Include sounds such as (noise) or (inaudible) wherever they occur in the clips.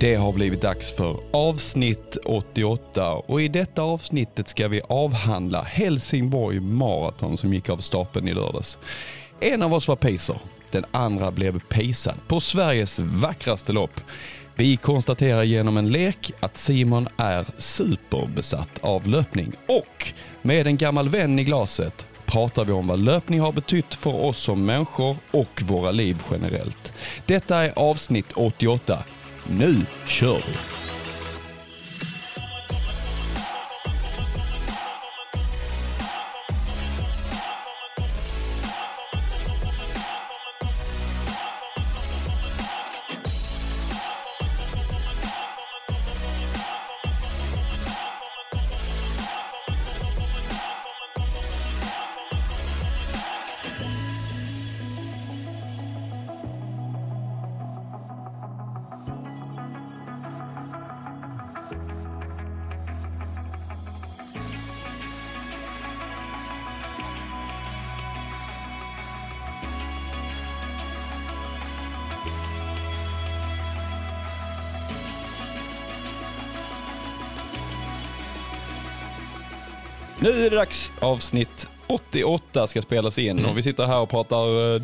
Det har blivit dags för avsnitt 88 och i detta avsnittet ska vi avhandla Helsingborg Marathon som gick av stapeln i lördags. En av oss var pacer, den andra blev pejsad på Sveriges vackraste lopp. Vi konstaterar genom en lek att Simon är superbesatt av löpning och med en gammal vän i glaset pratar vi om vad löpning har betytt för oss som människor och våra liv generellt. Detta är avsnitt 88. Nu kör vi! Dags. Avsnitt 88 ska spelas in och vi sitter här och pratar eh,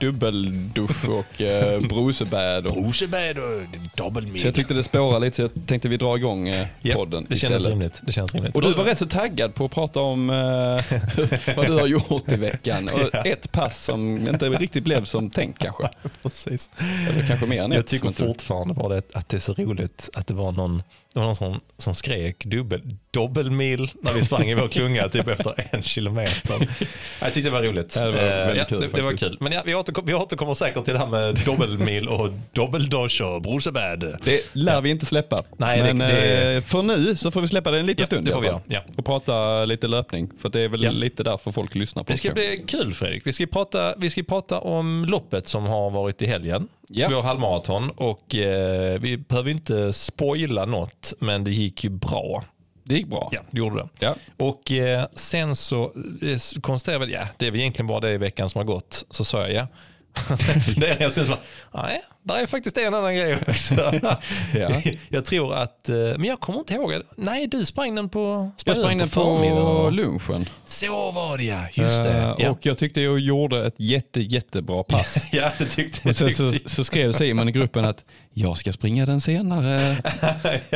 dubbeldusch och (laughs) uh, brosebad. Och, Rosebädd och dubbelmil. så jag tyckte det spårade lite så jag tänkte vi drar igång uh, podden det känns istället. rimligt. Det känns rimligt. Och du var rätt så taggad på att prata om eh, (laughs) vad du har gjort i veckan. (laughs) Och ett pass som inte riktigt blev som tänkt kanske. Precis. Eller kanske mer än Jag ett. tycker som inte- fortfarande bara det, att det är så roligt att det var någon, det var någon som, som skrek dubbel, dubbelmil när vi sprang i vår klunga typ efter en kilometer. Jag tyckte det var roligt. Ja, det var Eh, väldigt kul det, det var kul. Men ja, vi, återkom, vi återkommer säkert till det här med dubbelmil och dubbeldosh och brosebädd. Det lär vi inte släppa. Nej, det- Men det- eh, för nu så får vi släppa det en liten Ja, stund det får vi ja. Och prata lite löpning. För det är väl Ja. lite därför folk lyssnar på Det oss ska kanske. bli kul Fredrik. Vi ska prata, vi ska prata om loppet som har varit i helgen. Ja. Vår halvmaraton och eh, vi behöver inte spoila något men det gick ju bra. Det gick bra. Ja, det gjorde det. Ja. Och eh, sen så eh, konstaterade jag ja det är väl egentligen bara det i veckan som har gått. Så sa jag ja. Jag bara, nej, där är faktiskt en annan grej också. (laughs) Ja. (laughs) Jag tror att, eh, men jag kommer inte ihåg, nej du sprang den på, Jag sprang den på förmiddagen. lunchen. Så var det ja, just det. Eh, ja. Och jag tyckte jag gjorde ett jätte, jättebra pass. (laughs) Ja, det tyckte Och sen så, så skrev Simon i gruppen att jag ska springa den senare.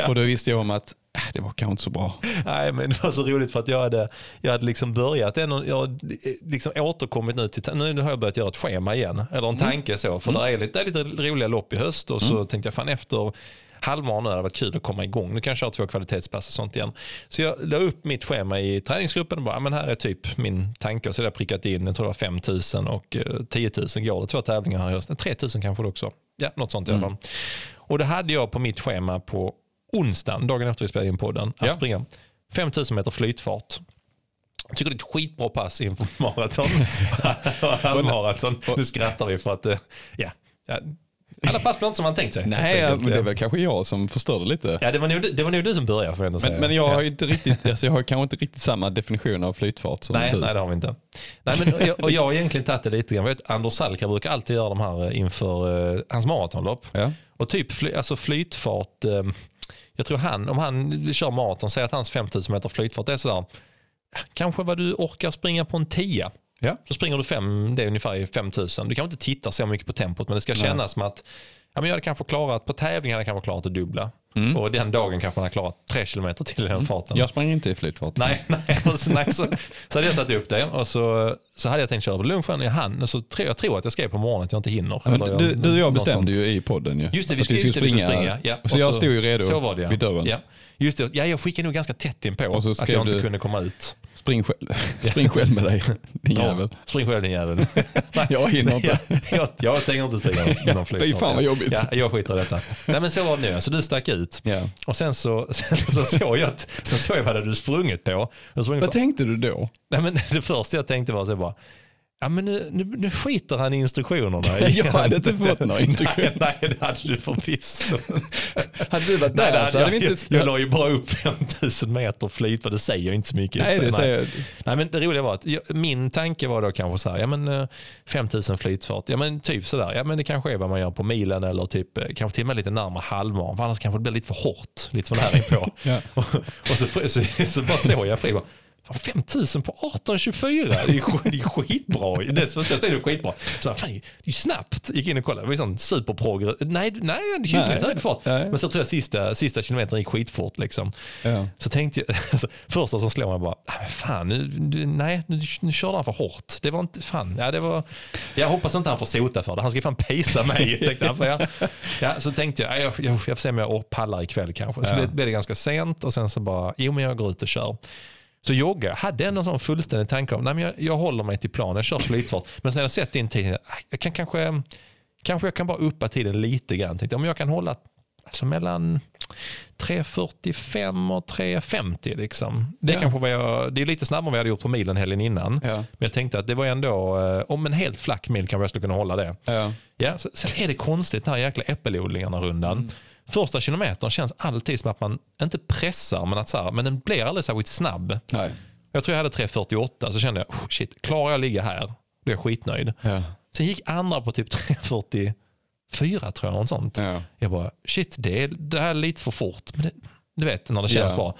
Och då visste jag om att det var kanske inte så bra. Nej, men det var så roligt för att jag hade, jag hade liksom börjat jag hade liksom återkommit nu till, nu har jag börjat göra ett schema igen. Eller en tanke så, för det, är lite, det är lite roliga lopp i höst och så tänkte jag fan efter halvmar nu hade varit kul att komma igång. Nu kan jag köra två kvalitetspass och sånt igen. Så jag la upp mitt schema i träningsgruppen och bara, "Ja, men här är typ min tanke. Och så hade jag prickat in, jag tror det var 5 000 och eh, 10 000 går det. Två tävlingar här i höst. 3 000 kanske det också. Ja, något sånt i alla fall. Och det hade jag på mitt schema på onsdagen, dagen efter vi spelade in podden, att Ja. springa 5 000 meter flytfart. Jag tycker det är ett skitbra pass inför (laughs) maraton. (laughs) Halvmaraton. Nu skrattar vi för att, eh, ja. ja. Alla pass blir inte som man tänkt sig. Nej, ja, men det väl kanske jag som förstörde lite. Ja, det var nog, det var nog du som började får jag ändå säga. Men, men jag ja. har ju inte riktigt, (laughs) alltså jag har kanske inte riktigt samma definition av flytfart som Nej, du. nej, det har vi inte. Nej, men, och jag, och jag har egentligen tagit det lite grann. Jag vet, Anders Salka brukar alltid göra de här eh, inför eh, hans maratonlopp. Ja. Och typ fly, alltså flytfart, eh, jag tror han, om han kör maraton, säger att hans 5000 meter flytfart är sådär, kanske vad du orkar springa på en 10. Ja. Så springer du fem, det är ungefär i 5000. Du kan inte titta så mycket på tempot men det ska kännas som att ja, men jag hade kanske klarat, på tävling hade jag kanske klarat det dubbla. Och den dagen kanske man har klarat tre kilometer till i den farten. Jag sprang inte i flytfart. Nej, (laughs) nej, alltså, nej så, så hade jag satt upp det och så, så hade jag tänkt köra på lunchen. Jag hann, så tror, jag tror att jag skrev på morgonen att jag inte hinner. Ja, du, jag- du och jag bestämde ju i podden ju. Just det, vi skulle, vi skulle springa. Ja. Så Och jag stod ju redo så var det, ja. vid dörren. Ja. Just det, ja, jag skickade nog ganska tätt in på Och så att jag inte du- kunde komma ut. Spring, själv. Spring själv med dig, din jävel. Spring själv din jävel. (laughs) Jag hinner inte. jag, (laughs) jag, jag tänker inte springa någon, någon flytfart. Fy fan vad jobbigt. Ja, jag skiter i detta. Nej men så var det nu. Så du stack ut. Ja. Och sen så, (laughs) sen så såg jag, sen såg jag vad hade du sprungit på. Sprungit Vad på tänkte du då? Nej, men det första jag tänkte var så bara, Ja, men nu, nu, nu skiter han i instruktionerna. (laughs) Jag hade inte fått några (laughs) instruktioner. Nej, nej, det hade du förvisso. (laughs) Hade du varit Nej, där det så hade jag, vi inte... jag, jag la ju bara upp 5000 meter flyt, det säger inte så mycket. Nej, Så det säger jag. nej, men det roliga var att jag, min tanke var då kanske så här, ja men eh, 5000 flytfart, ja men typ sådär, ja men det kanske är vad man gör på milen eller typ eh, kanske till och med lite närmare halvmara, för annars kanske det blir lite för hårt, lite för nära inpå. Ja. och, och så, så, så, bara såg jag Frid bara, Fan, 5000 på 1824, det är, det är skitbra. Jag tänkte det är skitbra. Så bara, fan, det är ju snabbt. Gick in och kollade, det var ju sån superprogress. Nej, nej, hyggligt Nej, hög fart. nej. Men så tror jag sista, sista kilometern gick skitfort. Liksom. Ja. Så tänkte jag, (laughs) alltså, första som slår mig bara, "Ah, men fan, nu, nej, nu, nu körde han för hårt. Det var inte, fan, ja, det var, jag hoppas inte han får sota för det. Han ska fan pejsa mig. (laughs) Tänkte han, för jag, ja, så tänkte jag, "Ja, jag, jag, jag får se om jag pallar ikväll kanske. Så Ja. blev det ganska sent och sen så bara, jo men jag går ut och kör. Så jogga, hade ändå en sån fullständig tanke om, nej men jag, jag håller mig till plan, jag kör flytfart. Men sen när jag sett din tid, "Ah, jag kan kanske, kanske jag kan bara uppa tiden lite grann. Tänkte, jag, om jag kan hålla alltså mellan 3.45 och 3.50 liksom. Det, Ja. kanske var jag, det är lite snabbare än vad jag hade gjort på milen helgen innan. Ja. Men jag tänkte att det var ändå, eh, om en helt flack mil kanske jag skulle kunna hålla det. Ja. Ja, så, sen är det konstigt den här jäkla äppelodlingarna rundan. Mm. Första kilometern känns alltid som att man inte pressar men, att så här, men den blir aldrig särskilt snabb. Nej. Jag tror jag hade 3.48 så kände jag, oh, shit, klarar jag att ligga här? Då är jag skitnöjd. Ja. Sen gick andra på typ (laughs) 3.44 tror jag, något sånt. Ja. Jag bara, shit, det, är, det här är lite för fort. Men det, du vet, när det känns Ja. bra.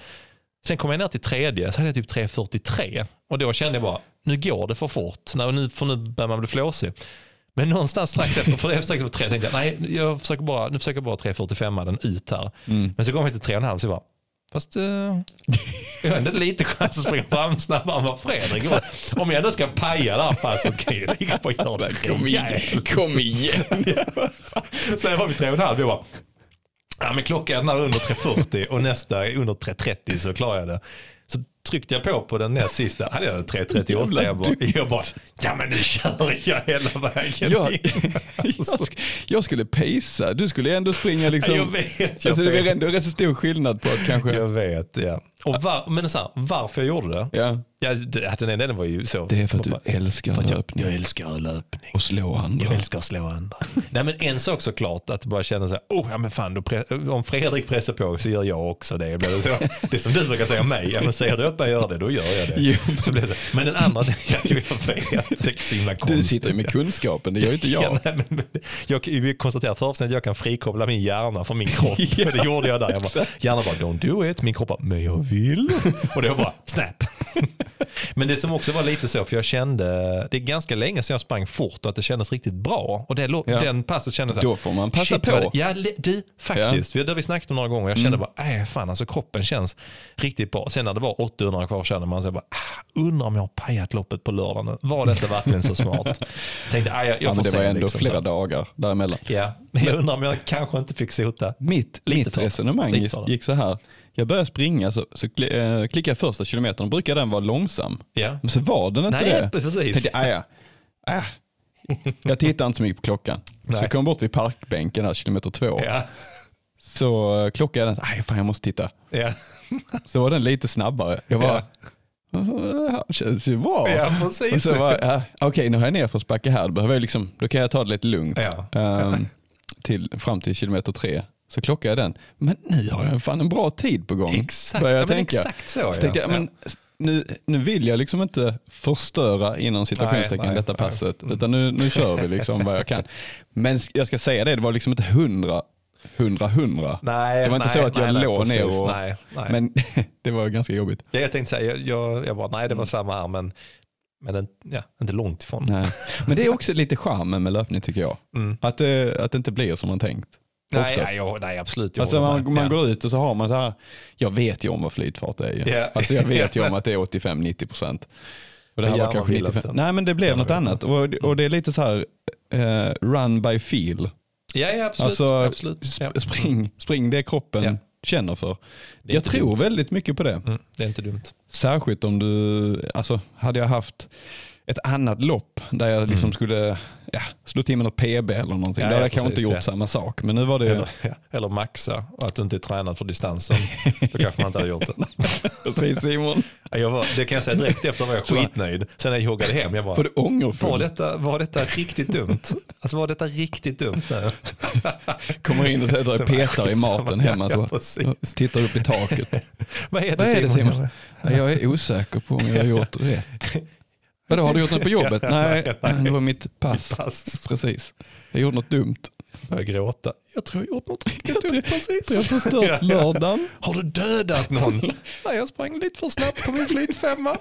Sen kom jag ner till tredje, så hade jag typ 3.43. Och då kände jag bara, nu går det för fort. För nu börjar man bli flåsig. Men någonstans strax efter, för det är strax efter tre, tänkte jag, nej, jag försöker bara, nu försöker jag bara 3.45 den ut här. Mm. Men så kom jag till 3,5 så jag bara, fast eh, jag har ändå lite chans att springa fram snabbare än vad Fredrik var. Om jag ändå ska paja det här passet kan jag ligga på och göra det. Kom igen. Kom igen. (laughs) Så jag var vid 3,5 jag bara, ja men klockan är under 3.40 och nästa är under 3.30 så klarar jag det. Så tryckte jag på på den näst sista, hade jag (laughs) 3.38. Jag bara, jag bara, ja men nu kör jag hela vägen Jag, (laughs) jag, sk- jag skulle pacea, du skulle ändå springa liksom. Jag vet, jag alltså, det är vet. ändå rätt så stor skillnad på att kanske... Jag vet, ja. Och var, men så här, varför jag gjorde det? Ja. Ja, den, den var ju så. Det är för att du älskar För att jag, löpning jag älskar löpning. och slå andra. Jag älskar att slå andra. Nej men en sak såklart, att bara känna så här, oh, ja, men fan, om Fredrik pressar på så gör jag också det. Det, så, det som du brukar säga om mig, ja, men säger du att man gör det, då gör jag det. (laughs) Jo. Det, så. men den andra, (laughs) jag, vet, det är så himla Du sitter ju med kunskapen, det gör inte (laughs) jag. Ja, nej, men, jag vi konstaterar först att jag kan frikoppla min hjärna från min kropp. Ja, det gjorde jag där. Jag bara, hjärnan bara, don't do it. Min kropp bara, men jag vill. Och då bara, snap. men det som också var lite så, för jag kände, det är ganska länge sedan jag sprang fort och att det kändes riktigt bra. Och det, Ja. den passet kändes så Då får man passa Shit, på. det- Ja, du, faktiskt. Det har vi snackat om några gånger. Jag kände Mm. bara, äh, fan alltså kroppen känns riktigt bra. Sen när det var 800 kvar kände man sig bara, ah, undrar om jag har pajat loppet på lördagen nu. Var detta verkligen så smart? (laughs) Tänkte, ah, jag, jag Ja, får men det se. var ändå liksom, flera så. dagar däremellan. Ja, men jag undrar om jag kanske inte fick sota. Mitt, Lite mitt för- resonemang för. gick så här. Jag började springa så, så eh, klickade jag första kilometern. Då brukar den vara långsam. Ja. Men så var den inte Nej, det. (laughs) precis. Tänkte, "Ah, ja. Ah. Jag tittar inte så mycket på klockan. Så Nej. jag kom bort vid parkbänken här, kilometer två. Ja, Så eh, klockade jag den, så, aj fan jag måste titta. ja. Så var den lite snabbare. Jag bara, "Ah, det känns ju bra. ja Och precis. så var, ja, okej nu har jag nerförsbacke här, då, behöver jag liksom, då kan jag ta det lite lugnt. Ja. Ehm, till, fram till kilometer tre. Så klockar jag den. Men nu har jag fan en bra tid på gång. Exakt, ja, jag men tänka. exakt så. Så ja. tänkte jag, men nu, nu vill jag liksom inte förstöra inom citationstecken detta nej. passet. Utan nu, nu kör vi liksom vad jag kan. Men jag ska säga det, det var liksom inte hundra, hundra, hundra. Nej, Det var inte nej, så att jag nej, låg precis. ner och- Nej, nej. Men (laughs) det var ganska jobbigt. Det jag tänkte säga, jag, jag, jag bara, nej det var samma här men, men den, ja, inte långt ifrån. Nej. Men det är också lite charmen med löpning tycker jag. Mm. Att det, att det inte blir som man tänkt. Nej, nej, jag, nej absolut. jag Alltså man, man ja. går ut och så har man så här, jag vet ju om vad flytfart är ju. Ja. Alltså jag vet ju (laughs) om att det är 85-90 procent. Och det här var kanske vill 95. inte. Nej men det blev något annat. Och, och det är lite så här, eh, run by feel. Ja, ja absolut. Alltså absolut. sp- spring, spring det kroppen Ja. känner för. Jag tror dumt. väldigt mycket på det. Mm, det är inte dumt. Särskilt om du, alltså hade jag haft ett annat lopp där jag liksom skulle ja, slå till med något PB eller någonting. Ja, där ja, jag kanske inte gjort ja. samma sak. Men nu var det Eller, eller maxa och att du inte är tränad för distansen. Då kanske man inte hade gjort det. (laughs) precis Simon. Ja, Jag var, det kan jag säga direkt efter var jag skitnöjd. Sen när jag joggade hem, jag bara, Var du var detta, var detta riktigt dumt? Alltså var detta riktigt dumt nu? (laughs) Kommer in och sätter dig petar i maten hemma. Så, precis. tittar upp i taket. (laughs) Vad är det, Vad är det Simon? Simon? Ja, Jag är osäker på om jag har gjort rätt. Vadå, har du gjort något på (laughs) jobbet? Nej, det var mitt pass. Pass. Precis. Jag gjorde något dumt. Jag gråta. Jag tror jag gjort något riktigt dumt Jag har precis. förstört (laughs) Ja, ja. lördagen. Har du dödat någon? (laughs) Nej, jag sprang lite för snabbt på min flytfemma.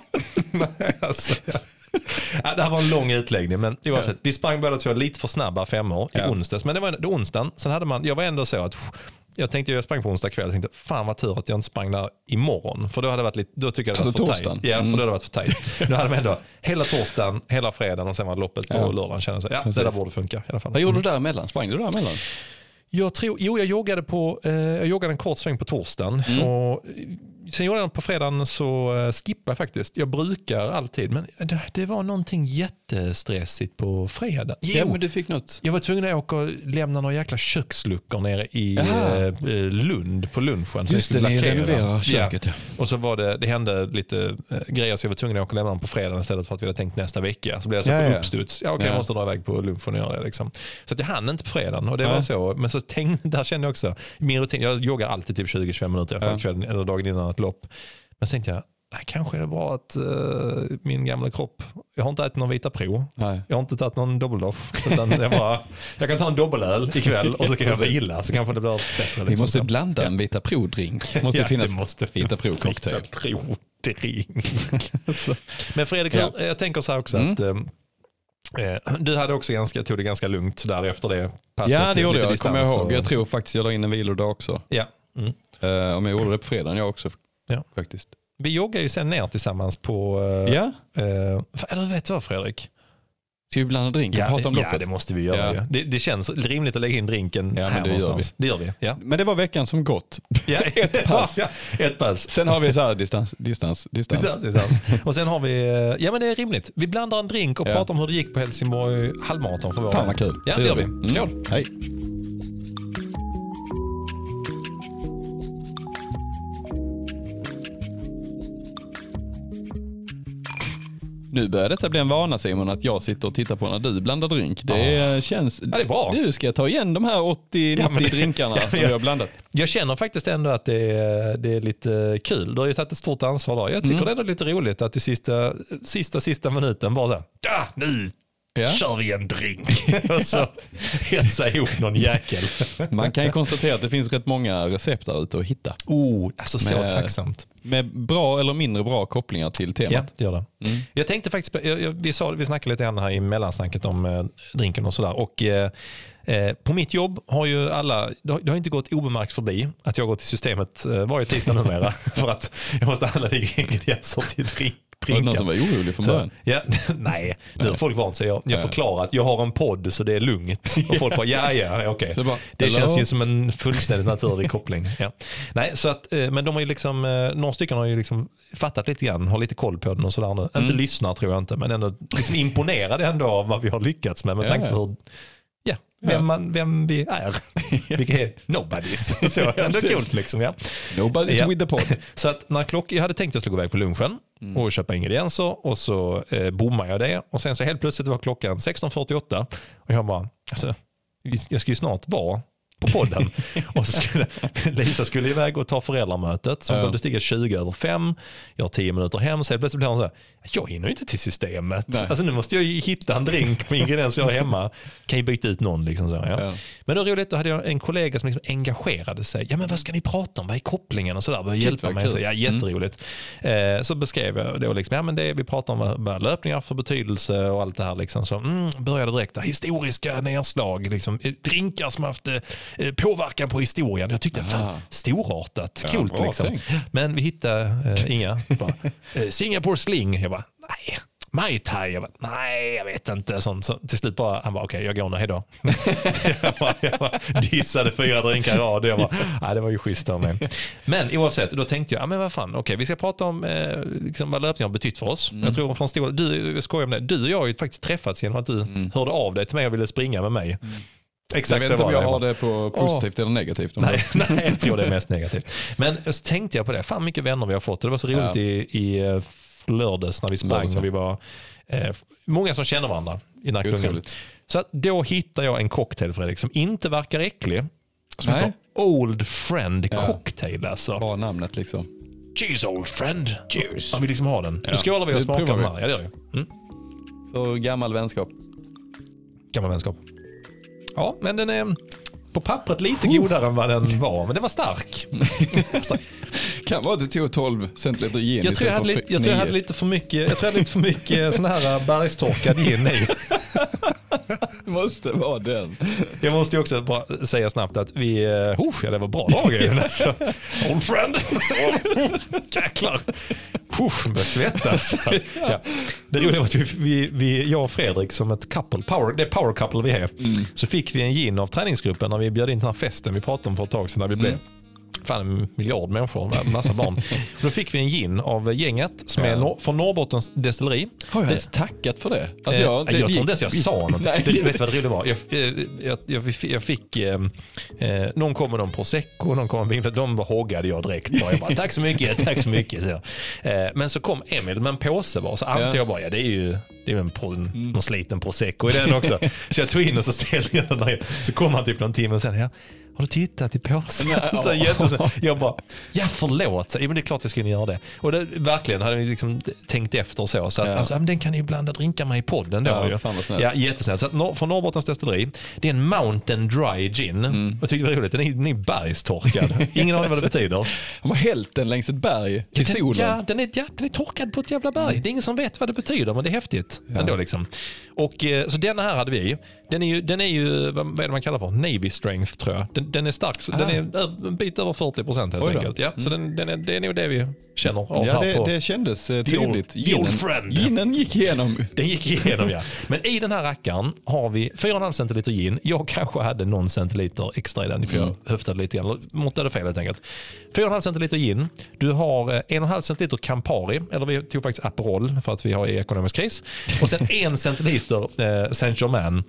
Nej, alltså. Ja, det här var en lång utläggning, men oavsett. Vi sprang båda två lite för snabba femmor i Ja. onsdags. Men det var det var onsdagen. Sen hade man, jag var ändå så att jag tänkte jag sprang på onsdag kväll. Jag tänkte fan vad tur att jag inte sprang där imorgon. För då hade det varit lite, då tycker jag det Alltså varit för tajt. Ja, för Mm. då hade det varit för tajt. Nu hade man ändå hela torsdagen, hela fredagen och sen var det loppet på Ja. lördagen. Kände så, ja, Precis. det där borde funka i alla fall. Vad gjorde du däremellan? Sprang du däremellan? Jag tror, jo, jag joggade, på, eh, jag joggade en kort sväng på torsdagen. Mm. Och, sen gjorde jag på fredagen så eh, skippade jag faktiskt. Jag brukar alltid, men det, det var någonting jättestressigt på fredag. Jo, Ja, men du fick något. jag var tvungen att åka och lämna några jäkla köksluckor nere i eh, eh, Lund på lunchen. Just jag det, ni renoverar Ja. köket. Ja. Och så var det, det hände lite eh, grejer så jag var tvungen att åka och lämna dem på fredagen istället för att vi hade tänkt nästa vecka. Så blev jag så Ja, ja. uppstuds. Ja, okej, Ja. jag måste dra iväg på lunchen och göra det. Liksom. Så att jag hann inte på fredagen och det Nej. var så. Men så tänkte, där kände jag också, min rutin, jag joggar alltid typ 20-25 minuter fall Ja. kvällen eller dagen innan ett lopp. Men så tänkte jag, nej, kanske är det bra att eh, min gamla kropp, jag har inte ätit någon vita pro. Nej. Jag har inte tagit någon dobbeldoff. Utan jag, bara, jag kan ta en dobbelöl ikväll och så kan jag vila så kanske det blir bättre. Vi liksom. måste blanda en Vita Pro-drink. måste Ja, finnas det måste Vita Pro-cocktail. Vita Pro-drink. (laughs) Men Fredrik, Ja. jag tänker så här också Mm. att eh, du hade också ganska, tog det ganska lugnt där efter det passet. Ja, det gjorde jag. kommer jag distans ihåg. och- Jag tror faktiskt jag la in en vilodag också. Ja. Mm. Uh, om jag gjorde det på fredagen, jag också. Ja. Faktiskt. Vi joggar ju sen ner tillsammans på... eh, Ja, eh, eller vet du vad Fredrik? ska vi blanda drink och prata om ja, loppet? det måste vi göra. Ja. Det, det känns rimligt att lägga in drinken Ja, men här det gör någonstans. Det gör vi. Ja. Men det var veckan som gått. Ja, (laughs) Ett pass. Ja, ett pass. Sen har vi så här distans, distans, distans. Distans, distans. Och sen har vi, eh, ja men det är rimligt. Vi blandar en drink och Ja. pratar om hur det gick på Helsingborg halvmaraton för vår Fan vad kul. Ja, det gör vi. Mm. Skål. Hej. Nu börjar detta bli en vana Simon, att jag sitter och tittar på när du blandar drink. Det känns... det är bra. Du ska ta igen de här 80-90 Ja, men drinkarna Ja, (laughs) som ja. vi har blandat. Jag känner faktiskt ändå att det är, det är lite kul. Du har ju tagit ett stort ansvar där. Jag tycker Mm. det är lite roligt att i sista, sista, sista minuten bara så här, ja nu Ja. kör vi en drink. (laughs) och så hetsa ihop någon jäkel. Man kan ju konstatera att det finns rätt många recept där ute att hitta. Oh, alltså så Med- tacksamt. Med bra eller mindre bra kopplingar till Ja, temat. det gör det. Mm. Jag tänkte faktiskt, vi, sa, vi snackade lite grann här i mellansnacket om eh, drinken och sådär. Och eh, eh, på mitt jobb har ju alla, det har, inte gått obemärkt förbi att jag går till systemet varje tisdag numera. (laughs) för att jag måste handla ingredienser till drink. Var det någon drinkar. som var orolig från början? ja, (laughs) nej, nu har folk vant sig. Jag, jag Ja. förklarar att jag har en podd så det är lugnt. (laughs) Och folk bara, ja, ja, okej. Bara, Det hello? känns ju som en fullständigt naturlig koppling. Ja. Nej, så att, eh, men de har ju liksom, eh, några stycken har ju liksom fattat lite grann, har lite koll på den och sådär nu. Mm. Inte lyssnar tror jag inte, men ändå liksom imponerade ändå av vad vi har lyckats med. Med tanke på hur, vem, Ja. Man, vem vi är. (laughs) Vilka är nobodies. (laughs) Så ändå precis. coolt liksom. Ja. Nobody's Ja. with the pod. (laughs) Så att när klock, jag hade tänkt att jag skulle gå iväg på lunchen Mm. och köpa ingredienser och så eh, bommar jag det. Och sen så helt plötsligt var klockan 16.48 och jag bara, alltså, jag ska ju snart vara på podden. och så skulle, Lisa skulle iväg och ta föräldramötet som Ja. behövde stiga 20 över 5. Jag har 10 minuter hem så helt plötsligt blir hon så här, jag hinner ju inte till systemet. Nej. Alltså nu måste jag hitta en drink med ingredienser jag har hemma. Kan ju byta ut någon liksom så. Ja. Ja. Men då roligt, då hade jag en kollega som liksom engagerade sig. Ja men vad ska ni prata om? Vad är kopplingen? Och sådär. Började hjälpa mig. Så, ja, jätteroligt. Eh, så beskrev jag då liksom, ja men det vi pratar om vad, vad löpningar för betydelse och allt det här. Liksom. Så mm, började direkt, där, historiska nedslag, liksom, eh, drinkar som haft eh, påverkan på historien. Jag tyckte, fan, Ah. storartat, coolt liksom. Men vi hittade eh, inga. Bara, (laughs) eh, Singapore sling. Jag. Mai Tai. Jag bara, nej, jag vet inte. Sånt. Så till slut bara, han bara, okej, jag går nu, hejdå. (laughs) jag, bara, jag bara dissade fyra drinkar i rad. Jag bara, nej, det var ju schysst av mig. Men oavsett, då tänkte jag, ja, men vad fan, okej, vi ska prata om eh, liksom, vad löpning har betytt för oss. Jag tror från stora, du, jag skojar om det, du och jag har ju faktiskt träffats genom att du hörde av dig till mig och ville springa med mig. Jag Exakt vet så inte om jag har det på positivt eller negativt. Nej, (laughs) nej, jag tror det är mest negativt. Men så tänkte jag på det, fan mycket vänner vi har fått. Det var så roligt Ja. i, i eh, lördags när vi sprang Lördags, ja. vi var eh, många som känner varandra i. Otroligt. Så då hittar jag en cocktail Fredrik som inte verkar äcklig. Som Nej. heter Old Friend Ja. Cocktail alltså. Bara namnet liksom. Cheers old friend. Cheers. Man vill liksom ha den. Ja. Nu skålar vi och smakar den här. Ja, det gör vi. Mm. För gammal vänskap. Gammal vänskap. Ja, men den är på pappret lite godare än vad den var. Men den var stark. (laughs) Kan vara att du tog 12 centiliter gin Jag tror jag, hade lite, jag tror jag hade lite för mycket, jag tror jag hade lite för mycket sån här bergstorkad gin i. (laughs) Måste vara den. Jag måste också bara säga snabbt att vi, uh, ja det var bra drag i den alltså. Old friend. (laughs) Jäklar. Uff, jag börjar svettas. Ja. Det roliga var att vi, vi, vi, jag och Fredrik som ett couple, power, det är power couple vi är, så fick vi en gin av träningsgruppen när vi bjöd in till den här festen vi pratade om för ett tag sedan när vi blev fan en miljard människor, en massa barn. (laughs) Då fick vi en gin av gänget som är nor- från Norrbottens destilleri. Har jag ens tackat för det? Alltså, Eh, jag, jag, det, jag tror inte ens jag sa (laughs) något. Nej. Det, vet du vad det roliga var? Jag, eh, jag, jag, jag fick, eh, eh, någon kom med någon prosecco, någon kom med vin. De hoggade jag direkt. Jag bara, tack så mycket, tack så mycket. Så. Eh, men så kom Emil med en påse bara, så Ja. jag bara, ja det är ju det är en, pro, någon sliten prosecco i den också. Så jag tog in och så ställde jag den där. Så kom han typ någon timme sen, ja, har du tittat i påsen? Nej, (laughs) så ja. jättesnällt. jag bara, ja förlåt. Så, ja, men det är klart jag skulle göra det. Och det, verkligen hade vi liksom tänkt efter så. så att, Ja. alltså, men den kan ni blanda drinkar med i podden då. Ja, fan vad. Ja, jättesnällt. Så att, från Norrbottens destilleri, det är en Mountain Dry Gin. Mm. Jag tyckte det var roligt, den är, den är bergstorkad. (laughs) Ingen aning vad det betyder. De har hällt den längs ett berg i Den, solen. ja, den, är, ja, den är torkad på ett jävla berg. Det är ingen som vet vad det betyder, men det är häftigt. Ja. Ändå, liksom. och, eh, så denna här hade vi. Den är ju, den är ju vad är det man kallar för? Navy strength tror jag. Den, den är stark, så den Ah. är en bit över 40 procent helt enkelt. Ja, Så den, den är, det är nog det vi känner av Ja, här det, på. det kändes eh, tydligt. the old friend. Ginen gick igenom. (laughs) Den gick igenom ja. Men i den här rackaren har vi 4,5 centiliter gin. Jag kanske hade någon centiliter extra i den för jag Mm. höftade lite grann. Måttade fel helt enkelt. 4,5 centiliter gin. Du har eh, 1,5 centiliter Campari. Eller vi tog faktiskt Aperol för att vi har i ekonomisk kris. Och sen 1 centiliter eh, Saint Germain.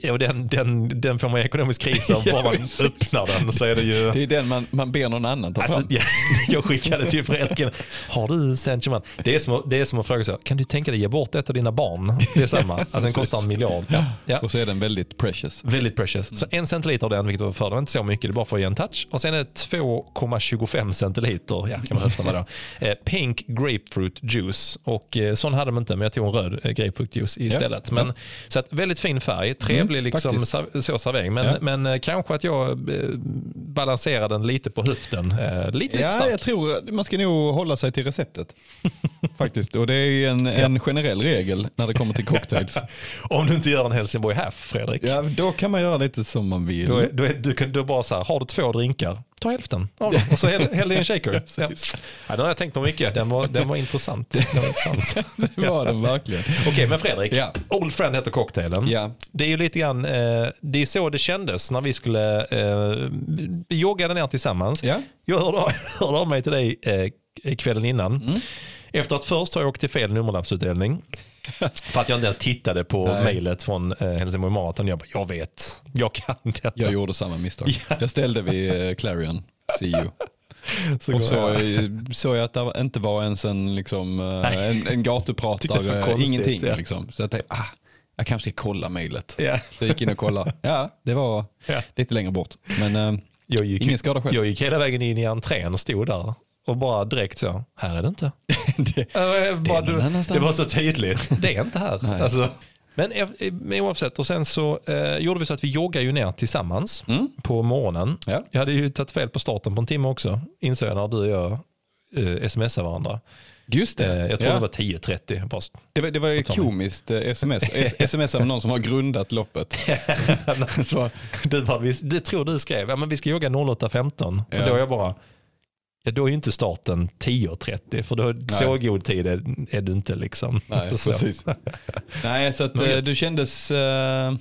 Ja, den, den, den får man ekonomisk kris av. (laughs) Bara man öppnar den så är det ju... Det är den man, man ber någon annan ta Alltså, fram. jag, (laughs) jag skickade till Fredrik, har du Germain? Det är, som, att- det är som att fråga så, kan du tänka dig ge bort ett av dina barn? Det är samma, (laughs) alltså den kostar en miljard. Ja, ja. Och så är den väldigt precious. Väldigt precious. Så en centiliter av den, vilket var för, inte så mycket, det är bara för att ge en touch. Och sen är det 2,25 centiliter, ja kan man höfta med då. Eh, pink grapefruit juice. Och eh, sån hade de inte, men jag tog en röd eh, grapefruit juice istället. Men, Så att väldigt fin färg, trevlig liksom, faktiskt. ser- så servering. Men, Ja. men eh, kanske att jag eh, balanserar den lite på höften. Eh, lite, lite Ja, stark. jag tror man ska nog hålla sig till receptet. (laughs) Faktiskt. Och det är ju en, en generell regel när det kommer till cocktails. (laughs) Om du inte gör en Helsingborg Half, Fredrik. Ja, då kan man göra lite som man vill. Då är, då är, du kan då bara så här, har du två drinkar, ta hälften av dem och så häll, häll i en shaker. (laughs) Ja. Ja, den har jag tänkt på mycket, den var, den var intressant. (laughs) Den var intressant. Det var den verkligen. Okej, men Fredrik, Ja. Old Friend heter cocktailen. Ja. Det är ju lite grann, eh, det är så det kändes när vi skulle, eh, vi joggade ner tillsammans. Ja. Jag hörde, av- (laughs) hörde av mig till dig eh, kvällen innan. Efter att först ha åkt till fel nummerlappsutdelning. (laughs) för att jag inte ens tittade på mejlet från eh, Helsingborg Marathon. Jag bara, jag vet, jag kan detta. Jag gjorde samma misstag. Ja. Jag ställde vid eh, Clarion, see you. (laughs) Så Och så jag- eh, såg jag att det inte var ens en, liksom, en, en gatupratare, ingenting. ja. Liksom. Så jag tänkte, ah, jag kanske ska kolla mejlet. Ja. Så jag gick in och kollade. (laughs) Ja, det var Ja. lite längre bort. Men eh, Jag gick, ingen skada själv. jag gick hela vägen in i entrén och stod där och bara direkt så, här är det inte. (laughs) det, Eh, bara, någon du- det var så tydligt, (laughs) det är inte här. Alltså, men, eh, men oavsett, och sen så eh, gjorde vi så att vi joggade ju ner tillsammans Mm. på morgonen. Ja. Jag hade ju tagit fel på starten på en timme också, insåg jag när du och jag eh, smsade varandra. Just Eh, det. jag tror ja. det var 10.30. Bara, det, var, det var ju komiskt eh, sms. (laughs) Sms av någon som har grundat loppet. så, du bara, vi, det tror du skrev, ja, men vi ska jogga 08.15. Ja. Och då jag bara, då är ju inte starten 10.30 för då, så god tid är, är du inte. liksom. Nej, (laughs) så. precis. Nej, så att eh, du kändes... eh,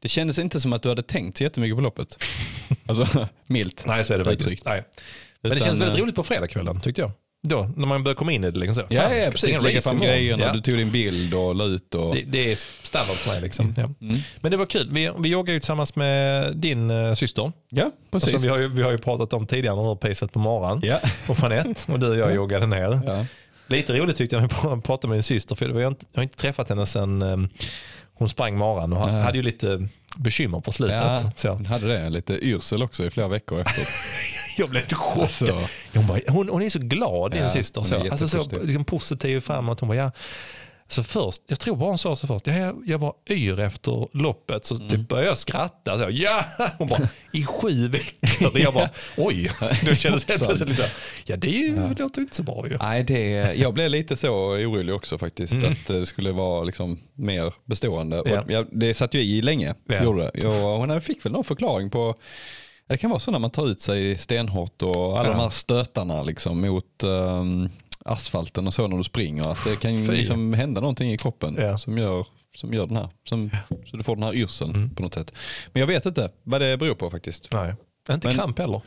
Det kändes inte som att du hade tänkt så jättemycket på loppet. (laughs) Alltså, milt. Nej, så är det faktiskt. Nej. Men det Utan, känns väldigt eh, roligt på fredagskvällen tyckte jag. Då, när man börjar komma in i det. Liksom så. Ja, Fan, ja precis. Lägga fram grejerna, Ja. du tog din bild och la ut. Och... Det, det är standard för mig. Liksom. Ja. Mm. Men det var kul. Vi, vi joggade ju tillsammans med din uh, syster. Ja, precis. Alltså, vi, har ju, vi har ju pratat om tidigare när du har på morgonen. Ja. (laughs) Och Jeanette och du och jag joggade ner. Ja. Lite roligt tyckte jag när jag (laughs) pratade med din syster. För jag, inte, jag har inte träffat henne sedan um, hon sprang maran och Nej. hade ju lite bekymmer på slutet. Ja, Så hon hade det. Lite yrsel också i flera veckor efter. (laughs) jag blev lite chockad. Alltså, Hon, hon, hon är så glad din Ja, syster. Så. Alltså, så liksom, positiv framåt. Hon bara, ja. Så först, jag tror bara hon sa så först, ja, jag, jag var yr efter loppet så Mm. typ började jag skratta. Så, ja! Hon bara, i sju veckor. Och jag bara, (laughs) oj. (laughs) Då kändes det plötsligt lite så, ja det är ju, det låter inte så bra ju. nej, det, jag blev lite så orolig också faktiskt. Mm. Att det skulle vara liksom mer bestående. Ja. Och jag, det satt ju i länge. Ja. Gjorde det. Hon fick väl någon förklaring på det kan vara så när man tar ut sig stenhårt och alla Ja. de här stötarna liksom mot ehm, asfalten och så när du springer. Att det kan (laughs) liksom hända någonting i kroppen Ja. som, gör, som gör den här. Som, Så du får den här yrseln Mm. på något sätt. Men jag vet inte vad det beror på faktiskt. Nej, inte Men- kramp heller.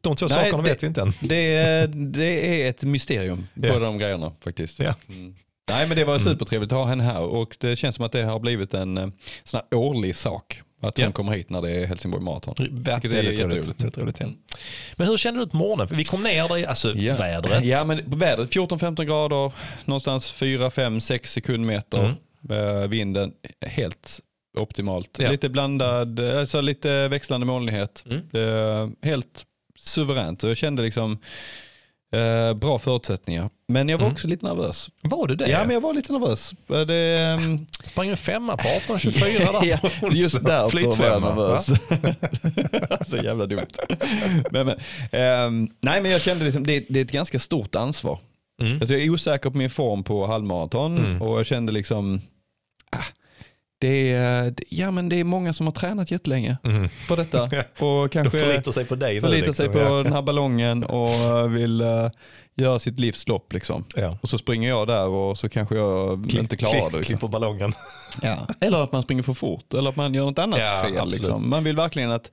De två Nej, sakerna det- vet vi inte än. Det, är- det är ett mysterium, Ja. båda de grejerna faktiskt. Ja. Mm. Nej men det var supertrevligt att ha henne här och det känns som att det har blivit en eh, sån här årlig sak. Att hon Ja. kommer hit när det är Helsingborg Marathon. Vilket är jätteroligt. roligt. Jätteroligt, ja. Men hur kände du på morgonen? För vi kom ner där, i- alltså Ja. vädret. Ja men vädret 14-15 grader, någonstans 4, 5, 6 sekundmeter. Eh, vinden helt optimalt. Ja. Lite blandad, alltså lite växlande molnighet. Mm. Eh, helt suveränt jag kände liksom eh, bra förutsättningar. Men jag var Mm. också lite nervös. Var du det? Ja men jag var lite nervös. Eh, Det, ehm, Sprang en femma på 18.24 där (laughs) ja, just därför var jag nervös. (laughs) Så jävla dumt. men, men, ehm, nej men jag kände liksom, det, det är ett ganska stort ansvar. Mm. Alltså jag är osäker på min form på halvmaraton Mm. och jag kände liksom, ah, det är, ja men det är många som har tränat jättelänge Mm. på detta. (laughs) Och De kanske förlitar sig på dig förlitar sig liksom. på den här ballongen och vill eh, göra sitt livs lopp. Liksom. Ja. Och så springer jag där och så kanske jag inte klarar det. Liksom. Klipper ballongen. Ja. Eller att man springer för fort eller att man gör något annat Ja, fel. Liksom. Man vill verkligen att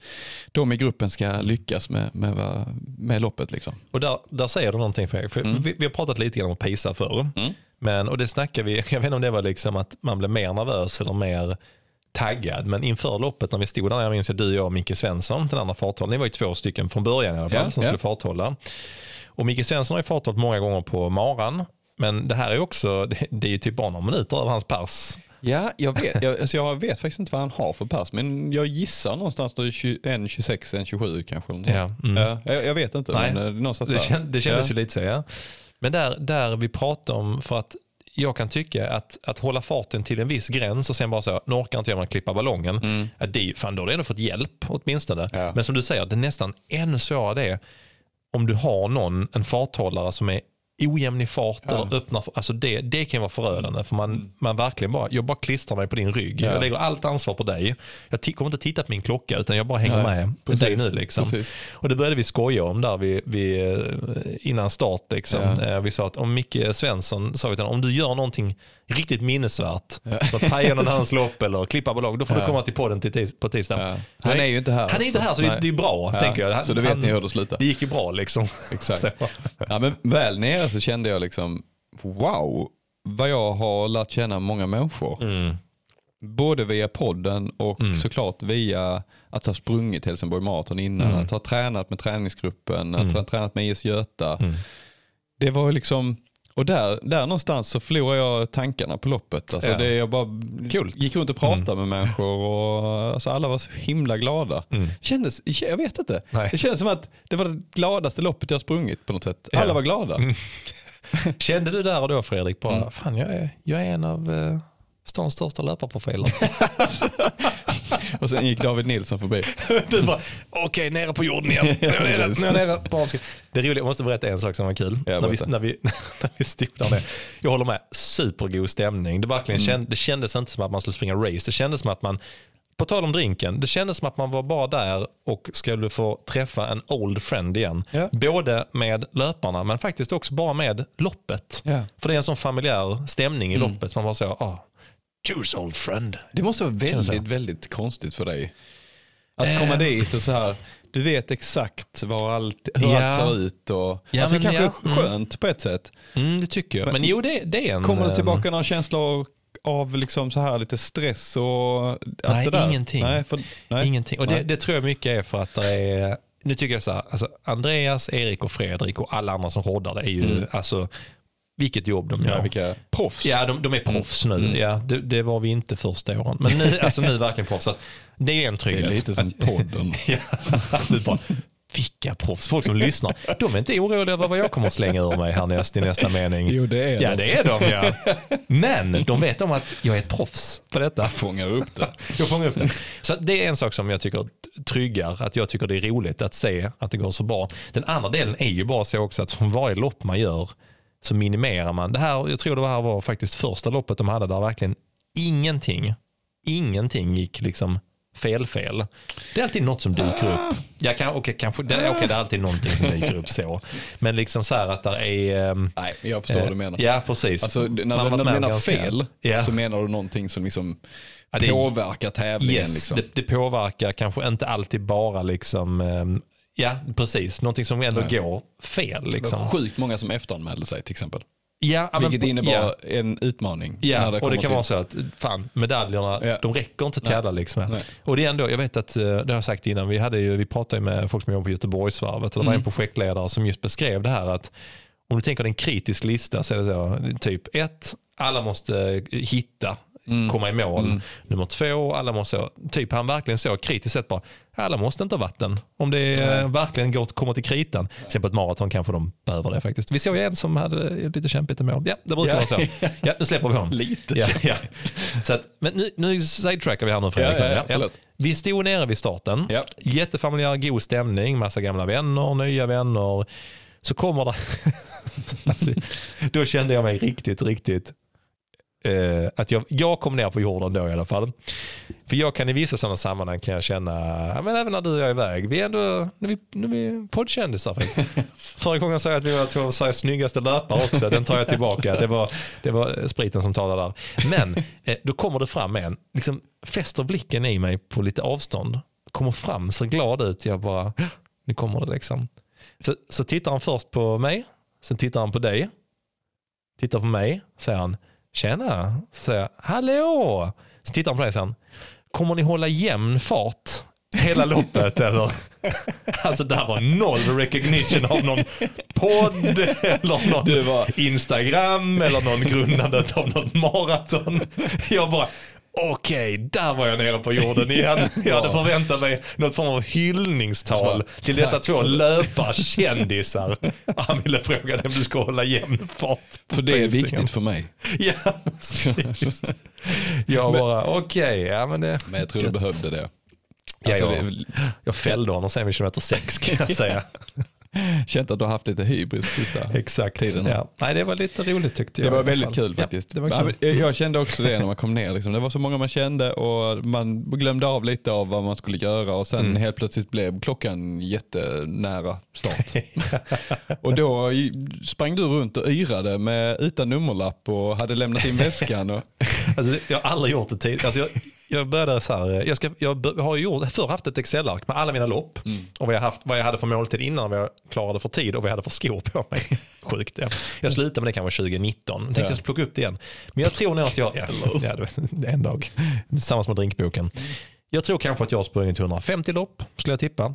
de i gruppen ska lyckas med, med, med loppet. Liksom. Och där, där säger du någonting Fredrik. För vi, vi har pratat lite grann om pisa förr. Mm. Men, och det snackar vi, (laughs) jag vet inte om det var liksom att man blev mer nervös eller mer taggad. Men inför loppet när vi stod där, jag minns att du, jag och Micke Svensson, den andra farthållaren, ni var ju två stycken från början i alla fall Ja, som ja. skulle farthålla. Och Micke Svensson har ju farthållit många gånger på maran. Men det här är också, (laughs) det, är ju typ bara några minuter över hans pers. Ja, jag vet, jag, alltså jag vet faktiskt inte vad han har för pass, men jag gissar någonstans då 21, 26, 27 kanske. Ja, mm. Ja, jag, jag vet inte, Nej. men eh, någonstans Det, känd, det kändes ja. ju lite så ja. Men där, där vi pratar om, för att jag kan tycka att, att hålla farten till en viss gräns och sen bara så, nu orkar inte jag att klippa ballongen. Mm. Ja, det är, fan, då har du ändå fått hjälp åtminstone. Ja. Men som du säger, det är nästan ännu svårare det om du har någon, en farthållare som är ojämn i fart Ja. eller öppnar, för- alltså det, det kan vara förödande för man, man verkligen bara, jag bara klistrar mig på din rygg. Ja. Jag lägger allt ansvar på dig. Jag kommer inte titta på min klocka utan jag bara hänger Nej, med precis, dig nu. Liksom. precis. Och det började vi skoja om där vi, vi, eh, innan start. Liksom. Ja. Eh, Vi sa att om Micke Svensson sa vi till honom, om du gör någonting riktigt minnesvärt, som att paja någon (laughs) hans lopp eller klippa ballong, då får du Ja. komma till podden till tis, på tisdag. Ja. Han är ju inte här. Han är inte här så det, Nej. det är bra, Ja, tänker jag. Han, så då vet han, ni hur det slutar. Det gick ju bra liksom. (laughs) Exakt. Så. Ja, men väl nere så kände jag liksom, wow, vad jag har lärt känna många människor. Mm. Både via podden och Mm. såklart via att ha sprungit Helsingborg Marathon innan, Mm. att ha tränat med träningsgruppen, att Mm. ha tränat med IS Göta. Mm. Det var ju liksom, och där, där någonstans så förlorade jag tankarna på loppet. Alltså Ja. det, jag bara Coolt. gick runt och pratade med människor och alltså alla var så himla glada. Mm. Kändes, jag vet inte. Nej. Det kändes som att det var det gladaste loppet jag sprungit på något sätt. Ja. Alla var glada. Mm. (laughs) Kände du där och då Fredrik, bara, Mm. fan jag är, jag är en av eh, stans största löparprofiler. (laughs) Och sen gick David Nilsson förbi. (laughs) Du bara, okej nere på jorden igen. (laughs) Nu är nere, nu är nere på. Det är roligt, jag måste berätta en sak som var kul. Ja, när, vi, när, vi, när vi stod där nere. Jag håller med, supergod stämning. Det, verkligen Mm. det kändes inte som att man skulle springa race. Det kändes som att man på tal om drinken, det kändes som att man var bara där och skulle få träffa en old friend igen. Ja. Både med löparna men faktiskt också bara med loppet. Ja. För det är en sån familjär stämning i loppet. Man bara säger, ah, Juice old friend. Det måste vara väldigt, väldigt konstigt för dig. Att Eh. komma dit och så här, du vet exakt var allt, hur Ja. allt ser ut. Och, Ja, alltså men kanske ja, mm. skönt på ett sätt. Mm, det tycker jag. Men, jo, det, det är en... Kommer det tillbaka några känslor av liksom så här lite stress och allt Nej, det där? ingenting. Nej, för, nej. Ingenting. Och det, det tror jag mycket är för att det är, nu tycker jag så här, alltså Andreas, Erik och Fredrik och alla andra som roddar det är ju, alltså vilket jobb de gör. Ja, vilka proffs. Ja, de, de är proffs nu. Ja, det, det var vi inte första åren. Men nu, (laughs) alltså nu verkligen proffs. Så att det är en det trygghet. är lite som Att- (laughs) podden. Ja, vilka proffs. Folk som lyssnar, de är inte oroliga över vad jag kommer att slänga ur mig härnäst i nästa mening. Jo, det är Ja, de. det är de ja. Men de vet om att jag är ett proffs på detta. Fånga upp det. Jag fångar upp det. Så det är en sak som jag tycker tryggar, att jag tycker det är roligt att se att det går så bra. Den andra delen är ju bara så också att från varje lopp man gör så minimerar man. Det här, jag tror det här var faktiskt första loppet de hade där verkligen ingenting, ingenting gick liksom fel fel. Det är alltid något som dyker upp. Jag kan, okay, kanske, det, okay, det är alltid någonting som dyker upp så. Men liksom så här att det är... ehm, Nej, jag förstår vad du menar. Ja, precis. Alltså, när, när du menar ganska- fel Ja. så menar du någonting som liksom Ja, det är- påverkar tävlingen. Yes, liksom. det, det påverkar kanske inte alltid bara liksom, ehm, ja precis, någonting som ändå går fel. Det Liksom. var sjukt många som efteranmälde sig till exempel. Ja, men Vilket på- innebar ja, en utmaning. Ja, när och det kan till- vara så att fan, medaljerna Ja. de räcker inte att tävla liksom. Nej. Och det är ändå, jag vet att, eh, det har jag sagt innan, vi, hade ju, vi pratade med folk som jobbar på Göteborgsvarvet och det var Mm. en projektledare som just beskrev det här att om du tänker dig en kritisk lista så är det så, typ ett, alla måste hitta, Mm. komma i mål. Nummer två, alla måste, typ han verkligen så kritiskt sett bara, alla måste inte ha vatten. Om det eh, verkligen går komma till kritan. Sen på ett maraton kanske de behöver det faktiskt. Vi såg ju en som hade lite kämpigt i mål. Ja, det brukar Ja. vara så. (laughs) Ja, nu släpper vi honom. Lite Ja, ja. Så att, men nu, nu sidetrackar vi här nu Fredrik. Ja, ja, ja. Vi stod nere vid starten. Ja. Jättefamiljär, god stämning, massa gamla vänner, nya vänner. Så kommer det... (laughs) alltså, då kände jag mig riktigt, riktigt... Eh, att jag, jag kom ner på jorden då i alla fall. För jag kan i vissa sådana sammanhang kan jag känna, ja, men även när du och jag är iväg, vi är ändå nu är vi, nu är vi poddkändisar. (laughs) Förra gången sa jag att vi var två av Sveriges snyggaste löpare också, den tar jag tillbaka. Det var, det var spriten som talade där. Men eh, då kommer det fram en, liksom fäster blicken i mig på lite avstånd, kommer fram, ser glad ut, jag bara, nu kommer det liksom. Så, så tittar han först på mig, sen tittar han på dig, tittar på mig, säger han, tjena, säger jag, hallå, så tittar han på dig sen, kommer ni hålla jämn fart hela (laughs) loppet eller? Alltså där var noll recognition av någon podd eller någon var- Instagram eller någon grundandet av något maraton. Jag bara, okej, där var jag nere på jorden igen. (laughs) Jag hade förväntat mig något form av hyllningstal till dessa två löparkändisar. (laughs) Han ville fråga dig om du ska hålla jämn fart. För det är viktigt för mig. (laughs) Ja, precis. Jag bara, okej, ja men det... Men jag tror du behövde det. Ja, Alltså, jag, det jag fällde honom sen vid kilometer sex kan jag säga. (laughs) känt att du har haft lite hybris sista (laughs) Exakt. tiden. Ja. Nej, det var lite roligt tyckte Det jag. i var väldigt kul faktiskt. det Ja, kul. Jag kände också det när man kom ner. Liksom. Det var så många man kände och man glömde av lite av vad man skulle göra och sen Mm. helt plötsligt blev klockan jättenära start. (laughs) och då sprang du runt och yrade med, utan nummerlapp och hade lämnat in väskan. Och, Alltså, det- jag har aldrig gjort det tidigare. Alltså, jag, jag började så här, jag, ska, jag har gjort, förr haft ett Excel-ark med alla mina lopp och vad jag, haft, vad jag hade för måltid innan, vad jag klarade för tid och vad jag hade för skor på mig. (laughs) Sjukt. Ja. Jag slutade med det kanske 2019. Jag tänkte Ja. jag plocka upp det igen. Men jag tror nog att jag, ja, en dag, tillsammans med drinkboken. Jag tror kanske att jag har sprungit 150 lopp, skulle jag tippa.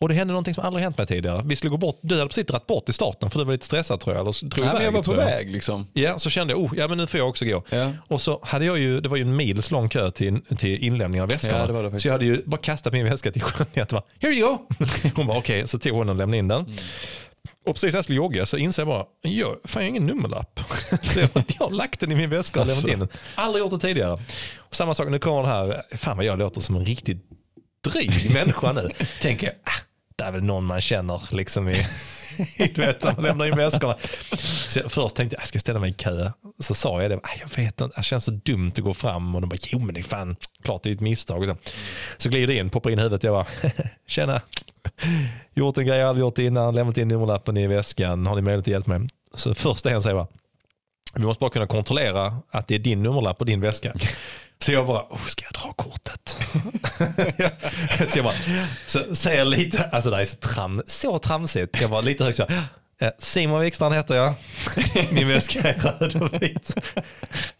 Och det hände någonting som aldrig hänt mig tidigare. Vi skulle gå bort, du hade precis dragit bort i starten för du var lite stressad tror jag. Eller drog men iväg, jag var på tror väg liksom. Ja, så kände jag, oh, ja men nu får jag också gå. Ja. Och så hade jag ju, det var ju en mils lång kö till, till inlämningen av väskorna. Ja, det var det faktiskt. så jag hade ju bara kastat min väska till Jeanette. och bara, Here you go! (laughs) Hon bara okej, så tog hon och lämnade in den. Mm. Och precis när jag skulle jogga så inser jag bara, jag, fan jag har ingen nummerlapp. (laughs) så jag, jag har lagt den i min väska och lämnat Alltså. in den. Aldrig gjort det tidigare. Och samma sak, nu kommer den här, fan vad jag låter som en riktigt dryg människa nu. Tänker jag, det är väl någon man känner liksom i, (laughs) du vet, man lämnar in väskorna. Så jag, först tänkte jag, ah, jag ska ställa mig i kö. Så sa jag det, ah, jag vet inte, det känns så dumt att gå fram. Och de bara, jo men det är fan, klart det är ett misstag. Och så. så glider det in, poppar in huvudet, jag bara, (laughs) tjena. Gjort en grej jag aldrig gjort innan, lämnat in nummerlappen i väskan, har ni möjlighet att hjälpa mig? Så första en säger bara, vi måste bara kunna kontrollera att det är din nummerlapp och din väska. Så jag bara, oh, ska jag dra kortet? (laughs) så jag bara, så säger lite, alltså det är så, tram, så tramsigt. Jag var lite högt så här, "Eh, Simon Wikstrand heter jag. (laughs) Min väska är röd och vit.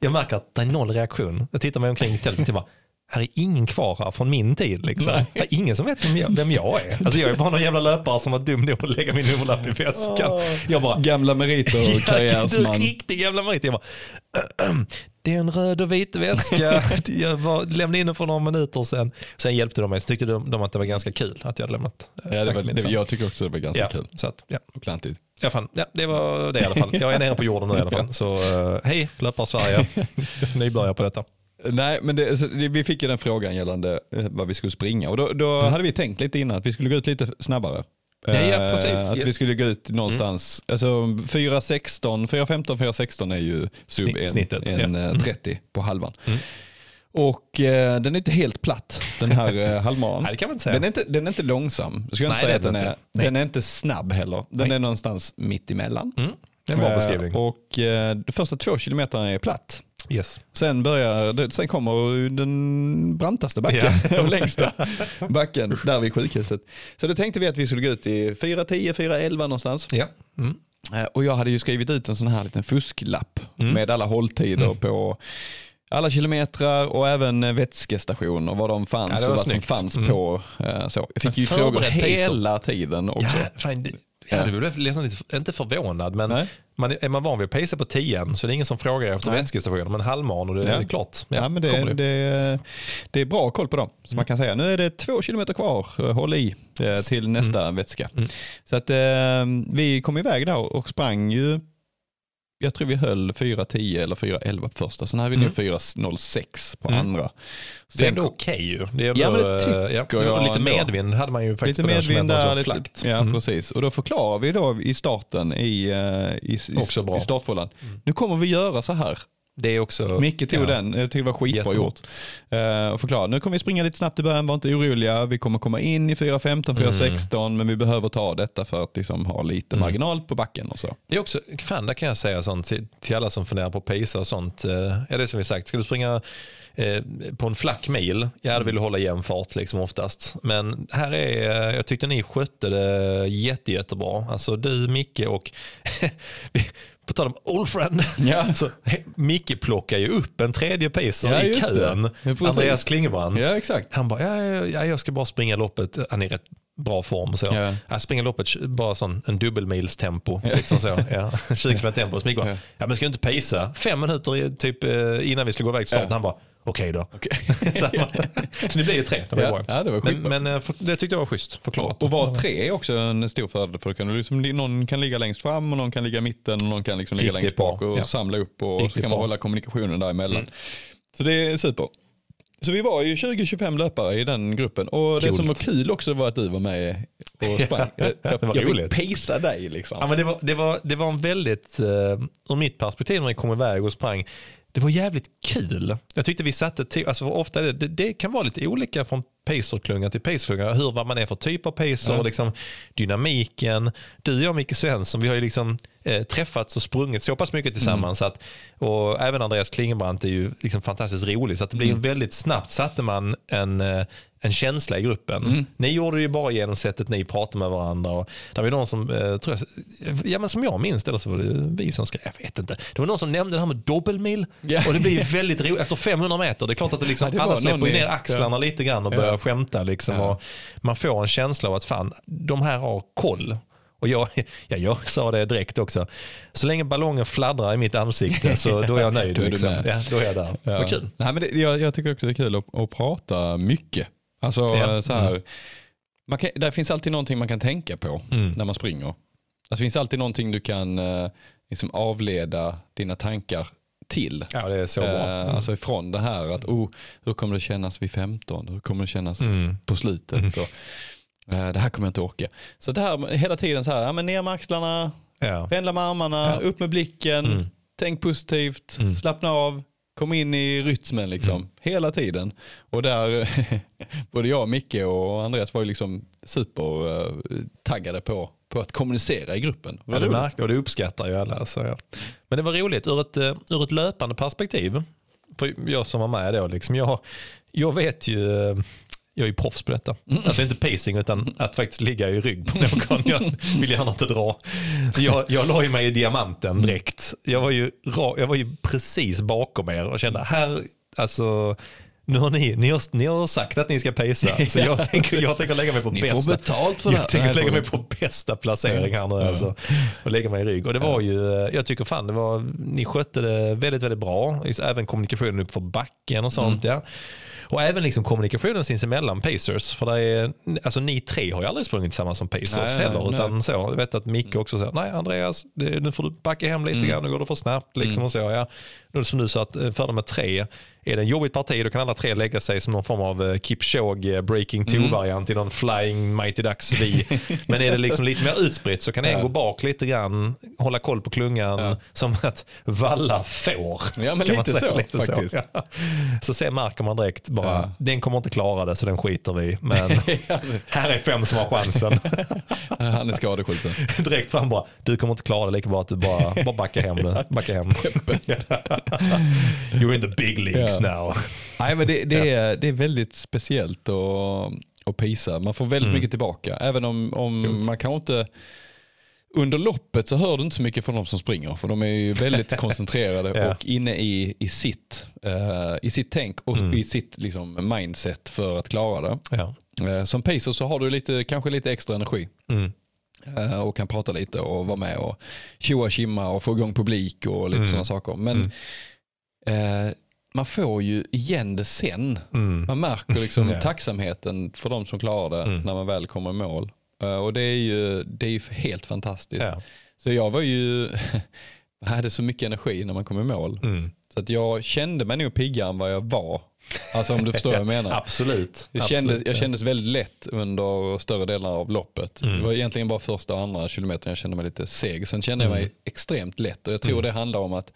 Jag märker att det är noll reaktion. Jag tittar mig omkring i tältet och bara, här är ingen kvar här från min tid. Liksom. Det är ingen som vet vem jag, vem jag är. Alltså jag är bara någon jävla löpare som var dum nog att lägga min nummerlapp i väskan. Jag bara, Gamla meriter och (laughs) karriärsman. riktig jävla merit. Jag bara, det är en röd och vit väska. (laughs) Jag var, lämnade in den för några minuter sedan. Sen hjälpte de mig. Så tyckte de, de att det var ganska kul att jag hade lämnat. eh, Ja, det var, det, jag tycker också det var ganska ja, kul Så att, ja. och klantigt. Ja, fan. ja, det var det i alla fall. Jag är nere på jorden nu i alla (laughs) fall. Så eh, hej, löpare Sverige. (laughs) Nybörjare på detta. Nej, men det, vi fick ju den frågan gällande eh, vad vi skulle springa och då, då hade vi tänkt lite innan att vi skulle gå ut lite snabbare. Ja, ja, Eh, precis. Att Yes. vi skulle gå ut någonstans, alltså 4.16, 4.15, 4.16 är ju sub Snitt- en, snittet, en ja. Mm. eh, 30 på halvan. Och eh, den är inte helt platt, den här (laughs) eh, halvmaran. Nej, det kan man inte säga. Den är inte, den är inte långsam. Jag inte Nej, säga det att den är inte. Nej. den är inte snabb heller. Den Nej. är någonstans mitt emellan. Mm. Det är en bra Eh, beskrivning. Och eh, de första två kilometerna är platt. Yes. Sen, börjar, sen kommer den brantaste backen, Ja. (laughs) och längsta (laughs) backen, där vid sjukhuset. Så då tänkte vi att vi skulle gå ut i 4.10, 4.11 någonstans. Ja. Mm. Eh, Och jag hade ju skrivit ut en sån här liten fusklapp Mm. med alla hålltider på alla kilometrar och även vätskestationer, var de Ja, fanns det och vad som snyggt. fanns Mm. på. eh, Så. Jag fick ju frågor hela tiden också. Ja, fan, ja, du blev nästan lite, inte förvånad, men Nej. man, är man van vid att pacea på 10 så det är ingen som frågar efter Nej. vätskestationer. Men halvman och det, Ja. det är klart. Ja, men kommer det, det, det är bra koll på dem. Så man kan säga nu är det två kilometer kvar, eh, håll i eh, till nästa vätska. Mm. Så att eh, vi kom iväg där och sprang ju, jag tror vi höll 4.10 eller 4.11 på första, sen hade vi nu Mm. 4.06 på Mm. andra. Det är Sen ändå okej ju. Det är ändå, Ja, men det eh, tycker ja. jag Lite ändå. medvind hade man ju faktiskt Lite på den medvind kilometern, där, lite, ja Mm. precis. Och då förklarar vi då i starten i, eh, i, i, i startfållan, nu kommer vi göra så här. Det är också... Micke tog ja. den, jag tyckte det var skitbra gjort. Uh, och förklara, nu kommer vi springa lite snabbt i början, var inte oroliga. Vi kommer komma in i 4.15, Mm. 4.16 men vi behöver ta detta för att liksom ha lite Mm. marginal på backen och så. Det är också, fan där kan jag säga sånt till, till alla som funderar på att pacea och sånt. Eh, Ja, det är som vi sagt, ska du springa eh, på en flack mil, ja då vill du hålla jämn fart liksom oftast. Men här är, eh, jag tyckte ni skötte det jätte, jättebra. Alltså du, Micke och (laughs) på tal om old friend, (laughs) Ja. så Micke plockar ju upp en tredje pacer Ja, i kön. Andreas Klingebrant. Ja, exakt. Han bara, ja, ja, ja, jag ska bara springa loppet. Han är i rätt bra form. Så. Ja. Jag springer loppet bara sån, en dubbelmilstempo. Liksom så. (laughs) Ja. 20 km tempo. Så Micke bara, Ja. ja. men ska du inte pacea? Fem minuter typ, eh, innan vi skulle gå iväg till starten. Han bara, okej då. Okej. (laughs) så, så det blev ju tre. Det var Ja, bra. ja, det var men, skitbra. men eh, för, det tyckte jag var schysst förklarat. Och var tre är också en stor fördel för kan du liksom, någon kan ligga längst fram och någon kan ligga i mitten och någon kan liksom ligga Riktigt längst bak och ja. samla upp och Riktigt så kan man bra. hålla kommunikationen däremellan. Mm. Så det är super. Så vi var ju 20-25 löpare i den gruppen och det Coolt. som var kul också var att du var med och sprang. Ja, (laughs) jag det var jag fick pacea dig liksom. Ja, men det, var, det, var, det var en väldigt, eh, ur mitt perspektiv när jag kom iväg och sprang, det var jävligt kul. Jag tyckte vi satte, till, alltså ofta det, det, det kan vara lite olika från pacerklunga till pacerklunga, hur vad man är för typ av pacer Ja. liksom dynamiken. Du och jag Micke Svensson, vi har ju liksom eh, träffats och sprungit så pass mycket tillsammans. Att, och även Andreas Klingebrant är ju liksom fantastiskt rolig så att det blir väldigt snabbt satte man en eh, en känsla i gruppen. Ni gjorde det ju bara genom sättet ni pratade med varandra. Och det var någon som, eh, tror jag, ja, men som jag minns eller så var det vi som skrev, jag vet inte. Det var någon som nämnde det här med dobbelmil. Ja. Och det blir ju (laughs) väldigt roligt, efter 500 meter, det är klart att det liksom, Ja, det alla släpper ner axlarna lite grann och börjar Ja. skämta. Liksom, Ja. och man får en känsla av att fan, de här har koll. Och jag, (laughs) ja, jag sa det direkt också. Så länge ballongen fladdrar i mitt ansikte så (laughs) då är jag nöjd. Då är liksom. ja, då är jag där. Ja. Vad kul. Nej, men det, jag, jag tycker också det är kul att, att prata mycket. Alltså Ja. så här, Mm. man kan, där finns alltid någonting man kan tänka på Mm. när man springer. Det finns alltid någonting du kan eh, liksom avleda dina tankar till. Ja, det är så bra. Eh, Mm. Alltså ifrån det här att oh, hur kommer det kännas vid 15? Hur kommer det kännas Mm. på slutet? Och, Eh, Det här kommer jag inte orka. Så det här hela tiden så här, ja, men ner med axlarna, Ja. pendla med armarna, Ja. upp med blicken, Mm. tänk positivt, Mm. slappna av, kom in i rytmen liksom. Hela tiden. Och där, (laughs) både jag, Micke och Andreas var ju liksom super eh, taggade på, på att kommunicera i gruppen. Ja, det märkte och det uppskattar ju alla. Så ja. Men det var roligt ur ett, eh, ur ett löpande perspektiv. För jag som var med då, liksom, jag, jag vet ju, eh, jag är ju proffs på detta. Alltså inte pacing utan att faktiskt ligga i rygg på någon. Jag vill gärna inte dra. Så jag, jag la ju mig i diamanten direkt. Jag var ju, jag var ju precis bakom er och kände här, alltså nu har ni, ni, har, ni har sagt att ni ska pacea, (laughs) så jag tänker, jag tänker lägga mig på Ni bästa. får betalt för det. Jag tänker lägga mig på bästa placering här nu alltså. Och lägga mig i rygg. Och det var ju, jag tycker fan det var, ni skötte det väldigt, väldigt bra. Även kommunikationen upp för backen och sånt. Mm. Ja. Och även liksom kommunikationen sinsemellan Pacers. För det är, alltså ni tre har ju aldrig sprungit tillsammans som Pacers Nej, heller. nej. Utan så, jag vet att Micke också säger, nej Andreas, nu får du backa hem lite Mm. grann, nu går det för snabbt. Liksom, och så, ja. Nu som du sa, att eh, för med tre, är det en jobbigt parti då kan alla tre lägga sig som någon form av eh, Kipchoge eh, breaking Mm. two-variant i någon flying mighty ducks vi. (laughs) Men är det liksom lite mer utspritt så kan en Ja. gå bak lite grann, hålla koll på klungan Ja. som att valla får. Ja, men lite så, lite faktiskt. Så, ja. så sen märker man direkt bara, Ja. den kommer inte klara det så den skiter vi. Men (laughs) här är fem som har chansen. (laughs) Han är skadeskjuten. direkt fram bara, du kommer inte klara det lika bra att du bara, bara backar hem nu. Backa hem. You're in the big leagues Ja. now. Nej, men det, det, är, det är väldigt speciellt att, att pisa. Man får väldigt Mm. mycket tillbaka. Även om, om man kanske inte under loppet så hör du inte så mycket från de som springer. För de är ju väldigt (laughs) koncentrerade Ja. och inne i, i, sitt, eh, i sitt tänk och Mm. i sitt liksom, mindset för att klara det. Ja. Eh, som pacer så har du lite, kanske lite extra energi. Mm. Eh, och kan prata lite och vara med och tjoa och kimma och få igång publik och lite Mm. sådana saker. Men eh, man får ju igen det sen. Mm. Man märker liksom (laughs) Ja. tacksamheten för de som klarar det Mm. när man väl kommer i mål. Eh, och det är ju, det är ju helt fantastiskt. Ja. Så jag var ju, (laughs) hade så mycket energi när man kom i mål. Mm. Så att jag kände mig nog piggare än vad jag var. Alltså om du förstår vad jag menar. (laughs) Absolut. Jag, Absolut, kändes, jag ja. kändes väldigt lätt under större delar av loppet. Mm. Det var egentligen bara första och andra kilometern jag kände mig lite seg. Sen kände jag mig Mm. extremt lätt och jag tror Mm. det handlar om att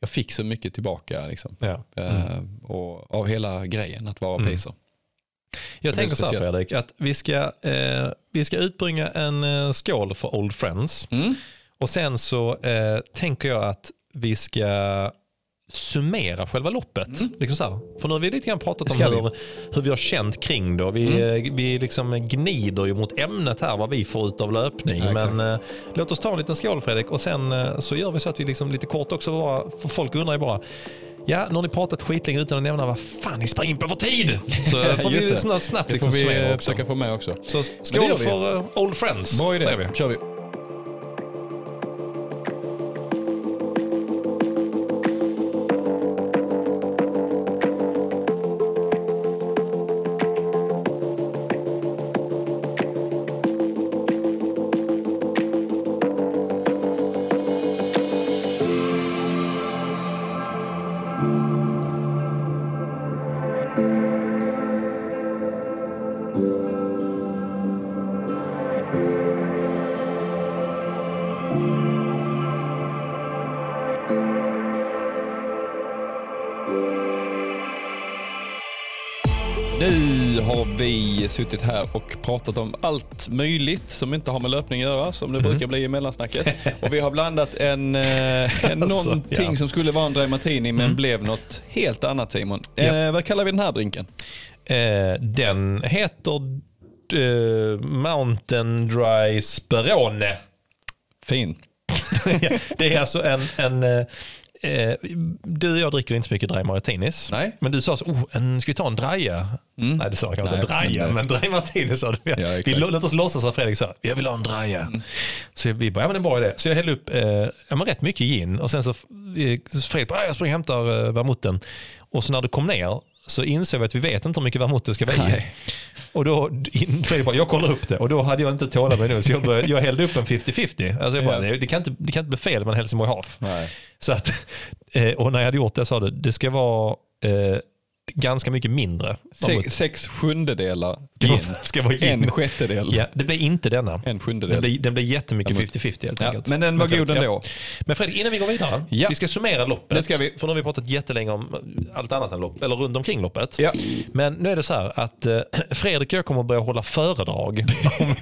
jag fick så mycket tillbaka. Liksom. Ja. Mm. Eh, och av hela grejen att vara Mm. pacer. Jag tänker så här. Fredrik, att vi ska, eh, vi ska utbringa en eh, skål för Old Friends. Mm. Och sen så eh, tänker jag att vi ska summera själva loppet. Liksom så här. För nu har vi lite grann pratat om Ska vi? hur, hur vi har känt kring det. och Vi, eh, vi liksom gnider ju mot ämnet här, vad vi får ut av löpning. Ja. Men eh, låt oss ta en liten skål Fredrik och sen eh, så gör vi så att vi liksom lite kort också bara, för folk undrar ju bara Ja, nu har ni pratat skitlänge utan att nämna vad fan ni springer in på för tid. Så (laughs) får vi det. snabbt, snabbt Det liksom får vi summera eh, också. försöka få med också. Så skål det vi. för eh, Old Friends, Bra idé, säger vi. kör vi. Vi suttit här och pratat om allt möjligt som inte har med löpning att göra, som det brukar bli i mellansnacket. (laughs) Och vi har blandat en, eh, en Alltså, någonting ja. som skulle vara en dry martini men blev något helt annat Simon. Ja. Eh, vad kallar vi den här drinken? Eh, den heter eh, Mountain Dry Sperone. Fin. (laughs) det är alltså en, en eh, eh, du och jag dricker inte så mycket dry martinis. Nej. Men du sa så, oh, en, ska vi ta en draja? Mm. Nej, du sa kanske inte draja, men- men dry martini sa du. Ja, vi, låt oss låtsas att Fredrik sa, jag vill ha en draja. Mm. Så vi bara, ja men det är en bra idé. Så jag hällde upp eh, ja, men rätt mycket gin och sen så, eh, så Fredrik bara, "Ja, jag springer och hämtar eh, vermouthen. Och så när du kom ner så insåg vi att vi vet inte hur mycket vermouth det ska vara i. Och då, in, Fredrik bara, jag kollar upp det och då hade jag inte tålamod nu så jag, började, jag hällde upp en 50-50. Alltså jag bara, det, det, kan inte, det kan inte bli fel med en Helsingborg. Nej. Så att, eh, och när jag hade gjort det sa du, det ska vara eh, ganska mycket mindre. Se, sex sjundedelar gin. ska vara gin. En sjättedel. Ja, det blir inte denna. En sjundedel. Den blir, den jättemycket Ja, men- 50-50 helt ja, enkelt. men den var god Ja. ändå. Men Fredrik, innan vi går vidare. Ja. Vi ska summera loppet. Det ska vi. För nu har vi pratat jättelänge om allt annat än lopp, eller runt omkring loppet. Ja. Men nu är det så här att eh, Fredrik och jag kommer att börja hålla föredrag om,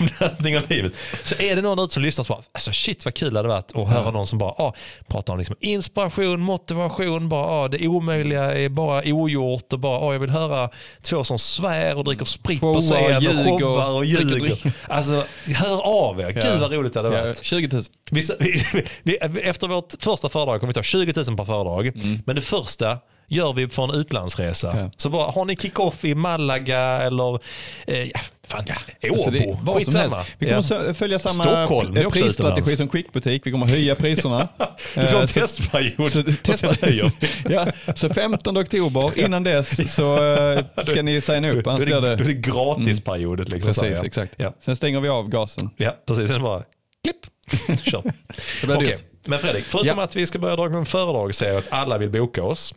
om löpning och livet. Så är det någon ute som lyssnar så bara, alltså shit vad kul det hade varit att höra någon som bara ah, pratar om liksom inspiration, motivation, bara ah, det omöjliga är bara ogjort och bara ah, jag vill höra två som svär och dricker sprit på scen och showar och ljuger. Alltså hör av er, gud vad roligt det hade Ja, varit. 20 000. Vi, (laughs) vi, vi, efter vårt första föredrag kommer vi ta 20 000 per föredrag. Men det första gör vi för en utlandsresa. Mm. Ja. Så bara, har ni kick-off i Malaga eller eh, ja, fan, Åbo, Alltså vad som skitsamma. Vi kommer Ja. följa samma Stockholm, prisstrategi som Quickbutik. Vi kommer höja priserna. (laughs) Du får en Eh, så- testperiod. Så, testa, (laughs) ja, så 15 oktober, innan dess så eh, (laughs) ska ni signa upp. Då är det, det... det gratisperiodet. Liksom, Precis, ja. exakt. Ja. Sen stänger vi av gasen. ja, precis. Sen bara klipp. Kört. Det blir Okej, dyrt. Men Fredrik, förutom Ja. att vi ska börja dra igång en föredragsserie att alla vill boka oss.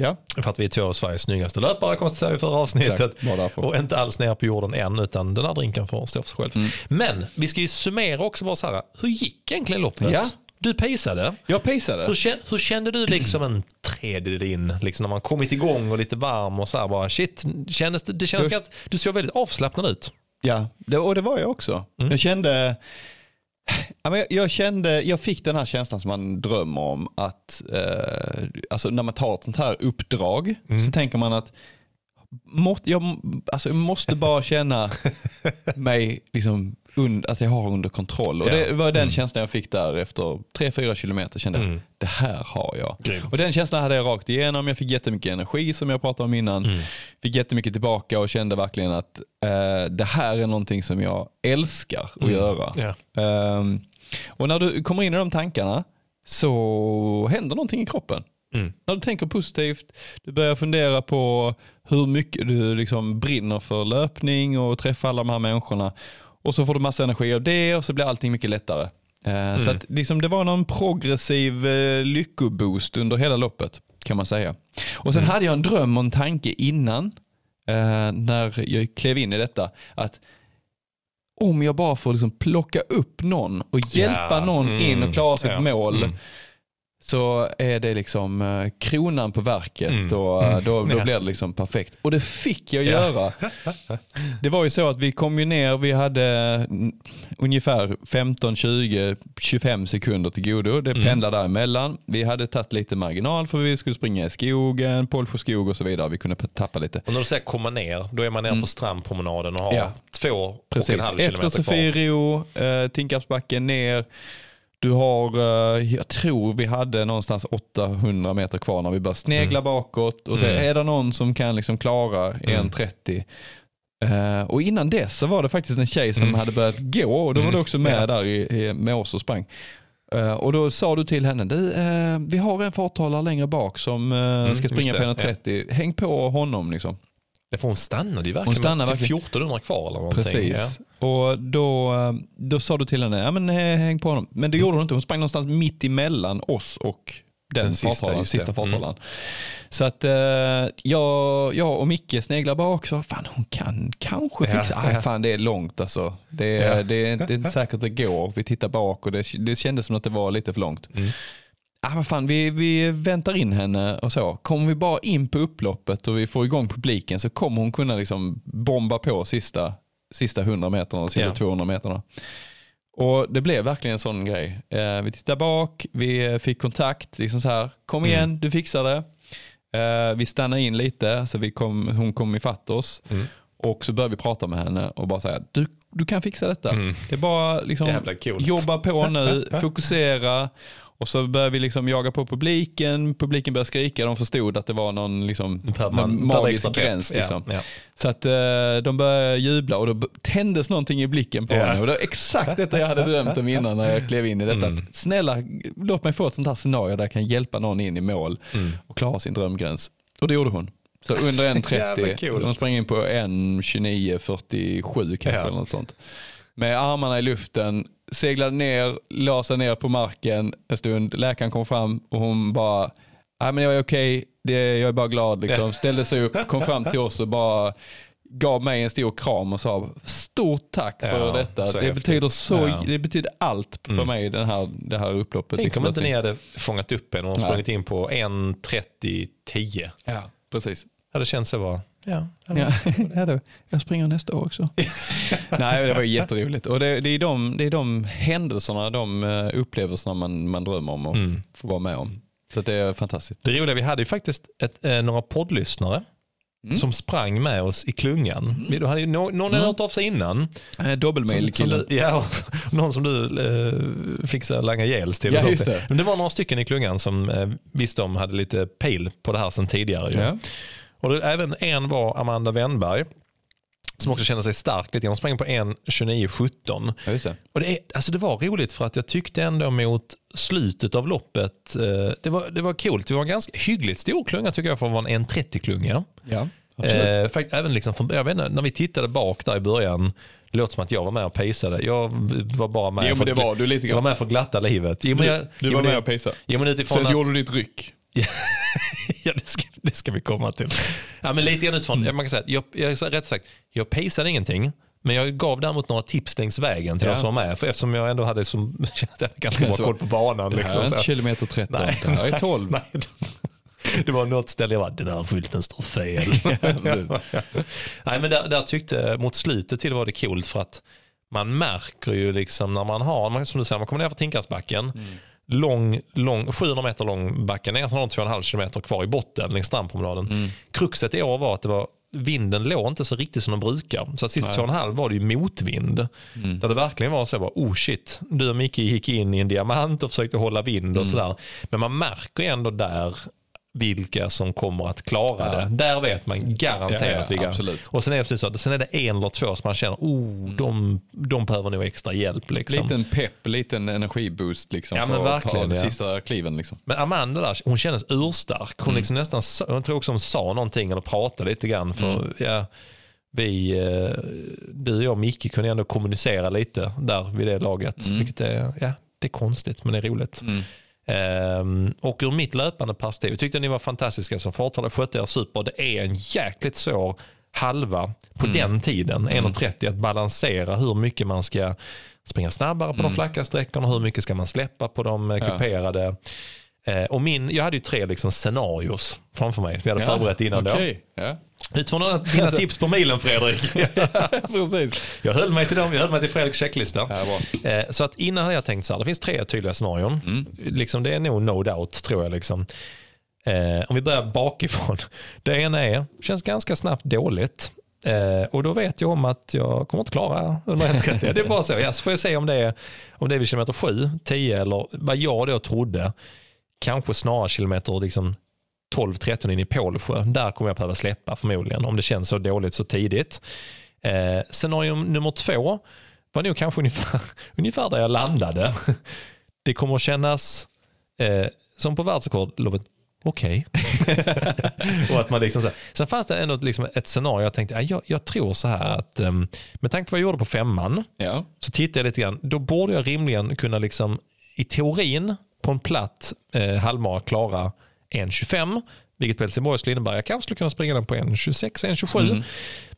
Ja, För att vi är två av Sveriges snyggaste löpare konstaterade vi förra avsnittet. Exakt. Och inte alls ner på jorden än utan den här drinken får stå för sig själv. Mm. Men vi ska ju summera också bara så här, hur gick egentligen loppet? Ja. Du paceade. jag pejsade. Hur kände, hur kände du liksom en tredjedel in, liksom när man kommit igång och lite varm och så här bara shit, kändes det, det kändes Då- ganska, du såg väldigt avslappnad ut. Ja, det, och det var jag också. Mm. Jag kände, jag, kände, jag fick den här känslan som man drömmer om att, eh, alltså när man tar ett sånt här uppdrag Mm. så tänker man att må, jag, alltså, jag måste bara känna (laughs) mig liksom und, alltså jag har under kontroll. Och Ja. det var den Mm. känslan jag fick där efter 3-4 kilometer. Kände Mm. det här har jag. Grymt. Och den känslan hade jag rakt igenom. Jag fick jättemycket energi som jag pratade om innan. Mm. Fick jättemycket tillbaka och kände verkligen att eh, det här är någonting som jag älskar att Mm. göra. Ja. Ehm, och när du kommer in i de tankarna så händer någonting i kroppen. Mm. När du tänker positivt, du börjar fundera på hur mycket du liksom brinner för löpning och träffa alla de här människorna. Och så får du massa energi av det och så blir allting mycket lättare. Eh, Så att liksom det var någon progressiv eh, lyckoboost under hela loppet kan man säga. Och sen hade jag en dröm och en tanke innan eh, när jag klev in i detta. Att om jag bara får liksom plocka upp någon och hjälpa Ja, någon mm, in och klara sitt ja, mål mm. Så är det liksom eh, kronan på verket Mm, och mm, då, då blir det liksom perfekt. Och det fick jag Ja. göra. (laughs) Det var ju så att vi kom ju ner, vi hade mm, ungefär 15, 20, 25 sekunder till godo. Det Mm. pendlade däremellan. Vi hade tagit lite marginal för vi skulle springa i skogen, Pålsjöskog och så vidare. Vi kunde tappa lite. Och när du säger komma ner, då är man nere på strandpromenaden och har Mm. Ja. två och Precis. en halv Efter kilometer kvar. Sofiero, eh, Tinkarpsbacken ner. Du har, eh, jag tror vi hade någonstans 800 meter kvar när vi började snegla bakåt. Och så Mm. är det någon som kan liksom klara 1.30. Eh, och innan dess så var det faktiskt en tjej som Mm. hade börjat gå och då var du också med Ja. där i, i, med oss och sprang. Eh, och då sa du till henne, du, eh, vi har en farthållare längre bak som eh, ska springa Mm, på det, 1.30. Häng på honom liksom. Ja, för hon stannade ju verkligen Hon stannade med typ verkligen. 1400 kvar eller någonting. Precis. Och då, då sa du till henne, ja men eh, häng på honom. Men det gjorde hon inte. Hon sprang någonstans mitt emellan oss och den, Den sista, farthållaren, sista Mm. farthållaren. Så att eh, jag, jag och Micke sneglar bak så fan hon kan kanske Ja, fixa. Aj, ja. fan det är långt alltså. Det, är- Ja. det, är, inte- det är inte säkert det går. Vi tittar bak och det, det kändes som att det var lite för långt. Mm. Ah, vad fan, vi, vi väntar in henne och så. Kommer vi bara in på upploppet och vi får igång publiken så kommer hon kunna liksom bomba på sista, sista 100 meterna och sista Ja. 200 meterna. Och det blev verkligen en sån grej. Eh, vi tittade bak, vi fick kontakt, liksom så här, kom Mm. igen, du fixar det. Eh, vi stannade in lite, så vi kom, hon kom ifatt oss. Mm. Och så började vi prata med henne och bara säga, du, du kan fixa detta. Mm. Det är bara liksom, jobba på nu, (laughs) fokusera. Och så började vi liksom jaga på publiken, publiken började skrika, de förstod att det var någon, liksom, per magisk gräns. Ja, Liksom. ja. Så att eh, de började jubla och då tändes någonting i blicken på Ja. henne. Och det var exakt detta jag hade drömt om innan när jag klev in i detta. Mm. Att, snälla, låt mig få ett sånt här scenario där jag kan hjälpa någon in i mål Mm. och klara sin drömgräns. Och det gjorde hon. Så under (laughs) Jävla 1.30, coolt. hon sprang in på 1.29.47 kanske Ja. eller något sånt. Med armarna i luften, seglade ner, la sig ner på marken en stund. Läkaren kom fram och hon bara, Nej men jag är okej, det, jag är bara glad. Liksom. Ställde sig upp, kom fram till oss och bara gav mig en stor kram och sa stort tack för Ja, detta. Det betyder, så, Ja. det betyder allt för Mm. mig den här, det här upploppet. Tänk liksom. om inte ni hade fångat upp en och sprungit in på 1.30.10. Ja, precis. Hade känts så bara, ja. Ja, ja, det, jag springer nästa år också. (laughs) Nej, det var jätteroligt. Och det, det, är de, det är de händelserna, de eh, upplevelserna man, man drömmer om att Mm. få vara med om. Så det är fantastiskt. Det roliga, vi hade ju faktiskt ett, eh, några poddlyssnare Mm. som sprang med oss i klungan. Vi- Då hade ju nå- någon hade Mm. hört av sig innan. Eh, Som, som Dobbelmail-killen. du, ja, (laughs) någon som du eh, fixade langa gels till. och Ja, sånt. just det. Men det var några stycken i klungan som eh, visste om hade lite pejl på det här sedan tidigare. ju. Ja. Och det, även en var Amanda Wennberg som också kände sig stark lite grann. Hon sprang på 1.29.17. ja. Och det, är, alltså det var roligt för att jag tyckte ändå mot slutet av loppet, eh, det, var, det var coolt. Det var en ganska hyggligt stor klunga tycker jag för att vara en 1.30-klunga. Ja. Eh, fakt, även liksom från, jag vet inte, när vi tittade bak där i början, det låter som att jag var med och pejsade. Jag var bara med, jo, för, var du lite jag var grann. med för glatta livet. Jo, men jag, Du, du jo, var men med och pejsade. Jo, men utifrån Sen att, gjorde du ditt ryck. (laughs) ja, det, ska, det ska vi komma till. Ja, men lite grann utifrån, man kan säga jag, jag, rätt sagt, jag pejsade ingenting. Men jag gav däremot några tips längs vägen till Ja. de som var med. För eftersom jag ändå hade som, (laughs) ganska bra koll på banan. Det här Liksom, är inte kilometer 13, Nej. det här är (laughs) 12. Nej, det- det var något ställe jag var, den här skylten står fel. Nej, men där, där tyckte, mot slutet till var det coolt för att man märker ju liksom när man har, som du säger, man kommer ner för Tinkarsbacken, lång, lång, 700 meter lång backe ner, sen har de 2,5 kilometer kvar i botten längs strandpromenaden. Kruxet i år var att det var vinden låg inte så riktigt som de brukar. Så att sista två och en halv var det ju motvind. Där det verkligen var så bara, oh shit, du och Micke gick in i en diamant och försökte hålla vind och sådär. Men man märker ju ändå där vilka som kommer att klara Ja. det. Där vet man garanterat vilka. absolut. Och sen är det precis så, att sen är det en eller två som man känner, oh, de, de behöver nog extra hjälp. Liksom. Liten pepp, liten energiboost liksom, Ja, men för att ta de sista kliven. Liksom. Men Amanda där, hon kändes urstark. Hon Mm. liksom nästan, jag tror också hon sa någonting eller pratade lite grann. För Mm. ja, vi, eh, du och jag och Micke kunde ändå kommunicera lite där vid det laget. Mm. Vilket är, ja, det är konstigt men det är roligt. Ehm, och ur mitt löpande perspektiv, jag tyckte ni var fantastiska som farthållare, skötte er super. Det är en jäkligt svår halva på den tiden, 1.30, att balansera hur mycket man ska springa snabbare på de flacka sträckorna, hur mycket ska man släppa på de eh, Ja. kuperade. Eh, och min, jag hade ju tre liksom scenarios framför mig som jag hade förberett innan Okej, Ja. Utifrån dina- dina tips på milen Fredrik. (laughs) Precis. jag höll mig till dem, jag höll mig till Fredriks checklista. Ja. Eh, Så att innan hade jag tänkt så här, det finns tre tydliga scenarion. Mm. Liksom, det är nog no doubt tror jag. Liksom. Eh, om vi börjar bakifrån. Det ena är, känns ganska snabbt dåligt. Eh, och då vet jag om att jag kommer inte klara under 1.30. Det är bara så. Ja, så får jag se om det är, om det är vid kilometer 7, 10 eller vad jag då trodde. Kanske snarare kilometer liksom 12-13 in i Pålsjö. Där kommer jag behöva släppa förmodligen om det känns så dåligt så tidigt. Eh, scenario nummer två var nog kanske ungefär, (laughs) ungefär där jag landade. Det kommer att kännas eh, som på världsrekordloppet, okej. (laughs) och att man liksom så här. Sen fanns det ändå liksom ett scenario, jag tänkte, "Nej, jag, jag tror så här att um, med tanke på vad jag gjorde på femman, Ja. så tittade jag lite grann, då borde jag rimligen kunna liksom i teorin på en platt eh, halvmara klara 1.25, vilket på Helsingborg skulle innebära jag kanske skulle kunna springa den på 1.26, 1.27.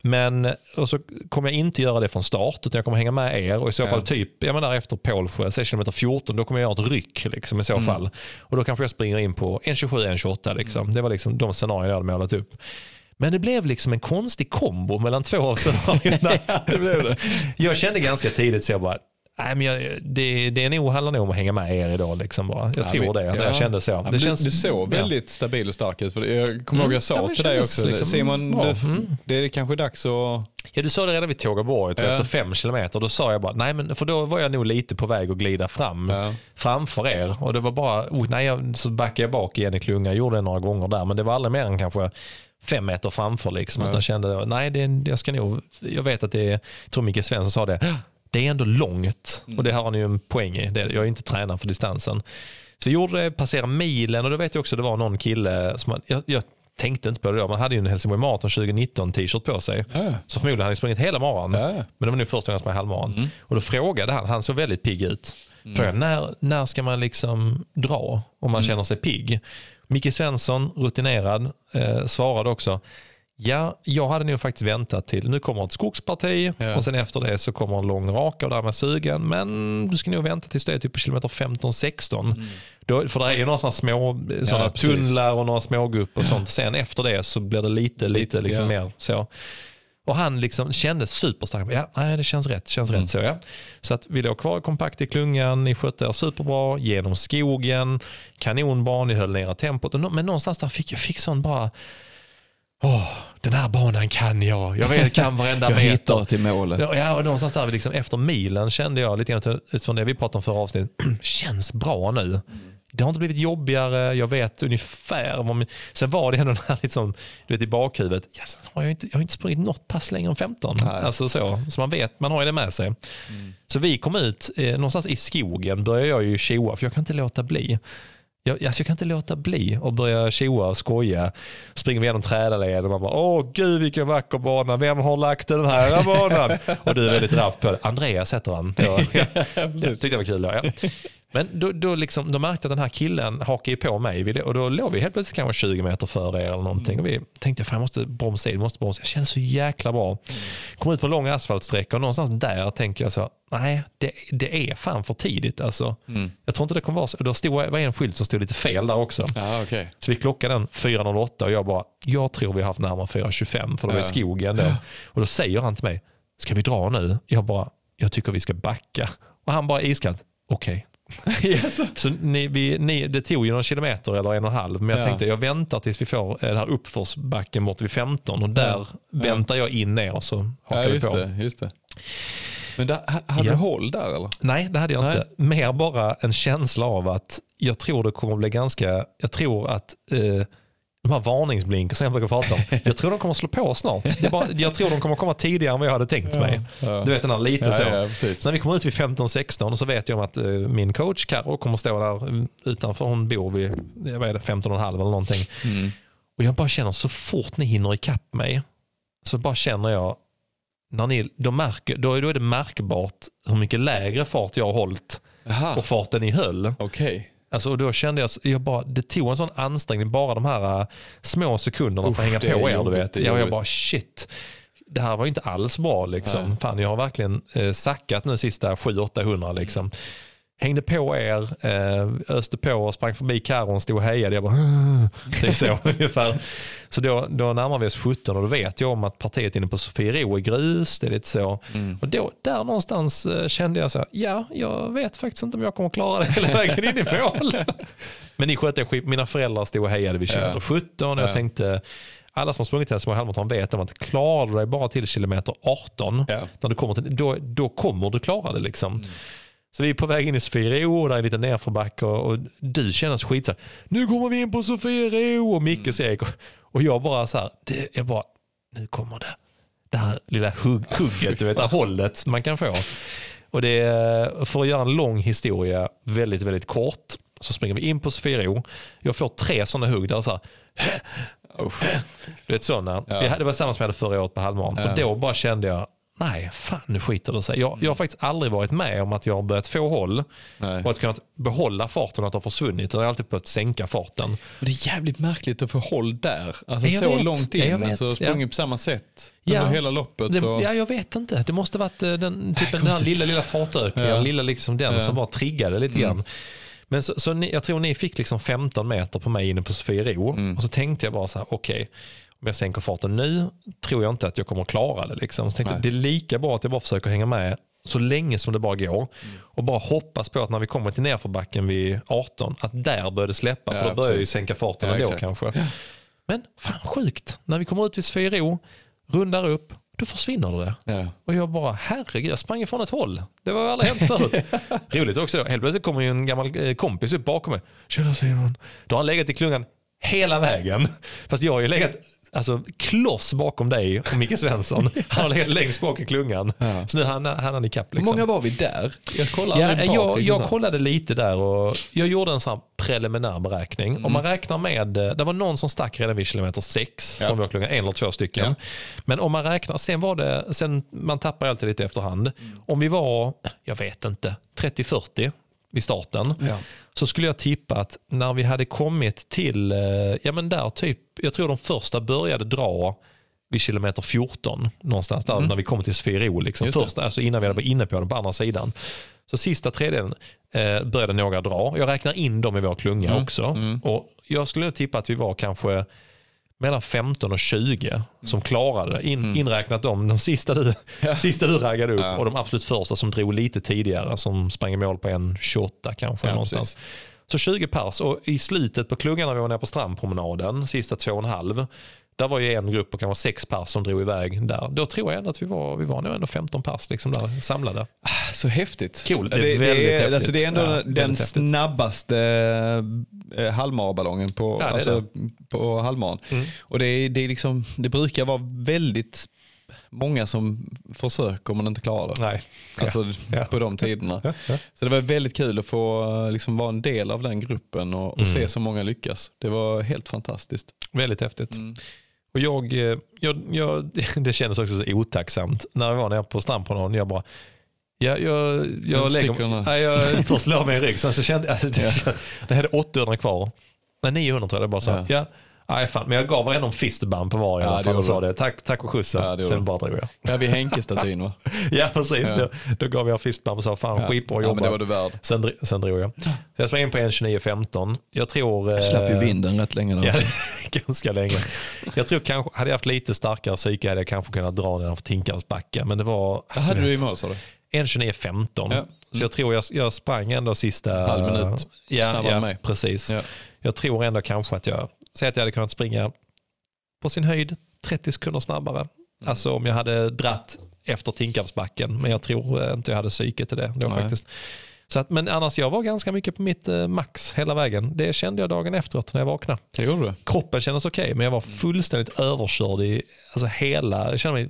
Men och så kommer jag inte göra det från start utan jag kommer hänga med er och i så Ja. fall typ, ja men där efter Pålsjö, säg kilometer 14, då kommer jag göra ett ryck liksom, i så fall. Och då kanske jag springer in på 1.27, 1.28 liksom. Det var liksom de scenarier jag hade målat upp. Men det blev liksom en konstig kombo mellan två av scenarierna. (laughs) Det blev det. Jag kände ganska tidigt så jag bara, nej men jag, det, det är nog, handlar nog om att hänga med er idag. Liksom bara. Jag Ja, tror det. ja. Jag kände så. Ja, det men känns, du, du såg ja. väldigt stabil och stark ut. För jag kommer ihåg jag sa Ja, till dig också, liksom Simon, bra. det, Mm. det är kanske dags att... Ja, du sa det redan vid Tågaborg, Ja. efter fem kilometer. Då sa jag bara, nej men för då var jag nog lite på väg att glida fram Ja. framför er. Och det var bara, oh, nej, jag, så backade jag bak igen i klungan. Jag gjorde det några gånger där, men det var aldrig mer än kanske fem meter framför. Liksom, Ja. att jag kände, nej, det, jag ska nog, jag vet att det är, jag tror Micke Svensson sa det, det är ändå långt. Och det har ni ju en poäng i. Jag är inte tränad för distansen. Så vi gjorde det, passerade milen och då vet jag också det var någon kille som, jag, jag tänkte inte på det då, man hade ju en Helsingborg Marathon 2019 t-shirt på sig. Ja. Så förmodligen hade han sprungit hela maran. Ja. Men det var nu första gången jag sprang halvmaran. Mm. Och då frågade han, han såg väldigt pigg ut. Frågade, när, när ska man liksom dra om man känner sig pigg? Micke Svensson, rutinerad, eh, svarade också Ja, jag hade nog faktiskt väntat till, nu kommer ett skogsparti Ja. och sen efter det så kommer en lång raka och därmed sugen. Men du ska nog vänta tills det är typ på kilometer 15-16. Då, för det är ju några sådana små sådana Mm. precis. tunnlar och några smågupp och sånt. Sen efter det så blir det lite, lite liksom ja. mer så. Och han liksom kände superstarkt, ja nej, det känns rätt, känns Mm. rätt så ja. Så att vi låg kvar kompakt i klungan, ni skötte er superbra, genom skogen, kanonbra, ni höll nere tempot. Men någonstans där fick jag fick sån bara, åh, den här banan kan jag, jag vet, kan varenda (laughs) Jag meter. hittar till målet. Ja, och någonstans där liksom efter milen kände jag lite grann utifrån det vi pratade om förra avsnittet, (clears throat) känns bra nu. Det har inte blivit jobbigare, jag vet ungefär. Vad min... Sen var det ändå (laughs) den här liksom, du vet, i bakhuvudet, ja, sen har jag, inte, jag har inte sprungit något pass längre än 15. Nej. Alltså så, så man vet, man har ju det med sig. Så vi kom ut, eh, någonstans i skogen började jag ju tjoa, för jag kan inte låta bli. Jag, alltså jag kan inte låta bli och börja tjoa och skoja. Springer vi igenom trädaled och man bara, åh gud vilken vacker bana, vem har lagt den här banan? och du är väldigt rapp på det. Andreas heter han. Ja, (laughs) jag tyckte det var kul. Ja. Men då, då, liksom, då märkte jag att den här killen hakade på mig och då låg vi helt plötsligt kanske 20 meter före er eller någonting. Och vi tänkte fan jag måste bromsa in, måste bromsa. Jag känner så jäkla bra. Kom ut på en lång asfaltsträcka och någonstans där tänker jag så, nej det, det är fan för tidigt alltså. Jag tror inte det kommer vara så. Då stod, var en skylt som stod lite fel där också. Ja, okej. Så vi klockade den 4.08 och jag bara, jag tror vi har haft närmare 4.25 för det var i Ja. skogen då. Och då säger han till mig, ska vi dra nu? Jag bara, jag tycker vi ska backa. Och han bara iskallt, okej. (laughs) Yes. Så ni, vi, ni, det tog ju någon kilometer eller en och en halv, men jag Ja. tänkte jag väntar tills vi får eh, den här uppförsbacken bort vid 15 och där väntar jag in er och så hakar Ja, vi på. det, just det. Men där, ha- hade Ja. du håll där eller? Nej, det hade jag Nej. inte. Mer bara en känsla av att jag tror det kommer bli ganska, jag tror att eh, de här varningsblinkar som jag brukar prata om, jag tror de kommer slå på snart. Det är bara, jag tror de kommer komma tidigare än vad jag hade tänkt mig. Ja. Du vet den här lite Ja, så. ja. Så när vi kommer ut vid 15-16 så vet jag om att eh, min coach Karo kommer stå där utanför. Hon bor vid jag vet, 15,5 eller någonting. Mm. Och jag bara känner så fort ni hinner ikapp mig så bara känner jag när ni, då, märker, då, då är det märkbart hur mycket lägre fart jag har hållit Jaha, och farten ni höll. okej. Alltså, och då kände jag, jag bara, det tog en sån ansträngning, bara de här äh, små sekunderna för att Usch, hänga på er. Du vet. Jag, jag bara shit, det här var ju inte alls bra. Liksom. Nej. Fan, jag har verkligen eh, sackat nu sista 700-800. Liksom. Hängde på er, eh, öste på och sprang förbi Karon, stod och hejade. Jag bara, typ så (laughs) ungefär. Så då, då närmar vi oss 17 och då vet jag om att partiet inne på Sofiero är grus. Det är lite så. Mm. Och då, där någonstans eh, kände jag så ja, jag vet faktiskt inte om jag kommer klara det hela vägen in i mål. (laughs) Men ni skötte skit. Mina föräldrar stod och hejade vid kilometer Ja. 17 och jag Ja. tänkte, alla som har sprungit Helsingborg halvmaraton vet om att klarar du dig bara till kilometer 18, Ja. när du kommer till, då, då kommer du klara det. Liksom. Så vi är på väg in i Sofiero och där är en liten nerförbacke och, och du känner så skit så här, nu kommer vi in på Sofiero och Micke skrek och, och jag bara så här, det, jag bara, nu kommer det. Det här lilla hugg, (laughs) hugget, du vet, det här hållet man kan få. Och det för att göra en lång historia väldigt, väldigt kort så springer vi in på Sofiero. Jag får tre sådana hugg där så här, Usch. du vet sådana. Ja. Det, det var samma som jag hade förra året på halvmaran. Ja. Och då bara kände jag, nej fan nu skiter det sig. Jag, jag har faktiskt aldrig varit med om att jag har börjat få håll Nej. och att kunnat behålla farten och att det har försvunnit. Jag har alltid behövt sänka farten. Det är jävligt märkligt att få håll där. Alltså Jag så vet, långt jag in. vet, Alltså, ja. sprungit på samma sätt. Ja. Under hela loppet. Det, och... ja, jag vet inte. Det måste varit eh, den, typ, den här lilla, lilla fartökningen, Ja. lilla liksom den Ja. Mm. som bara triggade lite grann. Men så, så ni, jag tror ni fick liksom 15 meter på mig inne på Sofiero Mm. och så tänkte jag bara så här, okej, om jag sänker farten nu tror jag inte att jag kommer att klara det. Liksom. Så tänkte Nej. det är lika bra att jag bara försöker hänga med så länge som det bara går Mm. och bara hoppas på att när vi kommer till nerförbacken vid 18 att där börjar det släppa Ja, för då börjar jag ju sänka farten Ja, ändå exakt. kanske. Men fan sjukt, när vi kommer ut till Sofiero, rundar upp, då försvinner det. Ja. Och jag bara, herregud, jag sprang ifrån ett håll. Det var aldrig hänt förut. (laughs) Roligt också då. Helt plötsligt kommer en gammal eh, kompis upp bakom mig. Tjena Simon. Då har han legat i klungan hela vägen. Fast jag har ju legat alltså, kloss bakom dig och Micke Svensson. (laughs) Han har legat längst bak i klungan. Ja. Så nu hann han, ikapp. Hur Liksom. många var vi där? Jag kollade Ja, bak jag, jag kollade lite där och jag gjorde en sån preliminär beräkning. Mm. Om man räknar med, eh, det var någon som stack redan vid kilometer 6 Ja. från vår klunga, en eller två stycken. Ja. Men om man räknar, sen var det, sen, man tappar alltid lite efterhand. Mm. Om vi var, jag vet inte, 30-40 vid starten. Ja. Så skulle jag tippa att när vi hade kommit till, eh, ja men där typ, jag tror de första började dra vid kilometer 14 någonstans där när vi kom till Sofie liksom. Först alltså innan vi hade varit inne på den på andra sidan. Så sista tredjedelen eh, började några dra. Jag räknar in dem i vår klunga också. Och jag skulle tippa att vi var kanske mellan 15 och 20 som klarade det. In, Inräknat dem, de sista du, (laughs) sista du raggade upp Ja. och de absolut första som drog lite tidigare som sprang i mål på en 28 kanske. Ja, någonstans. precis. Så 20 pers och i slutet på klungan när vi var nere på strandpromenaden, sista två och en halv, där var ju en grupp på kanske sex pers som drog iväg där. Då tror jag ändå att vi var, vi var nog ändå 15 pers liksom där samlade. Så häftigt. Cool, det är det, väldigt det, är, häftigt. Alltså det är ändå Ja, den snabbaste eh, halvmaraballongen på, Ja, alltså, på halvmaran. Mm. Och det, är, det, är liksom, det brukar vara väldigt många som försöker men inte klarar det. Nej. Alltså Ja. på de tiderna. Så det var väldigt kul att få eh, liksom, vara en del av den gruppen och, och Mm. se så många lyckas. Det var helt fantastiskt. Väldigt häftigt. Mm. Och jag, eh, jag, jag, (laughs) det kändes också så otacksamt när vi var nere på strandpromenaden. Jag bara, ja, jag, jag Jag lägger nej, jag (laughs) först la mig i rygg, sen så kände jag, alltså, det, det hade 800 kvar. Nej, 900 tror jag det bara sa. Ja. Ja. Nej, fan, men jag gav varandra en fistbump på var i alla fall och sa det. Tack, tack och skjutsen. Ja, sen bara drog jag. Ja, vid Henke-statyn va? (laughs) Ja, precis. Ja. Då, då gav jag fistbump och sa fan Ja. skitbra Ja, men det var jobbat. du värd. sen, sen drog jag. Så jag sprang in på 1.29.15. Jag tror... Jag slapp ju eh, vinden rätt länge då. (laughs) Ja, ganska länge. Jag tror kanske, hade jag haft lite starkare psyke hade jag kanske kunnat dra nedanför Tinkarnsbacken. Men det var Vad hade du i mål sa du? 1.29.15. Ja. Så jag tror jag, jag sprang ändå sista... Halv minut Ja, snabbare ja än mig. precis. Ja. Jag tror ändå kanske att jag, säg att jag hade kunnat springa på sin höjd 30 sekunder snabbare. Mm. Alltså om jag hade dratt efter Tinkarpsbacken. Men jag tror eh, inte jag hade psyke till det då Nej. faktiskt. Så att, men annars jag var ganska mycket på mitt eh, max hela vägen. Det kände jag dagen efteråt när jag vaknade. Det gjorde du. Kroppen kändes okej men jag var fullständigt överkörd i alltså hela, jag kände mig